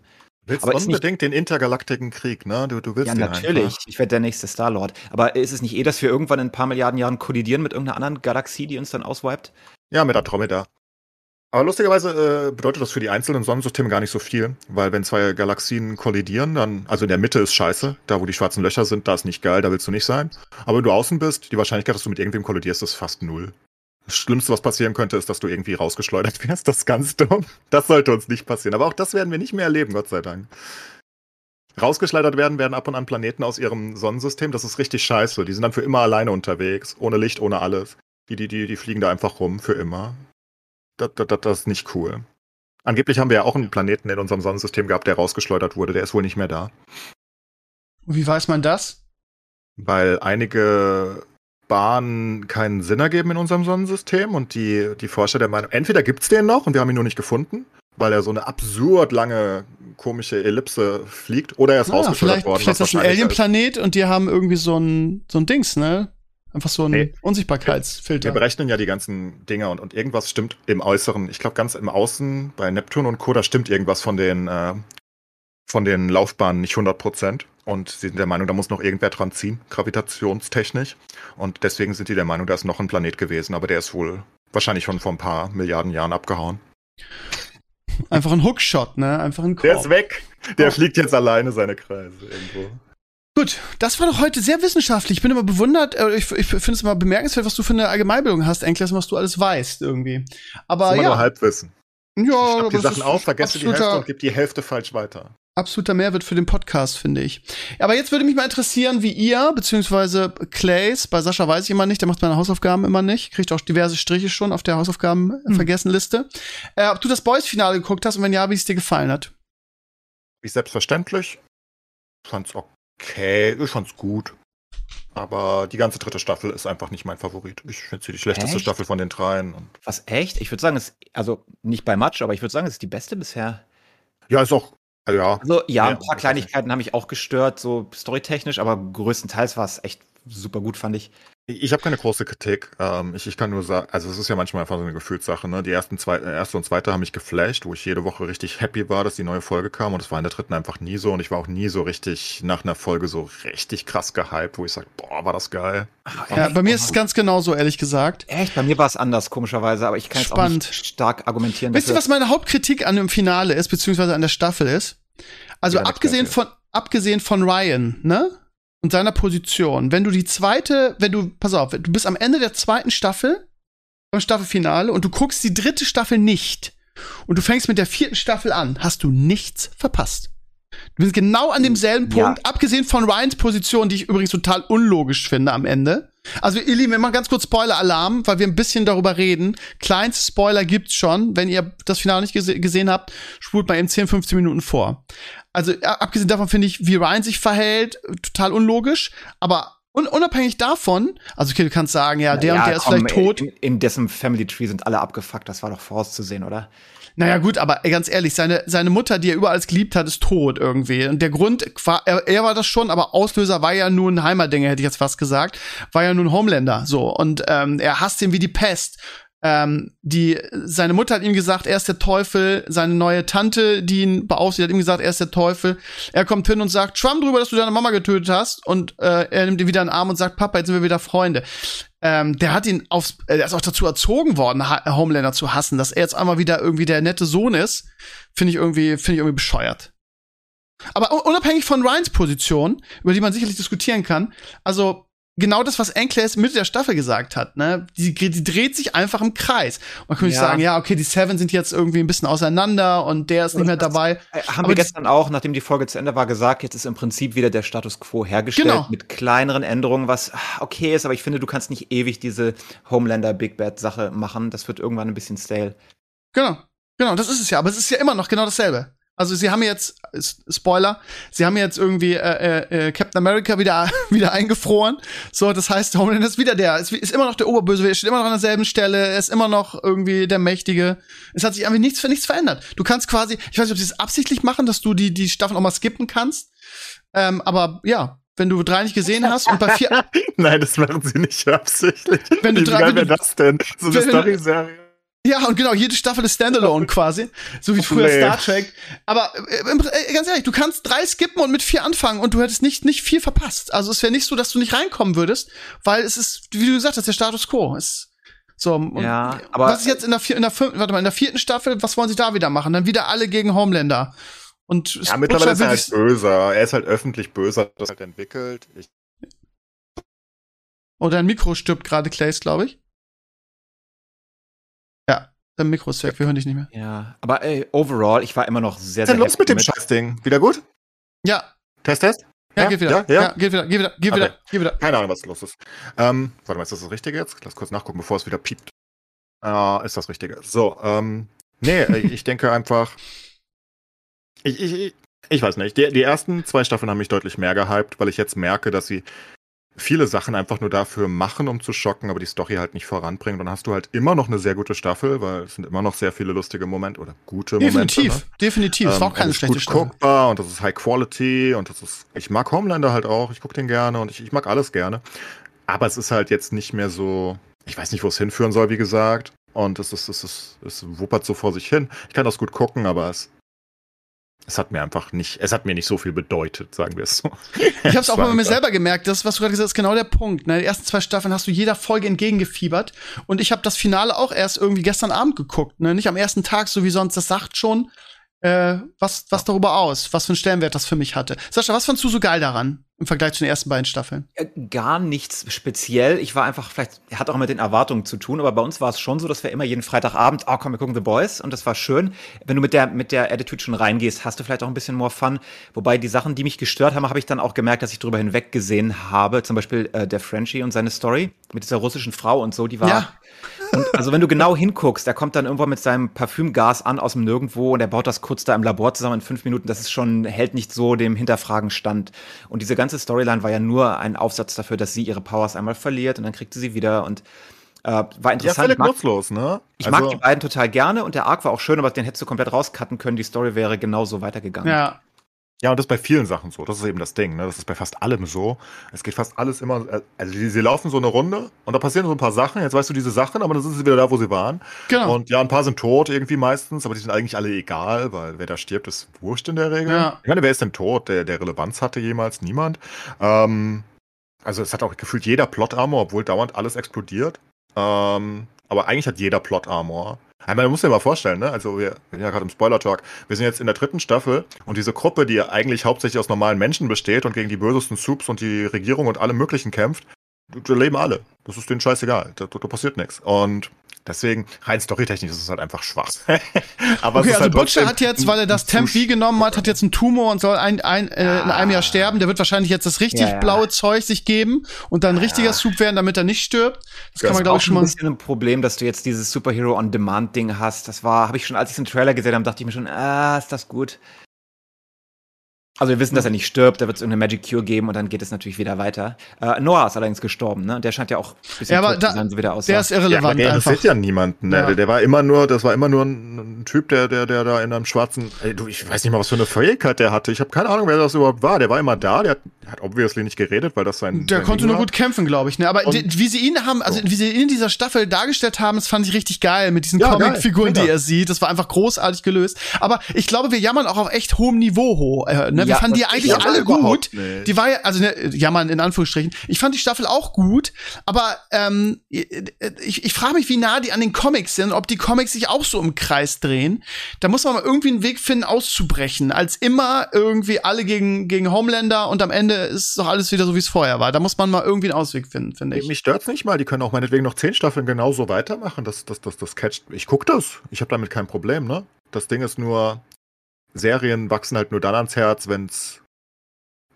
Willst Aber ist nicht- unbedingt den intergalaktischen Krieg, ne? Du, du willst Ja, natürlich. Einfach. Ich werde der nächste Star-Lord. Aber ist es nicht eh, dass wir irgendwann in ein paar Milliarden Jahren kollidieren mit irgendeiner anderen Galaxie, die uns dann auswiped? Ja, mit Andromeda. Aber lustigerweise äh, bedeutet das für die einzelnen Sonnensysteme gar nicht so viel, weil wenn zwei Galaxien kollidieren, dann, also in der Mitte ist scheiße, da wo die schwarzen Löcher sind, da ist nicht geil, da willst du nicht sein. Aber wenn du außen bist, die Wahrscheinlichkeit, dass du mit irgendwem kollidierst, ist fast null. Das Schlimmste, was passieren könnte, ist, dass du irgendwie rausgeschleudert [laughs] wirst. Das ist ganz dumm. Das sollte uns nicht passieren. Aber auch das werden wir nicht mehr erleben, Gott sei Dank. Rausgeschleudert werden werden ab und an Planeten aus ihrem Sonnensystem. Das ist richtig scheiße. Die sind dann für immer alleine unterwegs. Ohne Licht, ohne alles. Die, die, die, die fliegen da einfach rum. Für immer. Das, das, das, ist nicht cool. Angeblich haben wir ja auch einen Planeten in unserem Sonnensystem gehabt, der rausgeschleudert wurde. Der ist wohl nicht mehr da. Wie weiß man das? Weil einige Bahnen keinen Sinn ergeben in unserem Sonnensystem und die, die Forscher der Meinung, entweder gibt's den noch und wir haben ihn nur nicht gefunden, weil er so eine absurd lange komische Ellipse fliegt, oder er ist Ah, rausgeschleudert vielleicht, worden. vielleicht ist das ein Alien-Planet und die haben irgendwie so ein, so ein Dings, ne? Einfach so ein Nee. Wir Unsichtbarkeitsfilter. berechnen ja die ganzen Dinge und, und irgendwas stimmt im Äußeren. Ich glaube, ganz im Außen, bei Neptun und Co., da stimmt irgendwas von den, äh, von den Laufbahnen nicht 100%. Und sie sind der Meinung, da muss noch irgendwer dran ziehen, gravitationstechnisch. Und deswegen sind die der Meinung, da ist noch ein Planet gewesen, aber der ist wohl wahrscheinlich schon vor ein paar Milliarden Jahren abgehauen. Einfach ein Hookshot, ne? Einfach ein Der Korb. ist weg. Der Oh. fliegt jetzt alleine seine Kreise irgendwo. Gut, das war doch heute sehr wissenschaftlich. Ich bin immer bewundert, äh, ich, ich finde es immer bemerkenswert, was du für eine Allgemeinbildung hast, Enkles, und was du alles weißt irgendwie. Aber ja, nur Halbwissen. ja, Ich aber die Sachen auf, vergesse die Hälfte und gebe die Hälfte falsch weiter. absoluter Mehrwert für den Podcast, finde ich. Aber jetzt würde mich mal interessieren, wie ihr, beziehungsweise Clays, bei Sascha weiß ich immer nicht, der macht meine Hausaufgaben immer nicht, kriegt auch diverse Striche schon auf der Hausaufgaben-Vergessen-Liste. Äh, ob du das Boys-Finale geguckt hast und wenn ja, wie es dir gefallen hat. Ich selbstverständlich. Fand's okay, ich fand's gut. Aber die ganze dritte Staffel ist einfach nicht mein Favorit. Ich finde sie die schlechteste Echt? Staffel von den dreien. Und Was, echt? Ich würde sagen, es also nicht bei Match, aber ich würde sagen, es ist die beste bisher. ja, ist auch, also ja, Also, ja, ein paar Kleinigkeiten haben mich auch gestört, so storytechnisch, aber größtenteils war es echt super gut, fand ich. Ich habe keine große Kritik. Ähm, ich, ich kann nur sagen, also es ist ja manchmal einfach so eine Gefühlssache. Ne? Die ersten zwei, äh, erste und zweite haben mich geflasht, wo ich jede Woche richtig happy war, dass die neue Folge kam. Und es war in der dritten einfach nie so. Und ich war auch nie so richtig nach einer Folge so richtig krass gehypt, wo ich sage, boah, war das geil. Ja, bei mir ist es ganz genauso, ehrlich gesagt. Echt, bei mir war es anders, komischerweise, aber ich kann jetzt auch Spannend. nicht stark argumentieren. Wisst ihr, was meine Hauptkritik an dem Finale ist, beziehungsweise an der Staffel ist? Also Ja, abgesehen von, abgesehen von Ryan, ne? Und seiner Position, wenn du die zweite, wenn du, pass auf, du bist am Ende der zweiten Staffel, beim Staffelfinale, und du guckst die dritte Staffel nicht, und du fängst mit der vierten Staffel an, hast du nichts verpasst. Du bist genau an demselben Ja. Punkt, abgesehen von Ryans Position, die ich übrigens total unlogisch finde am Ende. Also, ihr Lieben, wir machen ganz kurz Spoiler-Alarm, weil wir ein bisschen darüber reden. Kleinste Spoiler gibt's schon. Wenn ihr das Finale nicht gese gesehen habt, spult mal eben 10, 15 Minuten vor. Also, a- abgesehen davon finde ich, wie Ryan sich verhält, total unlogisch. Aber un unabhängig davon, also, okay, du kannst sagen, ja, der und der ist komm, vielleicht tot. In, in dessen Family Tree sind alle abgefuckt, das war doch vorauszusehen, oder? Naja, gut, aber ganz ehrlich, seine, seine Mutter, die er überall geliebt hat, ist tot irgendwie. Und der Grund, war, er, er war das schon, aber Auslöser war ja nur ein Heimerdinger, hätte ich jetzt fast gesagt. War ja nur ein Homelander, so. Und ähm, er hasst ihn wie die Pest. Ähm, die, seine Mutter hat ihm gesagt, er ist der Teufel. Seine neue Tante, die ihn beaufsichtigt, hat ihm gesagt, er ist der Teufel. Er kommt hin und sagt, schwamm drüber, dass du deine Mama getötet hast. Und äh, er nimmt ihn wieder in den Arm und sagt, Papa, jetzt sind wir wieder Freunde. Ähm, der hat ihn aufs, äh, der ist auch dazu erzogen worden, ha Homelander zu hassen, dass er jetzt einmal wieder irgendwie der nette Sohn ist, finde ich irgendwie, finde ich irgendwie bescheuert. Aber unabhängig von Ryans Position, über die man sicherlich diskutieren kann, also genau das, was Enclaves Mitte der Staffel gesagt hat, ne, die, die dreht sich einfach im Kreis. Man könnte Ja. sagen, ja, okay, die Seven sind jetzt irgendwie ein bisschen auseinander und der ist nicht mehr dabei. Äh, haben Aber wir gestern auch, nachdem die Folge zu Ende war, gesagt, jetzt ist im Prinzip wieder der Status quo hergestellt Genau. mit kleineren Änderungen, was ah, okay ist, aber ich finde, du kannst nicht ewig diese Homelander Big Bad Sache machen. Das wird irgendwann ein bisschen stale. Genau, genau, das ist es ja. Aber es ist ja immer noch genau dasselbe. Also sie haben jetzt, Spoiler, sie haben jetzt irgendwie äh, äh, äh, Captain America wieder, [laughs] wieder eingefroren. So, das heißt, Homelander ist wieder der, ist, ist immer noch der Oberböse, er steht immer noch an derselben Stelle, er ist immer noch irgendwie der Mächtige. Es hat sich irgendwie nichts für nichts verändert. Du kannst quasi, ich weiß nicht, ob sie es absichtlich machen, dass du die, die Staffel auch mal skippen kannst. Ähm, aber ja, wenn du drei nicht gesehen hast und bei vier, [laughs] Nein, das machen sie nicht absichtlich. Wenn du Wie drei- geil wenn wäre das denn? So eine Story-Serie. Ja, und genau, jede Staffel ist Standalone [laughs] quasi. So wie früher Nee. Star Trek. Aber äh, äh, ganz ehrlich, du kannst drei skippen und mit vier anfangen und du hättest nicht, nicht viel verpasst. Also es wäre nicht so, dass du nicht reinkommen würdest, weil es ist, wie du gesagt hast, der Status quo. ist so, und Ja, aber- was ist jetzt in der, vier, in der fünften, warte mal, in der vierten Staffel, was wollen sie da wieder machen? Dann wieder alle gegen Homelander. Und Ja, mittlerweile ist er rutscht halt böser. Er ist halt öffentlich böser, hat das halt entwickelt. Ich, Oh, dein Mikro stirbt gerade, Clays, glaube ich. Ja, dein Mikro ist weg, wir hören dich nicht mehr. Ja, aber ey, overall, ich war immer noch sehr, was ist denn sehr los mit dem Scheißding? Wieder gut? Ja, Test, Test? ja, geht wieder. Ja, ja. geht wieder, geht wieder, geht Okay. wieder, geht wieder. Keine Ahnung, was los ist. Ähm, warte mal, ist das das Richtige jetzt? Lass kurz nachgucken, bevor es wieder piept. Äh, ist das Richtige. So, ähm, nee, ich denke einfach, ich, ich, ich, ich weiß nicht, die, die ersten zwei Staffeln haben mich deutlich mehr gehypt, weil ich jetzt merke, dass sie viele Sachen einfach nur dafür machen, um zu schocken, aber die Story halt nicht voranbringen. Dann hast du halt immer noch eine sehr gute Staffel, weil es sind immer noch sehr viele lustige Momente oder gute Definitiv, Momente. ne? definitiv. Es war auch keine schlechte gut Staffel. guckbar und das ist High Quality und das ist. Ich mag Homelander halt auch, ich gucke den gerne und ich, ich mag alles gerne. Aber es ist halt jetzt nicht mehr so. Ich weiß nicht, wo es hinführen soll, wie gesagt. Und es ist, es ist, es wuppert so vor sich hin. Ich kann das gut gucken, aber es. Es hat mir einfach nicht, es hat mir nicht so viel bedeutet, sagen wir es so. Ich habe [laughs] es auch bei mir selber gemerkt, das, was du gerade gesagt hast, ist genau der Punkt. Ne? Die ersten zwei Staffeln hast du jeder Folge entgegengefiebert. Und ich habe das Finale auch erst irgendwie gestern Abend geguckt. Ne? Nicht am ersten Tag, so wie sonst. Das sagt schon äh, was, was darüber aus, was für einen Stellenwert das für mich hatte. Sascha, was fandst du so geil daran im Vergleich zu den ersten beiden Staffeln? Äh, Gar nichts speziell. Ich war einfach, vielleicht hat auch mit den Erwartungen zu tun, aber bei uns war es schon so, dass wir immer jeden Freitagabend, oh komm, wir gucken The Boys und das war schön. Wenn du mit der, mit der Attitude schon reingehst, hast du vielleicht auch ein bisschen more Fun. Wobei die Sachen, die mich gestört haben, habe ich dann auch gemerkt, dass ich drüber hinweg gesehen habe. Zum Beispiel äh, der Frenchie und seine Story mit dieser russischen Frau und so, die war. Ja. Und also wenn du genau hinguckst, der kommt dann irgendwann mit seinem Parfümgas an aus dem Nirgendwo und er baut das kurz da im Labor zusammen in fünf Minuten. Das ist schon, hält nicht so dem Hinterfragen stand. Und diese ganze Storyline war ja nur ein Aufsatz dafür, dass sie ihre Powers einmal verliert und dann kriegt sie sie wieder und äh, war Ja, interessant. völlig ich mag, nutzlos, ne? ich mag die beiden total gerne und der Arc war auch schön, aber den hättest du komplett rauscutten können. Die Story wäre genauso weitergegangen. Ja. Ja, und das ist bei vielen Sachen so. Das ist eben das Ding. Ne? Das ist bei fast allem so. Es geht fast alles immer. äh, Also, sie, sie laufen so eine Runde und da passieren so ein paar Sachen. Jetzt weißt du diese Sachen, aber dann sind sie wieder da, wo sie waren. Genau. Und ja, ein paar sind tot irgendwie meistens, aber die sind eigentlich alle egal, weil wer da stirbt, ist wurscht in der Regel. Ja. Ich meine, wer ist denn tot, der, der Relevanz hatte jemals? Niemand. Ähm, also, es hat auch gefühlt jeder Plot-Armor, obwohl dauernd alles explodiert. Ähm, aber eigentlich hat jeder Plot-Armor. Man muss sich mal vorstellen, ne? Also wir sind ja gerade im Spoiler-Talk. Wir sind jetzt in der dritten Staffel und diese Gruppe, die ja eigentlich hauptsächlich aus normalen Menschen besteht und gegen die bösesten Soups und die Regierung und alle möglichen kämpft, da leben alle. Das ist denen scheißegal. Da, da passiert nichts. Und Deswegen, rein storytechnisch ist es halt einfach schwach. [laughs] Aber okay, also halt Butcher hat jetzt, weil er das Temp genommen hat, hat jetzt einen Tumor und soll ein, ein, äh, in einem Jahr sterben. Der wird wahrscheinlich jetzt das richtig ja, ja. blaue Zeug sich geben und dann ein richtiger Soup werden, damit er nicht stirbt. Das, das kann man, glaube ich, schon mal. Das ist ein bisschen ein Problem, dass du jetzt dieses Superhero-on-Demand-Ding hast. Das war, habe ich schon, als ich den Trailer gesehen habe, dachte ich mir schon, ah, ist das gut. Also wir wissen, dass er nicht stirbt, da wird es irgendeine Magic Cure geben und dann geht es natürlich wieder weiter. Äh, Noah ist allerdings gestorben, ne? Der scheint ja auch ein bisschen ja, aber da, zu sein, so wie der aussah. Der ist irrelevant. Ja, der interessiert ja niemanden. Ne? Ja. Der war immer nur, das war immer nur ein, ein, Typ, der, der, der da in einem schwarzen, ey, du, ich weiß nicht mal, was für eine Fähigkeit der hatte. Ich habe keine Ahnung, wer das überhaupt war. Der war immer da, der hat, hat obviously nicht geredet, weil das sein. Der sein konnte Ding nur war. gut kämpfen, glaube ich. Ne? Aber die, wie sie ihn haben, also wie sie ihn in dieser Staffel dargestellt haben, das fand ich richtig geil mit diesen ja, Comic-Figuren, die er sieht. Das war einfach großartig gelöst. Aber ich glaube, wir jammern auch auf echt hohem Niveau. Äh, ne? Wir fanden die eigentlich alle gut. Nicht. Die war ja, also ne, ja man in Anführungsstrichen. Ich fand die Staffel auch gut, aber ähm, ich, ich frage mich, wie nah die an den Comics sind, ob die Comics sich auch so im Kreis drehen. Da muss man mal irgendwie einen Weg finden, auszubrechen, als immer irgendwie alle gegen gegen Homelander und am Ende ist doch alles wieder so, wie es vorher war. Da muss man mal irgendwie einen Ausweg finden, finde ich. Mich stört's nicht mal. Die können auch meinetwegen noch zehn Staffeln genauso weitermachen. Das, das, das, das catcht. Ich guck das. Ich habe damit kein Problem, ne? Das Ding ist nur, Serien wachsen halt nur dann ans Herz, wenn's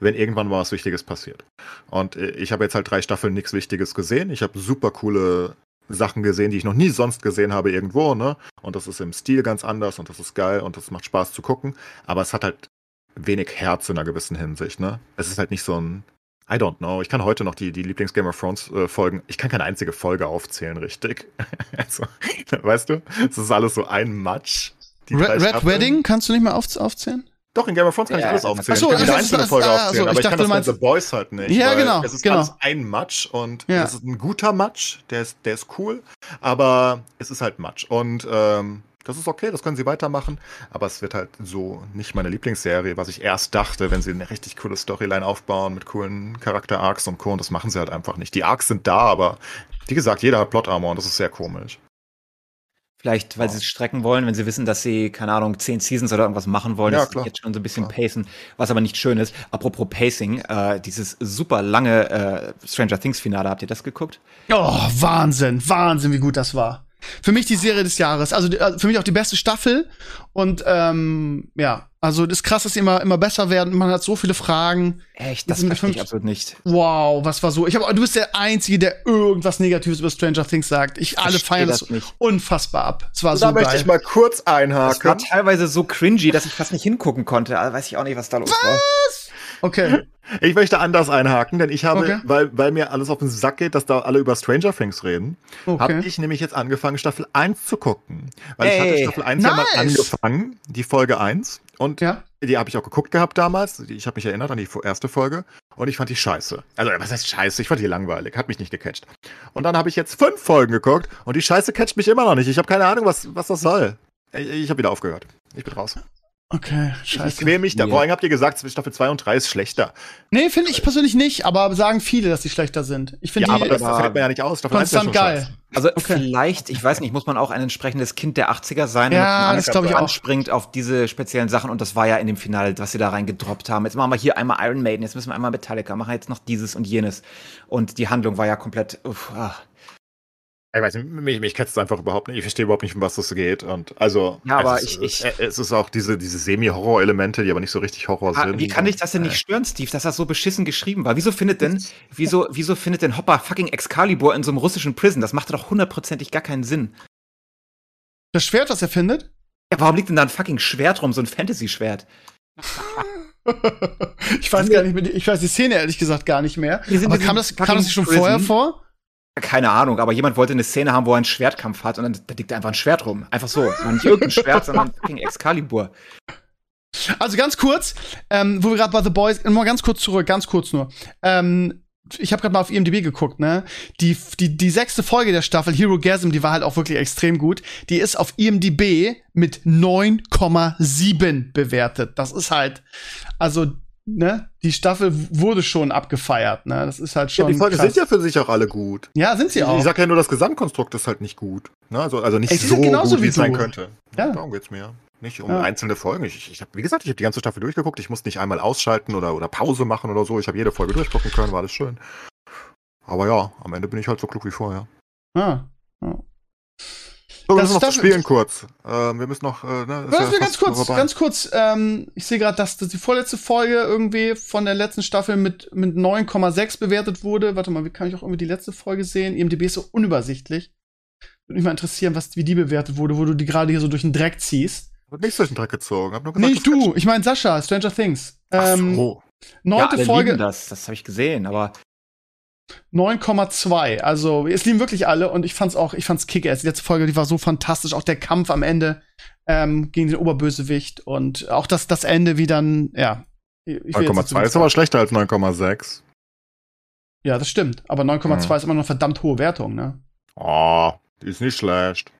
wenn irgendwann mal was Wichtiges passiert. Und äh, ich habe jetzt halt drei Staffeln nichts Wichtiges gesehen. Ich habe super coole Sachen gesehen, die ich noch nie sonst gesehen habe irgendwo, ne? Und das ist im Stil ganz anders und das ist geil und das macht Spaß zu gucken. Aber es hat halt wenig Herz in einer gewissen Hinsicht, ne? Es ist halt nicht so ein I don't know. Ich kann heute noch die, die Lieblings-Game of Thrones äh, Folgen, ich kann keine einzige Folge aufzählen, richtig. [laughs] also, weißt du, es ist alles so ein Matsch. Red, Red Wedding kannst du nicht mehr auf, aufzählen? Doch, in Game of Thrones kann ja. ich alles aufzählen. Achso, ich kann jede einzelne Folge ah, aufzählen, aber ich, dachte, kann das bei The Boys halt nicht. Ja, genau. Es ist genau. ein Match und ja. es ist ein guter Match, der ist, der ist cool, aber es ist halt Match. Und ähm, das ist okay, das können sie weitermachen, aber es wird halt so nicht meine Lieblingsserie, was ich erst dachte, wenn sie eine richtig coole Storyline aufbauen mit coolen Charakter-Arcs und Co. Und das machen sie halt einfach nicht. Die Arcs sind da, aber wie gesagt, jeder hat Plot-Armor und das ist sehr komisch. Vielleicht, weil ja. sie es strecken wollen, wenn sie wissen, dass sie, keine Ahnung, zehn Seasons oder irgendwas machen wollen, ja, dass sie jetzt schon so ein bisschen klar. pacen, was aber nicht schön ist. Apropos Pacing, äh, dieses super lange äh, Stranger Things Finale, habt ihr das geguckt? Oh, Wahnsinn, Wahnsinn, wie gut das war. Für mich die Serie des Jahres. Also äh, für mich auch die beste Staffel. Und ähm, ja, also das ist krass, dass sie immer, immer besser werden. Man hat so viele Fragen. Echt? Das verstehe ich absolut nicht. Wow, was war so? Ich hab, du bist der Einzige, der irgendwas Negatives über Stranger Things sagt. Ich, ich alle feiern das, das unfassbar ab. Es war so Da möchte ich mal kurz einhaken. Es war teilweise so cringy, dass ich fast nicht hingucken konnte. Also weiß ich auch nicht, was da los was? war. Okay. [laughs] Ich möchte anders einhaken, denn ich habe, okay. weil, weil mir alles auf den Sack geht, dass da alle über Stranger Things reden, okay. habe ich nämlich jetzt angefangen, Staffel 1 zu gucken. Weil Ey, ich hatte Staffel 1 nice. ja mal angefangen, die Folge 1. Und ja. die habe ich auch geguckt gehabt damals. Ich habe mich erinnert an die erste Folge. Und ich fand die scheiße. Also, was heißt scheiße? Ich fand die langweilig. Hat mich nicht gecatcht. Und dann habe ich jetzt fünf Folgen geguckt und die Scheiße catcht mich immer noch nicht. Ich habe keine Ahnung, was, was das soll. Ich, ich habe wieder aufgehört. Ich bin raus. Okay, scheiße. Ich quäl mich da. Yeah. Vorhin habt ihr gesagt, Staffel 2 und 3 ist schlechter. Nee, finde ich persönlich nicht, aber sagen viele, dass die schlechter sind. Ich finde ja, die aber das, das hält man ja nicht aus. Staffel 1 ist geil. Scheiße. Also okay. vielleicht, ich weiß nicht, muss man auch ein entsprechendes Kind der 80er sein, ja, das ich anspringt auf diese speziellen Sachen und das war ja in dem Finale, was sie da reingedroppt haben. Jetzt machen wir hier einmal Iron Maiden, jetzt müssen wir einmal Metallica, machen jetzt noch dieses und jenes und die Handlung war ja komplett uff, ach. Ich weiß nicht, mich, mich ketzt einfach überhaupt nicht. Ich verstehe überhaupt nicht, um was das geht. Und also, ja, aber es ich, ich, ist, es ist auch diese, diese Semi-Horror-Elemente, die aber nicht so richtig Horror ah, sind. Wie kann dich das denn nicht stören, Steve, dass das so beschissen geschrieben war? Wieso findet denn, [laughs] wieso, wieso findet denn Hopper fucking Excalibur in so einem russischen Prison? Das macht doch hundertprozentig gar keinen Sinn. Das Schwert, was er findet? Ja, warum liegt denn da ein fucking Schwert rum, so ein Fantasy-Schwert? [laughs] ich weiß gar nicht mehr, ich weiß die Szene ehrlich gesagt gar nicht mehr. Aber kam das, kam das schon vorher vor? Keine Ahnung, aber jemand wollte eine Szene haben, wo er einen Schwertkampf hat und dann da liegt einfach ein Schwert rum. Einfach so. nicht irgendein Schwert, sondern [laughs] fucking Excalibur. Also ganz kurz, ähm, wo wir gerade bei The Boys, mal ganz kurz zurück, ganz kurz nur. Ähm, ich habe gerade mal auf IMDb geguckt, ne? Die, die, die sechste Folge der Staffel, Hero Gasm, die war halt auch wirklich extrem gut. Die ist auf IMDb mit 9,7 bewertet. Das ist halt, also ne, die Staffel wurde schon abgefeiert, ne? Das ist halt schon. Ja, die Folgen sind ja für sich auch alle gut. Ja, sind sie auch. Ich sag ja nur, das Gesamtkonstrukt ist halt nicht gut. Ne? Also, also nicht Ey, so gut, wie es sein könnte. Ja. Darum geht's mir. Nicht um Ja. einzelne Folgen. Ich, ich, ich hab, wie gesagt, ich habe die ganze Staffel durchgeguckt. Ich musste nicht einmal ausschalten oder, oder Pause machen oder so. Ich habe jede Folge durchgucken können, war alles schön. Aber ja, am Ende bin ich halt so klug wie vorher. Ah, ja. So, wir müssen noch spielen kurz. Ähm, wir müssen noch. Äh, ne, ja mir ganz kurz, vorbei. ganz kurz. Ähm, ich sehe gerade, dass, dass die vorletzte Folge irgendwie von der letzten Staffel mit, mit 9,6 bewertet wurde. Warte mal, wie kann ich auch irgendwie die letzte Folge sehen? IMDb ist so unübersichtlich. Würde mich mal interessieren, was, wie die bewertet wurde, wo du die gerade hier so durch den Dreck ziehst. Wird nicht durch den Dreck gezogen. Hab nur gesagt, nicht du. Ich meine Sascha, Stranger Things. Ach Ähm, so. Neunte alle Folge. lieben das, das habe ich gesehen, aber 9,2. Also, es lieben wirklich alle und ich fand's auch, ich fand's kick-ass. Die letzte Folge, die war so fantastisch. Auch der Kampf am Ende ähm, gegen den Oberbösewicht und auch das, das Ende, wie dann, ja. Ich will jetzt nicht 9,2 so ist aber schlechter als 9,6. Ja, das stimmt. Aber 9,2 Mhm. ist immer noch eine verdammt hohe Wertung, ne? Oh, die ist nicht schlecht.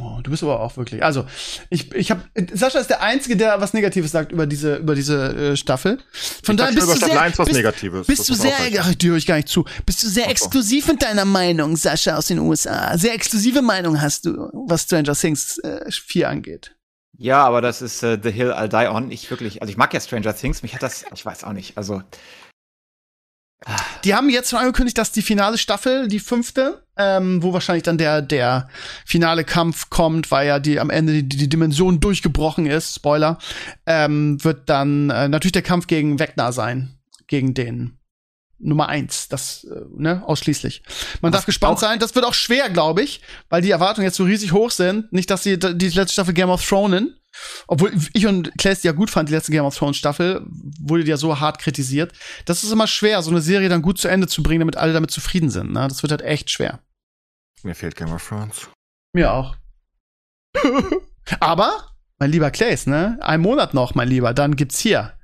Oh, du bist aber auch wirklich. Also, ich, ich habe Sascha ist der Einzige, der was Negatives sagt über diese, über diese äh, Staffel. Von daher bist du sehr, 1 was bist, Negatives. bist Das du sehr, ach, die höre ich gar nicht zu. Bist du sehr exklusiv in deiner Meinung, Sascha aus den USA? Sehr exklusive Meinung hast du, was Stranger Things äh, 4 angeht. ja, aber das ist äh, The Hill I'll Die On. Ich wirklich, also ich mag ja Stranger Things, mich hat das, ich weiß auch nicht, also Die haben jetzt schon angekündigt, dass die finale Staffel, die fünfte, ähm, wo wahrscheinlich dann der, der finale Kampf kommt, weil ja die am Ende die, die Dimension durchgebrochen ist, Spoiler, ähm, wird dann äh, natürlich der Kampf gegen Vecna sein. Gegen den Nummer eins, das, äh, ne, ausschließlich. Man Aber darf gespannt sein. Das wird auch schwer, glaube ich, weil die Erwartungen jetzt so riesig hoch sind. Nicht, dass sie die letzte Staffel Game of Thrones, obwohl ich und Claes die ja gut fand, die letzte Game of Thrones Staffel, wurde die ja so hart kritisiert. Das ist immer schwer, so eine Serie dann gut zu Ende zu bringen, damit alle damit zufrieden sind. Ne? Das wird halt echt schwer. Mir fehlt Game of Thrones. Mir auch. [laughs] Aber, mein lieber Claes, ne? Ein Monat noch, mein Lieber, dann gibt's hier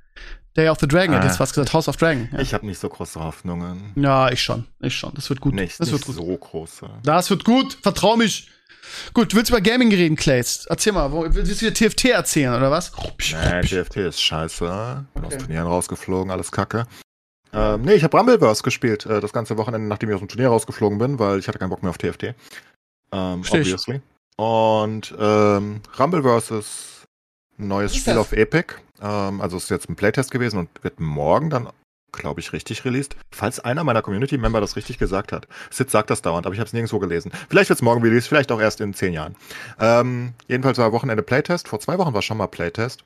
Day of the Dragon, Ah. jetzt was gesagt, House of Dragon. Ja. Ich habe nicht so große Hoffnungen. ja, ich schon, ich schon. Das wird gut. Nicht, das nicht wird gut. so große. Das wird gut, vertrau mich. Gut, du willst über Gaming reden, Claes? Erzähl mal, wo, willst du dir TFT erzählen, oder was? Nee, TFT ist scheiße. Bin Okay. aus Turnieren rausgeflogen, alles kacke. Ähm, nee, ich habe Rumbleverse gespielt, äh, das ganze Wochenende, nachdem ich aus dem Turnier rausgeflogen bin, weil ich hatte keinen Bock mehr auf TFT. Ähm, obviously. Und ähm, Rumbleverse ist ein neues Spiel das? auf Epic. Ähm, also es ist jetzt ein Playtest gewesen und wird morgen dann, glaube ich, richtig released. Falls einer meiner Community-Member das richtig gesagt hat. Sid sagt das dauernd, aber ich habe es nirgendwo gelesen. Vielleicht wird es morgen released, vielleicht auch erst in zehn Jahren. Ähm, jedenfalls war Wochenende Playtest. Vor zwei Wochen war schon mal Playtest.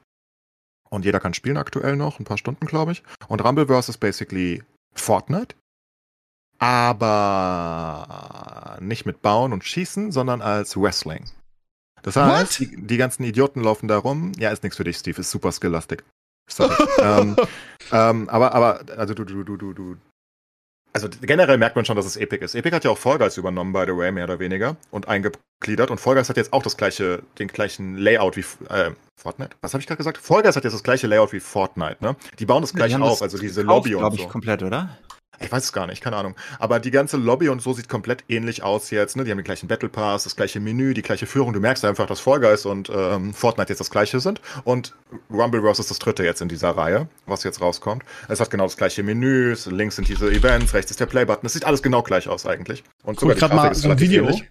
Und jeder kann spielen aktuell noch, ein paar Stunden, glaube ich. Und Rumbleverse ist basically Fortnite. Aber nicht mit Bauen und Schießen, sondern als Wrestling. Das heißt, die, die ganzen Idioten laufen da rum. Ja, ist nichts für dich, Steve, ist super skilllastig. Sorry. [laughs] ähm, ähm, aber, aber, also du, du, du, du, du. Also generell merkt man schon, dass es Epic ist. Epic hat ja auch Fall Guys übernommen, by the way, mehr oder weniger, und eingegliedert. Und Fall Guys hat jetzt auch das gleiche, den gleichen Layout wie äh, Fortnite. Was habe ich gerade gesagt? Fall Guys hat jetzt das gleiche Layout wie Fortnite, ne? Die bauen das die gleich haben auf, also diese Lobby und glaub so. ich, komplett, oder? Ich weiß es gar nicht, keine Ahnung. Aber die ganze Lobby und so sieht komplett ähnlich aus jetzt. Ne? Die haben den gleichen Battle Pass, das gleiche Menü, die gleiche Führung. Du merkst einfach, dass Fall Guys und ähm, Fortnite jetzt das gleiche sind. Und Rumbleverse ist das dritte jetzt in dieser Reihe, was jetzt rauskommt. Es hat genau das gleiche Menü. Links sind diese Events, rechts ist der Playbutton. Es sieht alles genau gleich aus eigentlich. Und Guck die grad Grafik mal ist ein Video ähnlich.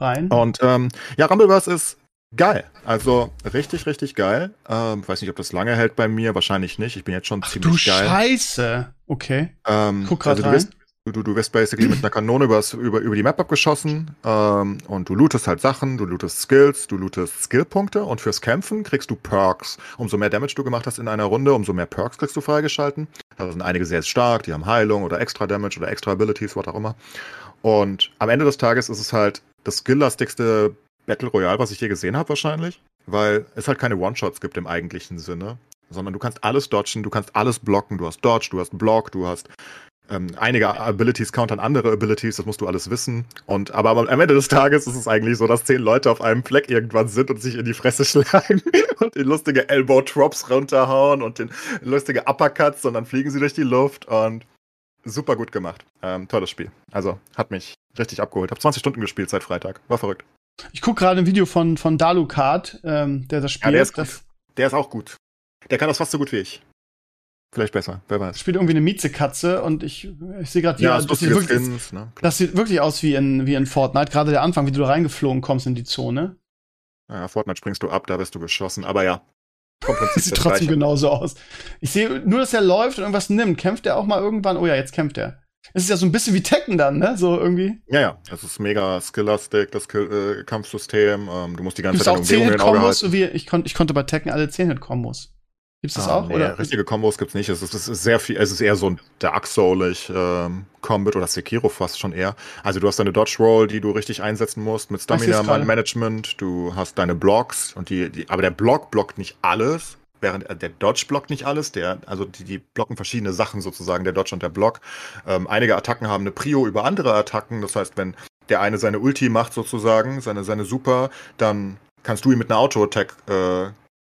rein. Und ähm, ja, Rumbleverse ist geil. Also richtig, richtig geil. Ähm, weiß nicht, ob das lange hält bei mir. Wahrscheinlich nicht. Ich bin jetzt schon Ach du ziemlich geil. Scheiße. Okay. Ähm, Guck grad also du rein. wirst, du, du, du wirst basically mit einer Kanone übers, über, über die Map abgeschossen ähm, und du lootest halt Sachen, du lootest Skills, du lootest Skillpunkte und fürs Kämpfen kriegst du Perks. Umso mehr Damage du gemacht hast in einer Runde, umso mehr Perks kriegst du freigeschalten. Da sind einige sehr stark, die haben Heilung oder extra Damage oder extra Abilities, was auch immer. Und am Ende des Tages ist es halt das skilllastigste Battle Royale, was ich je gesehen habe wahrscheinlich, weil es halt keine One-Shots gibt im eigentlichen Sinne, sondern du kannst alles dodgen, du kannst alles blocken, du hast Dodge, du hast Block, du hast ähm, einige Abilities countern andere Abilities, das musst du alles wissen. Und aber am Ende des Tages ist es eigentlich so, dass zehn Leute auf einem Fleck irgendwann sind und sich in die Fresse [laughs] schlagen und den lustige Elbow Drops runterhauen und den lustige Uppercuts und dann fliegen sie durch die Luft und super gut gemacht. Ähm, tolles Spiel. Also hat mich richtig abgeholt. Hab 20 Stunden gespielt seit Freitag. War verrückt. Ich guck gerade ein Video von, von Dalukat, ähm, der das spielt. der ist das, Der ist auch gut. Der kann das fast so gut wie ich. Vielleicht besser, wer weiß. Spielt irgendwie eine Miezekatze und ich, ich sehe gerade, Ja, ja, das, sieht wirklich, Skins, ne? das sieht wirklich aus wie in, wie in Fortnite. Gerade der Anfang, wie du da reingeflogen kommst in die Zone. Ja, Fortnite springst du ab, da wirst du geschossen. Aber ja, [laughs] Das sieht trotzdem Gleiche. genauso aus. Ich sehe nur, dass er läuft und irgendwas nimmt. Kämpft er auch mal irgendwann? Oh ja, jetzt kämpft er. Es ist ja so ein bisschen wie Tekken dann, ne? So irgendwie. Ja, ja, es ist mega skillastic, das Kill äh, Kampfsystem. Ähm, du musst die ganze Gibt es Zeit auch deine Umgebung in den Auge 10-Hit-Kombos? halten. Wie, ich, kon, ich konnte bei Tekken alle 10-Hit-Kombos. Gibt's das Ah, auch? nee, oder? richtige Kombos gibt's nicht. Es ist, es ist sehr viel, es ist eher so ein Dark Soulig ähm, Combat oder Sekiro fast schon eher. Also du hast deine Dodge Roll, die du richtig einsetzen musst mit Stamina. Management. Du hast deine Blocks und die, die aber der Block blockt nicht alles. Während äh, der Dodge blockt nicht alles, der, also die, die blocken verschiedene Sachen sozusagen, der Dodge und der Block. Ähm, einige Attacken haben eine Prio über andere Attacken. Das heißt, wenn der eine seine Ulti macht sozusagen, seine, seine Super, dann kannst du ihn mit einer Auto-Attack äh,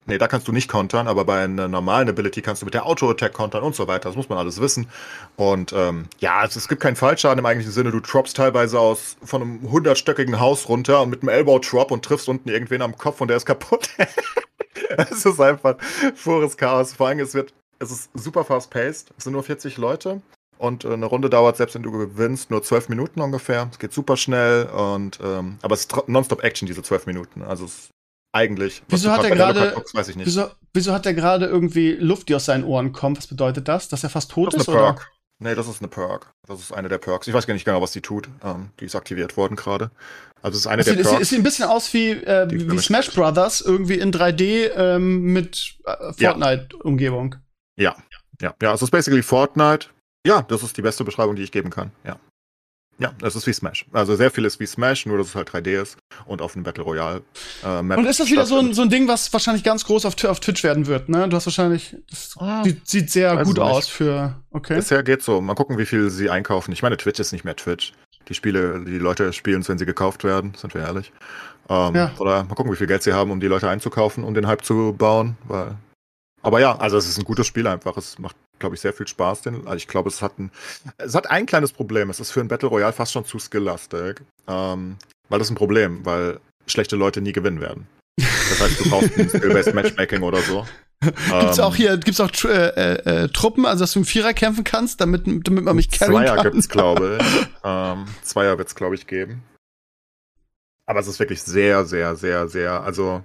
Nee, da kannst du nicht kontern, aber bei einer normalen Ability kannst du mit der Auto-Attack kontern und so weiter. Das muss man alles wissen. Und ähm, ja, es, es gibt keinen Fallschaden im eigentlichen Sinne. Du droppst teilweise aus von einem hundertstöckigen Haus runter und mit einem Elbow-Drop und triffst unten irgendwen am Kopf und der ist kaputt. [laughs] es ist einfach pures Chaos. Vor allem, es wird, es ist super fast-paced. Es sind nur 40 Leute. Und äh, eine Runde dauert, selbst wenn du gewinnst, nur 12 Minuten ungefähr. Es geht super schnell und ähm, aber es ist nonstop Action, diese 12 Minuten. Also es eigentlich. Wieso hat er nicht. Wieso, wieso hat der gerade irgendwie Luft, die aus seinen Ohren kommt? Was bedeutet das? Dass er fast tot Das ist? eine Oder? Perk. Nee, das ist eine Perk. Das ist eine der Perks. Ich weiß gar nicht genau, was die tut. Ähm, die ist aktiviert worden gerade. Also es ist eine Es der sieht, sieht, es Perks. sieht ein bisschen aus wie, äh, wie Smash Brothers, irgendwie in 3D ähm, mit äh, Ja. Fortnite-Umgebung. Ja, ja, ja. Es ist basically Fortnite. Ja, das ist die beste Beschreibung, die ich geben kann. Ja. Ja, es ist wie Smash. Also sehr viel ist wie Smash, nur dass es halt 3D ist und auf einem Battle Royale äh, Map. Und ist das wieder so ein, so ein Ding, was wahrscheinlich ganz groß auf, auf Twitch werden wird, ne? Du hast wahrscheinlich, das Ah, sieht, sieht sehr gut aus für, okay. Bisher geht's so. Mal gucken, wie viel sie einkaufen. Ich meine, Twitch ist nicht mehr Twitch. Die Spiele, die Leute spielen es, wenn sie gekauft werden, sind wir ehrlich. Ähm, Ja. Oder mal gucken, wie viel Geld sie haben, um die Leute einzukaufen, um den Hype zu bauen. Weil aber ja, also es ist ein gutes Spiel einfach. Es macht, glaube ich, sehr viel Spaß. Den, also ich glaube, es hat ein, es hat ein kleines Problem. Es ist für ein Battle Royale fast schon zu skilllastig. Ähm, weil das ist ein Problem, weil schlechte Leute nie gewinnen werden. Das heißt, du brauchst ein [laughs] Skill-Based Matchmaking oder so. Gibt's Ähm, auch hier, gibt's auch Tr- äh, äh, Truppen, also dass du im Vierer kämpfen kannst, damit, damit man mich carryen Zweier kann? gibt's, glaube ich. [laughs] ähm, Zweier wird's, glaube ich, geben. Aber es ist wirklich sehr, sehr, sehr, sehr, also,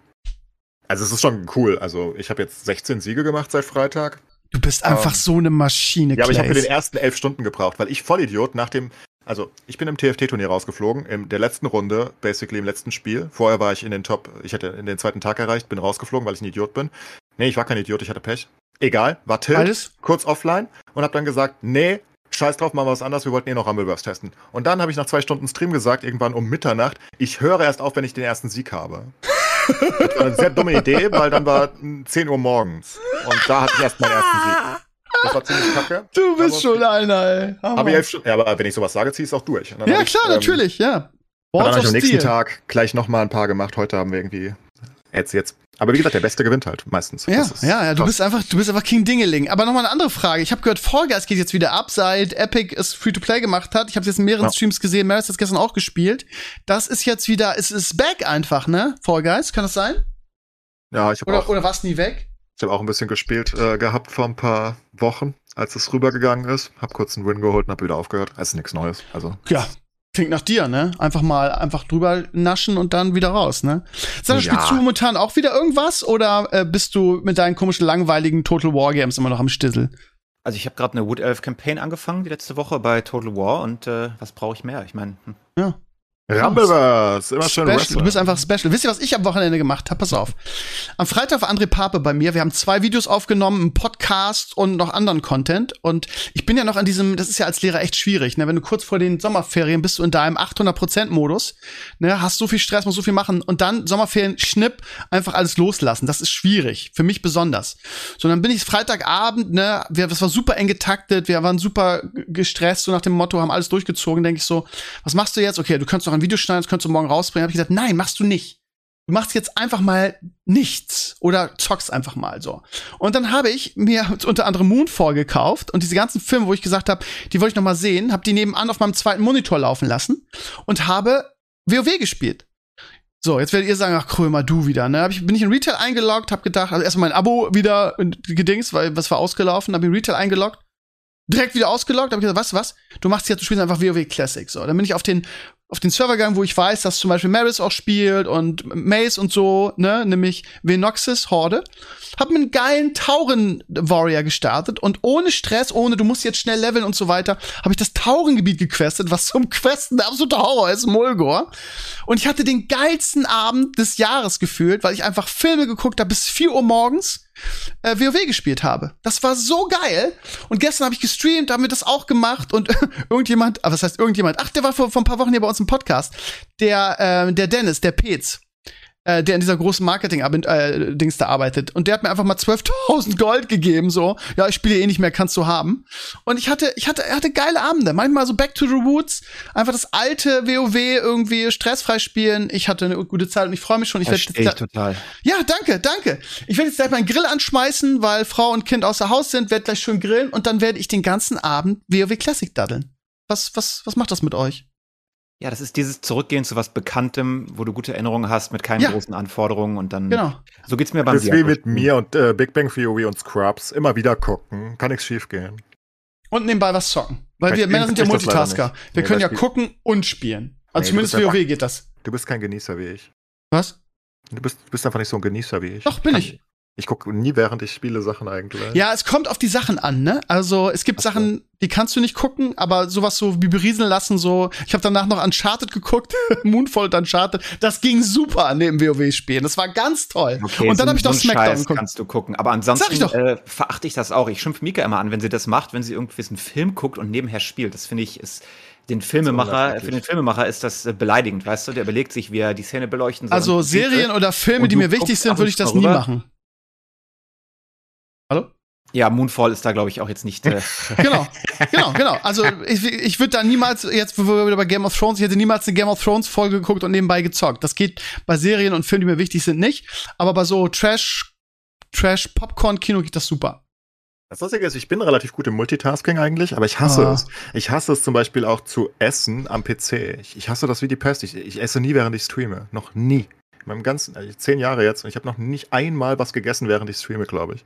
also es ist schon cool. Also ich habe jetzt 16 Siege gemacht seit Freitag. Du bist einfach Ähm, so eine Maschine, Ja, aber ich habe für den ersten elf Stunden gebraucht, weil ich Vollidiot nach dem, also ich bin im TFT-Turnier rausgeflogen, in der letzten Runde, basically im letzten Spiel. Vorher war ich in den Top, ich hatte in den zweiten Tag erreicht, bin rausgeflogen, weil ich ein Idiot bin. Nee, ich war kein Idiot, ich hatte Pech. Egal, war Tilt, Alles? kurz offline und habe dann gesagt, nee, scheiß drauf, machen wir was anderes, wir wollten eh noch Rumbleverse testen. Und dann habe ich nach zwei Stunden Stream gesagt, irgendwann um Mitternacht, ich höre erst auf, wenn ich den ersten Sieg habe. Das war eine sehr dumme Idee, weil dann war mm, 10 Uhr morgens. Und da hatte ich erst meinen ersten Sieg. Das war ziemlich kacke. Du bist Aber- schon einer, ey. Hammer. Aber, elf ja, aber wenn ich sowas sage, zieh ich es auch durch. Ja, ich, klar, ähm, natürlich, ja. Und dann habe ich am nächsten. Tag gleich nochmal ein paar gemacht. Heute haben wir irgendwie jetzt, jetzt. Aber wie gesagt, der Beste gewinnt halt meistens. Ja, ja, ja, du bist einfach, du bist einfach King Dingeling. Aber nochmal eine andere Frage. Ich habe gehört, Fall Guys geht jetzt wieder ab, seit Epic es Free-to-Play gemacht hat. Ich habe jetzt in mehreren Ja. Streams gesehen. Meredith hat es gestern auch gespielt. Das ist jetzt wieder, es ist back einfach, ne? Fall Guys, kann das sein? Ja, ich habe Oder, auch, oder war es nie weg? ich hab auch ein bisschen gespielt äh, gehabt vor ein paar Wochen, als es rübergegangen ist. Hab kurz einen Win geholt und hab wieder aufgehört. Es ist nichts Neues. Also Ja. Klingt nach dir, ne? Einfach mal einfach drüber naschen und dann wieder raus, ne? Sag, Ja. spielst du momentan auch wieder irgendwas oder äh, bist du mit deinen komischen, langweiligen Total War Games immer noch am Stissel? Also ich habe gerade eine Wood Elf Campaign angefangen die letzte Woche bei Total War und äh, was brauche ich mehr? Ich meine, hm. Ja. Rumbleverse, immer schön Special. Du bist einfach special. Wisst ihr, was ich am Wochenende gemacht habe? Pass auf. Am Freitag war André Pape bei mir. Wir haben zwei Videos aufgenommen, einen Podcast und noch anderen Content. Und ich bin ja noch an diesem, das ist ja als Lehrer echt schwierig, ne? Wenn du kurz vor den Sommerferien bist du in deinem 800%-Modus, ne? Hast so viel Stress, musst so viel machen und dann Sommerferien, schnipp, einfach alles loslassen. Das ist schwierig. Für mich besonders. So, dann bin ich Freitagabend, ne? Wir, das war super eng getaktet. Wir waren super gestresst, so nach dem Motto, haben alles durchgezogen. Denke ich so, was machst du jetzt? Okay, du könntest noch ein Video schneiden, das könntest du morgen rausbringen. Hab ich gesagt, nein, machst du nicht. Du machst jetzt einfach mal nichts oder zockst einfach mal so. Und dann habe ich mir [laughs] unter anderem Moonfall gekauft und diese ganzen Filme, wo ich gesagt habe, die wollte ich noch mal sehen, habe die nebenan auf meinem zweiten Monitor laufen lassen und habe WoW gespielt. So, jetzt werdet ihr sagen, ach Krömer, du wieder, ne? Hab ich, bin ich in Retail eingeloggt, hab gedacht, also erstmal mein Abo wieder gedings, weil was war ausgelaufen, hab in Retail eingeloggt, direkt wieder ausgeloggt, hab ich gesagt, was, was? Du machst jetzt, du spielst einfach WoW Classic, so. Dann bin ich auf den auf den Server gegangen, wo ich weiß, dass zum Beispiel Maris auch spielt und Mace und so, ne, nämlich Venoxis Horde. Hab mir einen geilen Tauren Warrior gestartet und ohne Stress, ohne du musst jetzt schnell leveln und so weiter, habe ich das Taurengebiet gequestet, was zum Questen der absolute Horror ist, Mulgor. Und ich hatte den geilsten Abend des Jahres gefühlt, weil ich einfach Filme geguckt habe bis 4 Uhr morgens äh, WoW gespielt habe. Das war so geil. Und gestern habe ich gestreamt, haben wir das auch gemacht und [laughs] irgendjemand, aber was heißt irgendjemand? Ach, der war vor, vor ein paar Wochen hier bei uns im Podcast. Der, äh, der Dennis, der Pez äh, der in dieser großen Marketing-Dings äh, da arbeitet. Und der hat mir einfach mal 12.000 Gold gegeben, so. Ja, ich spiele eh nicht mehr, kannst du haben. Und ich hatte, ich hatte, er hatte geile Abende. Manchmal so Back to the Roots, einfach das alte WoW irgendwie stressfrei spielen. Ich hatte eine gute Zeit und ich freue mich schon. Ich werde total. Ja, danke, danke. Ich werde jetzt gleich meinen Grill anschmeißen, weil Frau und Kind außer Haus sind, werde gleich schön grillen und dann werde ich den ganzen Abend WoW Classic daddeln. Was, was, was macht das mit euch? Ja, das ist dieses Zurückgehen zu was Bekanntem, wo du gute Erinnerungen hast, mit keinen ja. großen Anforderungen und dann. Genau. So geht's mir beim Das ist wie mit mir und äh, Big Bang Theory und Scrubs. Immer wieder gucken. Kann nichts schief gehen. Und nebenbei was zocken. Weil wir Männer sind ja Multitasker. Wir nee, können ja gucken und spielen. Also nee, zumindest WoW geht das. Du bist kein Genießer wie ich. Was? Du bist, du bist einfach nicht so ein Genießer wie ich. Doch, bin Kann ich. Ich gucke nie, während ich spiele, Sachen eigentlich. Ja, es kommt auf die Sachen an, ne? Also es gibt so. Sachen, die kannst du nicht gucken, aber sowas so wie berieseln lassen, so. Ich habe danach noch Uncharted geguckt, [laughs] Moonfall und Uncharted. Das ging super neben WoW-Spielen. Das war ganz toll. Okay, und dann so, habe ich noch so Smackdown Scheiß geguckt. kannst du gucken. Aber ansonsten äh, verachte ich das auch. Ich schimpf Mika immer an, wenn sie das macht, wenn sie irgendwie einen Film guckt und nebenher spielt. Das finde ich ist den Filmemacher, für den Filmemacher ist das äh, beleidigend, weißt du? Der überlegt sich, wie er die Szene beleuchten soll. Also Serien oder Filme, die mir wichtig sind, würde ich das nie machen. Ja, Moonfall ist da, glaube ich, auch jetzt nicht. Äh [laughs] genau, genau, genau. Also ich, ich würde da niemals, jetzt wo wir wieder bei Game of Thrones, ich hätte niemals eine Game of Thrones Folge geguckt und nebenbei gezockt. Das geht bei Serien und Filmen, die mir wichtig sind, nicht. Aber bei so Trash, Trash, Popcorn-Kino geht das super. Das Lustige ist, ich bin relativ gut im Multitasking eigentlich, aber ich hasse ah. es. Ich hasse es zum Beispiel auch zu essen am PC. Ich, ich hasse das wie die Pest. Ich, ich esse nie, während ich streame. Noch nie in meinem ganzen, also zehn Jahre jetzt und ich habe noch nicht einmal was gegessen, während ich streame, glaube ich.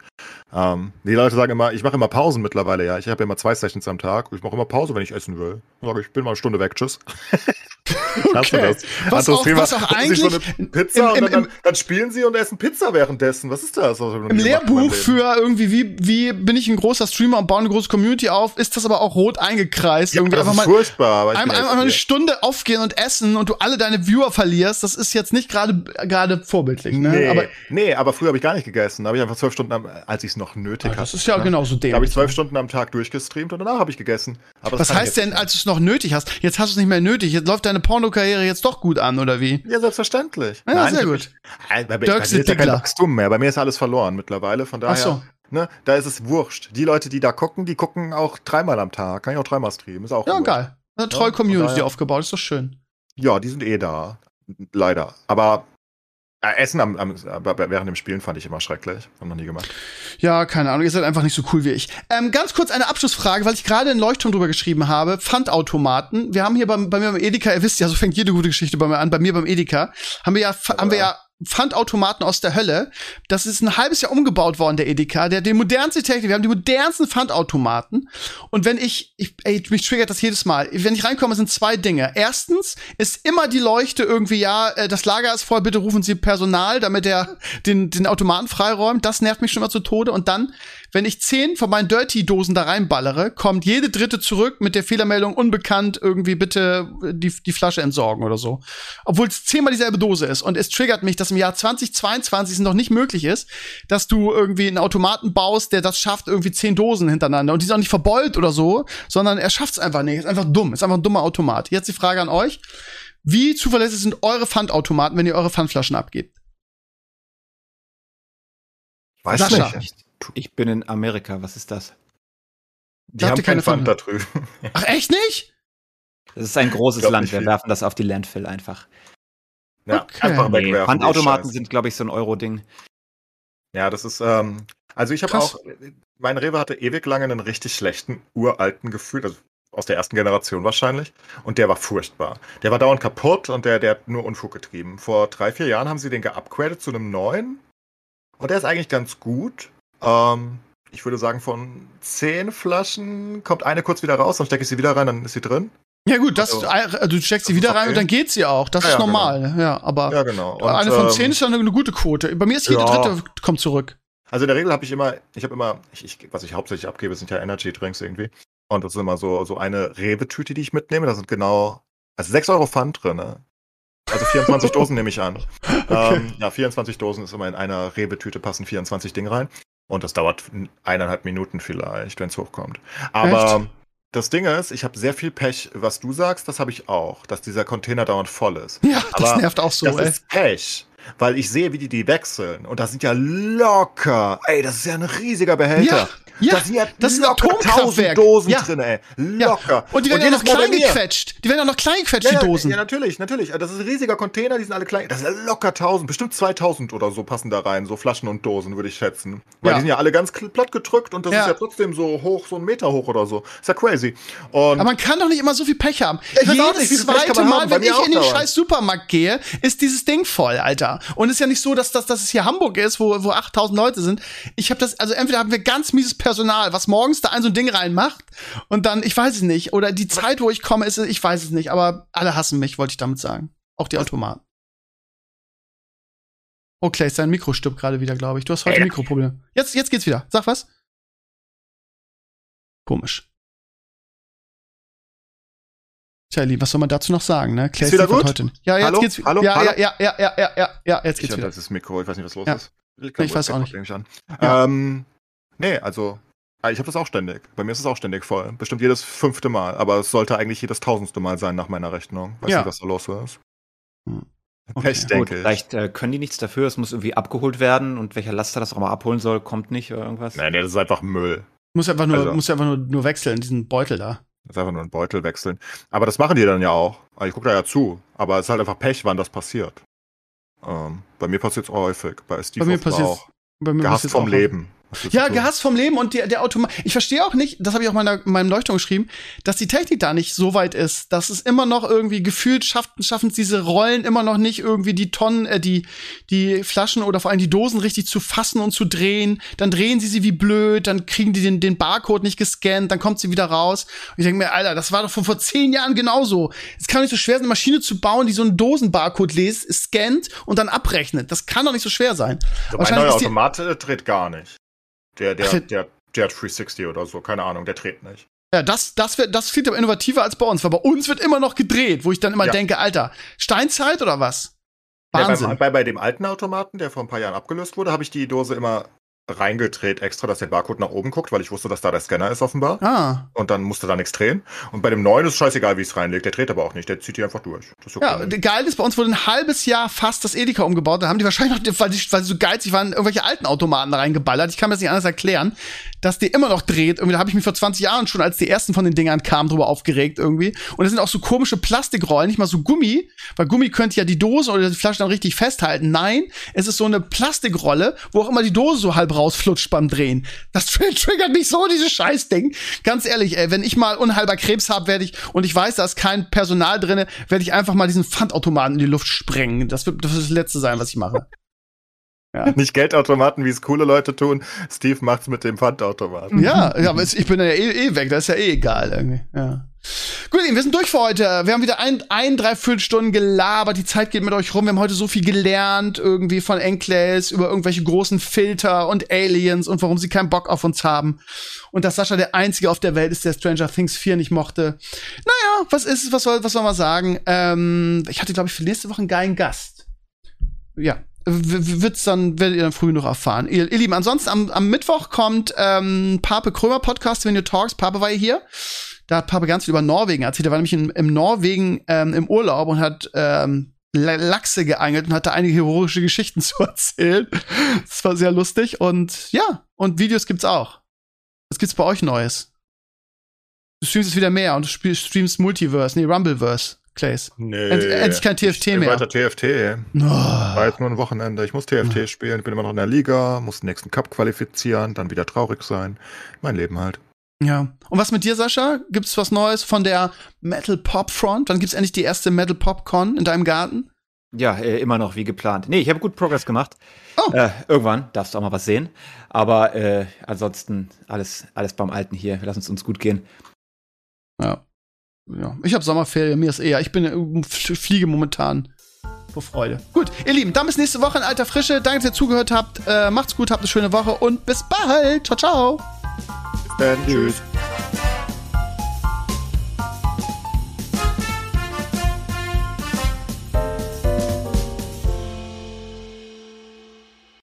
Ähm, die Leute sagen immer, ich mache immer Pausen mittlerweile, ja. Ich habe ja immer zwei Sessions am Tag. Ich mache immer Pause, wenn ich essen will. Ich sage, ich bin mal eine Stunde weg, tschüss. [laughs] okay. Was, auch, was auch eigentlich so eine Pizza im, im, und dann, dann, spielen sie und essen Pizza währenddessen. Was ist das? Im Lehrbuch für irgendwie, wie, wie bin ich ein großer Streamer und baue eine große Community auf, ist das aber auch rot eingekreist. Ja, irgendwie das einfach ist mal furchtbar. Aber einmal, einmal eine Stunde aufgehen und essen und du alle deine Viewer verlierst, das ist jetzt nicht gerade gerade vorbildlich. Ne? Nee, aber, nee, aber früher habe ich gar nicht gegessen. Da habe ich einfach zwölf Stunden, am, als ich es noch nötig hatte. Das ist ja ne? genauso dämlich. Da habe ich zwölf Stunden am Tag durchgestreamt und danach habe ich gegessen. Aber Was heißt denn, als du es noch nötig hast? Jetzt hast du es nicht mehr nötig. Jetzt läuft deine Pornokarriere jetzt doch gut an, oder wie? Ja, selbstverständlich. Ja, Nein, sehr gut. Mich, bei, Dirk ist ja kein Wachstum mehr. Bei mir ist alles verloren mittlerweile. Von daher. Ach so. Ne, da ist es wurscht. Die Leute, die da gucken, die gucken auch dreimal am Tag. Kann ich auch dreimal streamen. Ist auch Ja, wurscht. geil. Eine treue ja, Community aufgebaut. Ist doch schön. Ja, die sind eh da. Leider. Aber äh, Essen am, am, während dem Spielen fand ich immer schrecklich. Hab noch nie gemacht. Ja, keine Ahnung. Ihr seid einfach nicht so cool wie ich. Ähm, ganz kurz eine Abschlussfrage, weil ich gerade einen Leuchtturm drüber geschrieben habe. Pfandautomaten. Wir haben hier beim, bei mir beim Edeka, ihr wisst ja, so fängt jede gute Geschichte bei mir an. Bei mir beim Edeka haben wir ja. haben wir ja Pfandautomaten aus der Hölle. Das ist ein halbes Jahr umgebaut worden, der Edeka. Der die modernste Technik. Wir haben die modernsten Pfandautomaten. Und wenn ich, ich ey, mich triggert das jedes Mal. Wenn ich reinkomme, sind zwei Dinge. Erstens ist immer die Leuchte irgendwie, ja, äh, das Lager ist voll, bitte rufen Sie Personal, damit er den, den Automaten freiräumt. Das nervt mich schon mal zu Tode. Und dann wenn ich zehn von meinen Dirty-Dosen da reinballere, kommt jede dritte zurück mit der Fehlermeldung unbekannt, irgendwie bitte die, die Flasche entsorgen oder so. Obwohl es zehnmal dieselbe Dose ist. Und es triggert mich, dass im Jahr 2022 es noch nicht möglich ist, dass du irgendwie einen Automaten baust, der das schafft, irgendwie zehn Dosen hintereinander. Und die sind auch nicht verbeult oder so, sondern er schafft es einfach nicht. Ist einfach dumm. Ist einfach ein dummer Automat. Jetzt die Frage an euch. Wie zuverlässig sind eure Pfandautomaten, wenn ihr eure Pfandflaschen abgebt? Weiß Sascha. nicht. Ich bin in Amerika, was ist das? Die haben keine Pfand da drüben. Ach, echt nicht? Das ist ein großes Land, wir werfen das auf die Landfill einfach. Ja, okay. einfach wegwerfen. Pfandautomaten sind, glaube ich, so ein Euro-Ding. Ja, das ist, ähm, also ich habe auch, mein Rewe hatte ewig lange einen richtig schlechten, uralten Gefühl, also aus der ersten Generation wahrscheinlich. Und der war furchtbar. Der war dauernd kaputt und der, der hat nur Unfug getrieben. Vor drei, vier Jahren haben sie den geupgradet zu einem neuen. Und der ist eigentlich ganz gut. Ähm, ich würde sagen, von zehn Flaschen kommt eine kurz wieder raus, dann stecke ich sie wieder rein, dann ist sie drin. Ja gut, das, Also, äh, du steckst sie wieder rein okay. und dann geht sie auch. Das Ja, ist normal. Ja, aber Ja, genau. Und, eine von zehn ähm, ist ja eine, gute Quote. Bei mir ist jede Ja. dritte kommt zurück. Also in der Regel habe ich immer, ich habe immer, ich, ich, was ich hauptsächlich abgebe, sind ja Energy-Drinks irgendwie. Und das ist immer so, so eine Rewe-Tüte, die ich mitnehme. Da sind genau, also 6 Euro Pfand drin. Ne? Also 24 [laughs] Dosen nehme ich an. Ähm, ja, 24 Dosen ist immer in einer Rewe-Tüte passen 24 Dinge rein. Und das dauert eineinhalb Minuten vielleicht, wenn es hochkommt. Aber das Ding ist, ich habe sehr viel Pech, was du sagst, das habe ich auch, dass dieser Container dauernd voll ist. Ja, das Aber nervt auch so, das ey. ist Pech. Weil ich sehe, wie die die wechseln. Und da sind ja locker. Ey, das ist ja ein riesiger Behälter. Ja, da sind ja das ist ein Atomkraftwerk. 1000 Dosen Ja. drin, ey. Ja. Locker. Und die werden ja noch klein gequetscht. Die werden ja noch klein gequetscht, Ja, die ja, Dosen. ja, natürlich, natürlich. Das ist ein riesiger Container, die sind alle klein. Das sind ja locker 1000, bestimmt 2000 oder so passen da rein, so Flaschen und Dosen, würde ich schätzen. Weil Ja. die sind ja alle ganz platt gedrückt und das Ja. ist ja trotzdem so hoch, so einen Meter hoch oder so. Ist ja crazy. Und Aber man kann doch nicht immer so viel Pech haben. Ich auch nicht, Jedes Pech kann zweite Mal, haben, wenn ich auch in den scheiß Supermarkt gehe, ist dieses Ding voll, Alter. Und es ist ja nicht so, dass, dass, dass es hier Hamburg ist, wo, wo 8000 Leute sind. Ich habe das, also entweder haben wir ganz mieses Personal, was morgens da ein so ein Ding reinmacht und dann, ich weiß es nicht. Oder die Zeit, wo ich komme, ist, ich weiß es nicht. Aber alle hassen mich, wollte ich damit sagen. Auch die Automaten. Oh, Clay, dein Mikro stirbt gerade wieder, glaube ich. Du hast heute Ey. Mikroprobleme. Jetzt, jetzt geht's wieder. Sag was? Komisch. Tja, Lieb, was soll man dazu noch sagen, ne? Clay Ist wieder gut? Heute. nicht. Ja, jetzt Hallo? geht's Hallo? Ja, Hallo? ja, ja, ja, ja, ja, ja, jetzt ich geht's wieder. das ist Mikro, ich weiß nicht, was los Ja. ist. Ich weiß auch nicht. Ich an. Ja. Ähm, nee, also, ah, ich habe das auch ständig. Bei mir ist es auch ständig voll. Bestimmt jedes fünfte Mal. Aber es sollte eigentlich jedes tausendste Mal sein nach meiner Rechnung. Weiß Ja. nicht, was da los ist. Hm. Pech, Okay. denke Gut, ich. vielleicht äh, können die nichts dafür, es muss irgendwie abgeholt werden und welcher Laster das auch mal abholen soll, kommt nicht oder irgendwas. Nee, nee, das ist einfach Müll. Muss einfach nur, Also- muss einfach nur, nur wechseln, diesen Beutel da. Das ist einfach nur ein Beutel wechseln. Aber das machen die dann ja auch. Also Ich gucke da ja zu. Aber es ist halt einfach Pech, wann das passiert. Ähm, bei mir passiert es häufig. Bei Steve Bei mir passiert auch. Bei mir Gehasst vom auch. Leben. Ja, gehasst vom Leben und der, der Automat. Ich verstehe auch nicht, das habe ich auch meiner, in meinem Leuchtturm geschrieben, dass die Technik da nicht so weit ist, dass es immer noch irgendwie gefühlt schafft, schaffen es diese Rollen immer noch nicht irgendwie die Tonnen, äh, die, die Flaschen oder vor allem die Dosen richtig zu fassen und zu drehen. Dann drehen sie sie wie blöd, dann kriegen die den, den Barcode nicht gescannt, dann kommt sie wieder raus. Und ich denke mir, Alter, das war doch von vor zehn Jahren genauso. Es kann doch nicht so schwer sein, eine Maschine zu bauen, die so einen Dosenbarcode liest, scannt und dann abrechnet. Das kann doch nicht so schwer sein. So, Wahrscheinlich neuer Automat äh, dreht gar nicht. Der, der, Ach, der, der- der, hat 360 oder so, keine Ahnung, der dreht nicht. Ja, das, das, wird, das klingt aber innovativer als bei uns, weil bei uns wird immer noch gedreht, wo ich dann immer Ja. denke, Alter, Steinzeit oder was? Ja, Wahnsinn. bei, bei, bei dem alten Automaten, der vor ein paar Jahren abgelöst wurde, habe ich die Dose immer reingedreht extra, dass der Barcode nach oben guckt, weil ich wusste, dass da der Scanner ist offenbar. ah, Und dann musste da nichts drehen. Und bei dem neuen ist es scheißegal, wie es reinlegt. Der dreht aber auch nicht. Der zieht die einfach durch. Das ist okay. ja, geil ist, bei uns wurde ein halbes Jahr fast das Edeka umgebaut. Da haben die wahrscheinlich noch, weil die, weil die so geizig waren, irgendwelche alten Automaten da reingeballert. Ich kann mir das nicht anders erklären, dass die immer noch dreht. Irgendwie, da habe ich mich vor 20 Jahren schon, als die ersten von den Dingern kamen, drüber aufgeregt irgendwie. Und es sind auch so komische Plastikrollen, nicht mal so Gummi, weil Gummi könnte ja die Dose oder die Flasche dann richtig festhalten. Nein, es ist so eine Plastikrolle, wo auch immer die Dose so halb rausflutscht beim Drehen. Das [laughs] triggert mich so, dieses Scheißding. Ganz ehrlich, ey, wenn ich mal unheilbar Krebs habe, werde ich, und ich weiß, da ist kein Personal drinne, werde ich einfach mal diesen Pfandautomaten in die Luft sprengen. Das wird das, wird das Letzte sein, was ich mache. [laughs] Nicht Geldautomaten, wie es coole Leute tun. Steve macht's mit dem Pfandautomaten. Ja, ja, aber ich bin ja eh, eh weg, das ist ja eh egal irgendwie. Ja. Gut, wir sind durch für heute. Wir haben wieder ein, ein dreiviertel Stunden gelabert. Die Zeit geht mit euch rum. Wir haben heute so viel gelernt, irgendwie von Enclaves über irgendwelche großen Filter und Aliens und warum sie keinen Bock auf uns haben. Und dass Sascha der Einzige auf der Welt ist, der Stranger Things 4 nicht mochte. Naja, was ist? Was soll, was soll man sagen? Ähm, ich hatte, glaube ich, für nächste Woche einen geilen Gast. Ja, wird's dann, werdet ihr dann früh noch erfahren. Ihr, ihr Lieben, ansonsten am, am Mittwoch kommt ähm, Pape Krömer Podcast, wenn ihr talks. Pape war ja hier. Da hat Pape ganz viel über Norwegen erzählt. Er war nämlich in, im Norwegen ähm, im Urlaub und hat ähm, La- Lachse geangelt und hatte einige heroische Geschichten [laughs] zu erzählen. Das war sehr lustig. Und ja, und Videos gibt's auch. Was gibt's bei euch Neues? Du streamst es wieder mehr und du streamst Multiverse, nee, Rumbleverse, Clays. Nee. End- endlich kein TFT ich mehr. Weiter TFT. Oh. War jetzt nur ein Wochenende. Ich muss TFT spielen. Ich bin immer noch in der Liga, muss den nächsten Cup qualifizieren, dann wieder traurig sein. Mein Leben halt. Ja. Und was mit dir, Sascha? Gibt's was Neues von der Metal Pop Front? Wann gibt's endlich die erste Metal Pop Con in deinem Garten? Ja, äh, immer noch wie geplant. Nee, ich habe gut Progress gemacht. Oh. Äh, irgendwann darfst du auch mal was sehen. Aber äh, ansonsten alles, alles beim Alten hier. Wir lassen es uns gut gehen. Ja. Ja. Ich habe Sommerferien, mir ist eher. Ich bin äh, fliege momentan vor Freude. Gut, ihr Lieben, dann bis nächste Woche in alter Frische. Danke, dass ihr zugehört habt. Äh, macht's gut, habt eine schöne Woche und bis bald. Ciao, ciao. And Benders.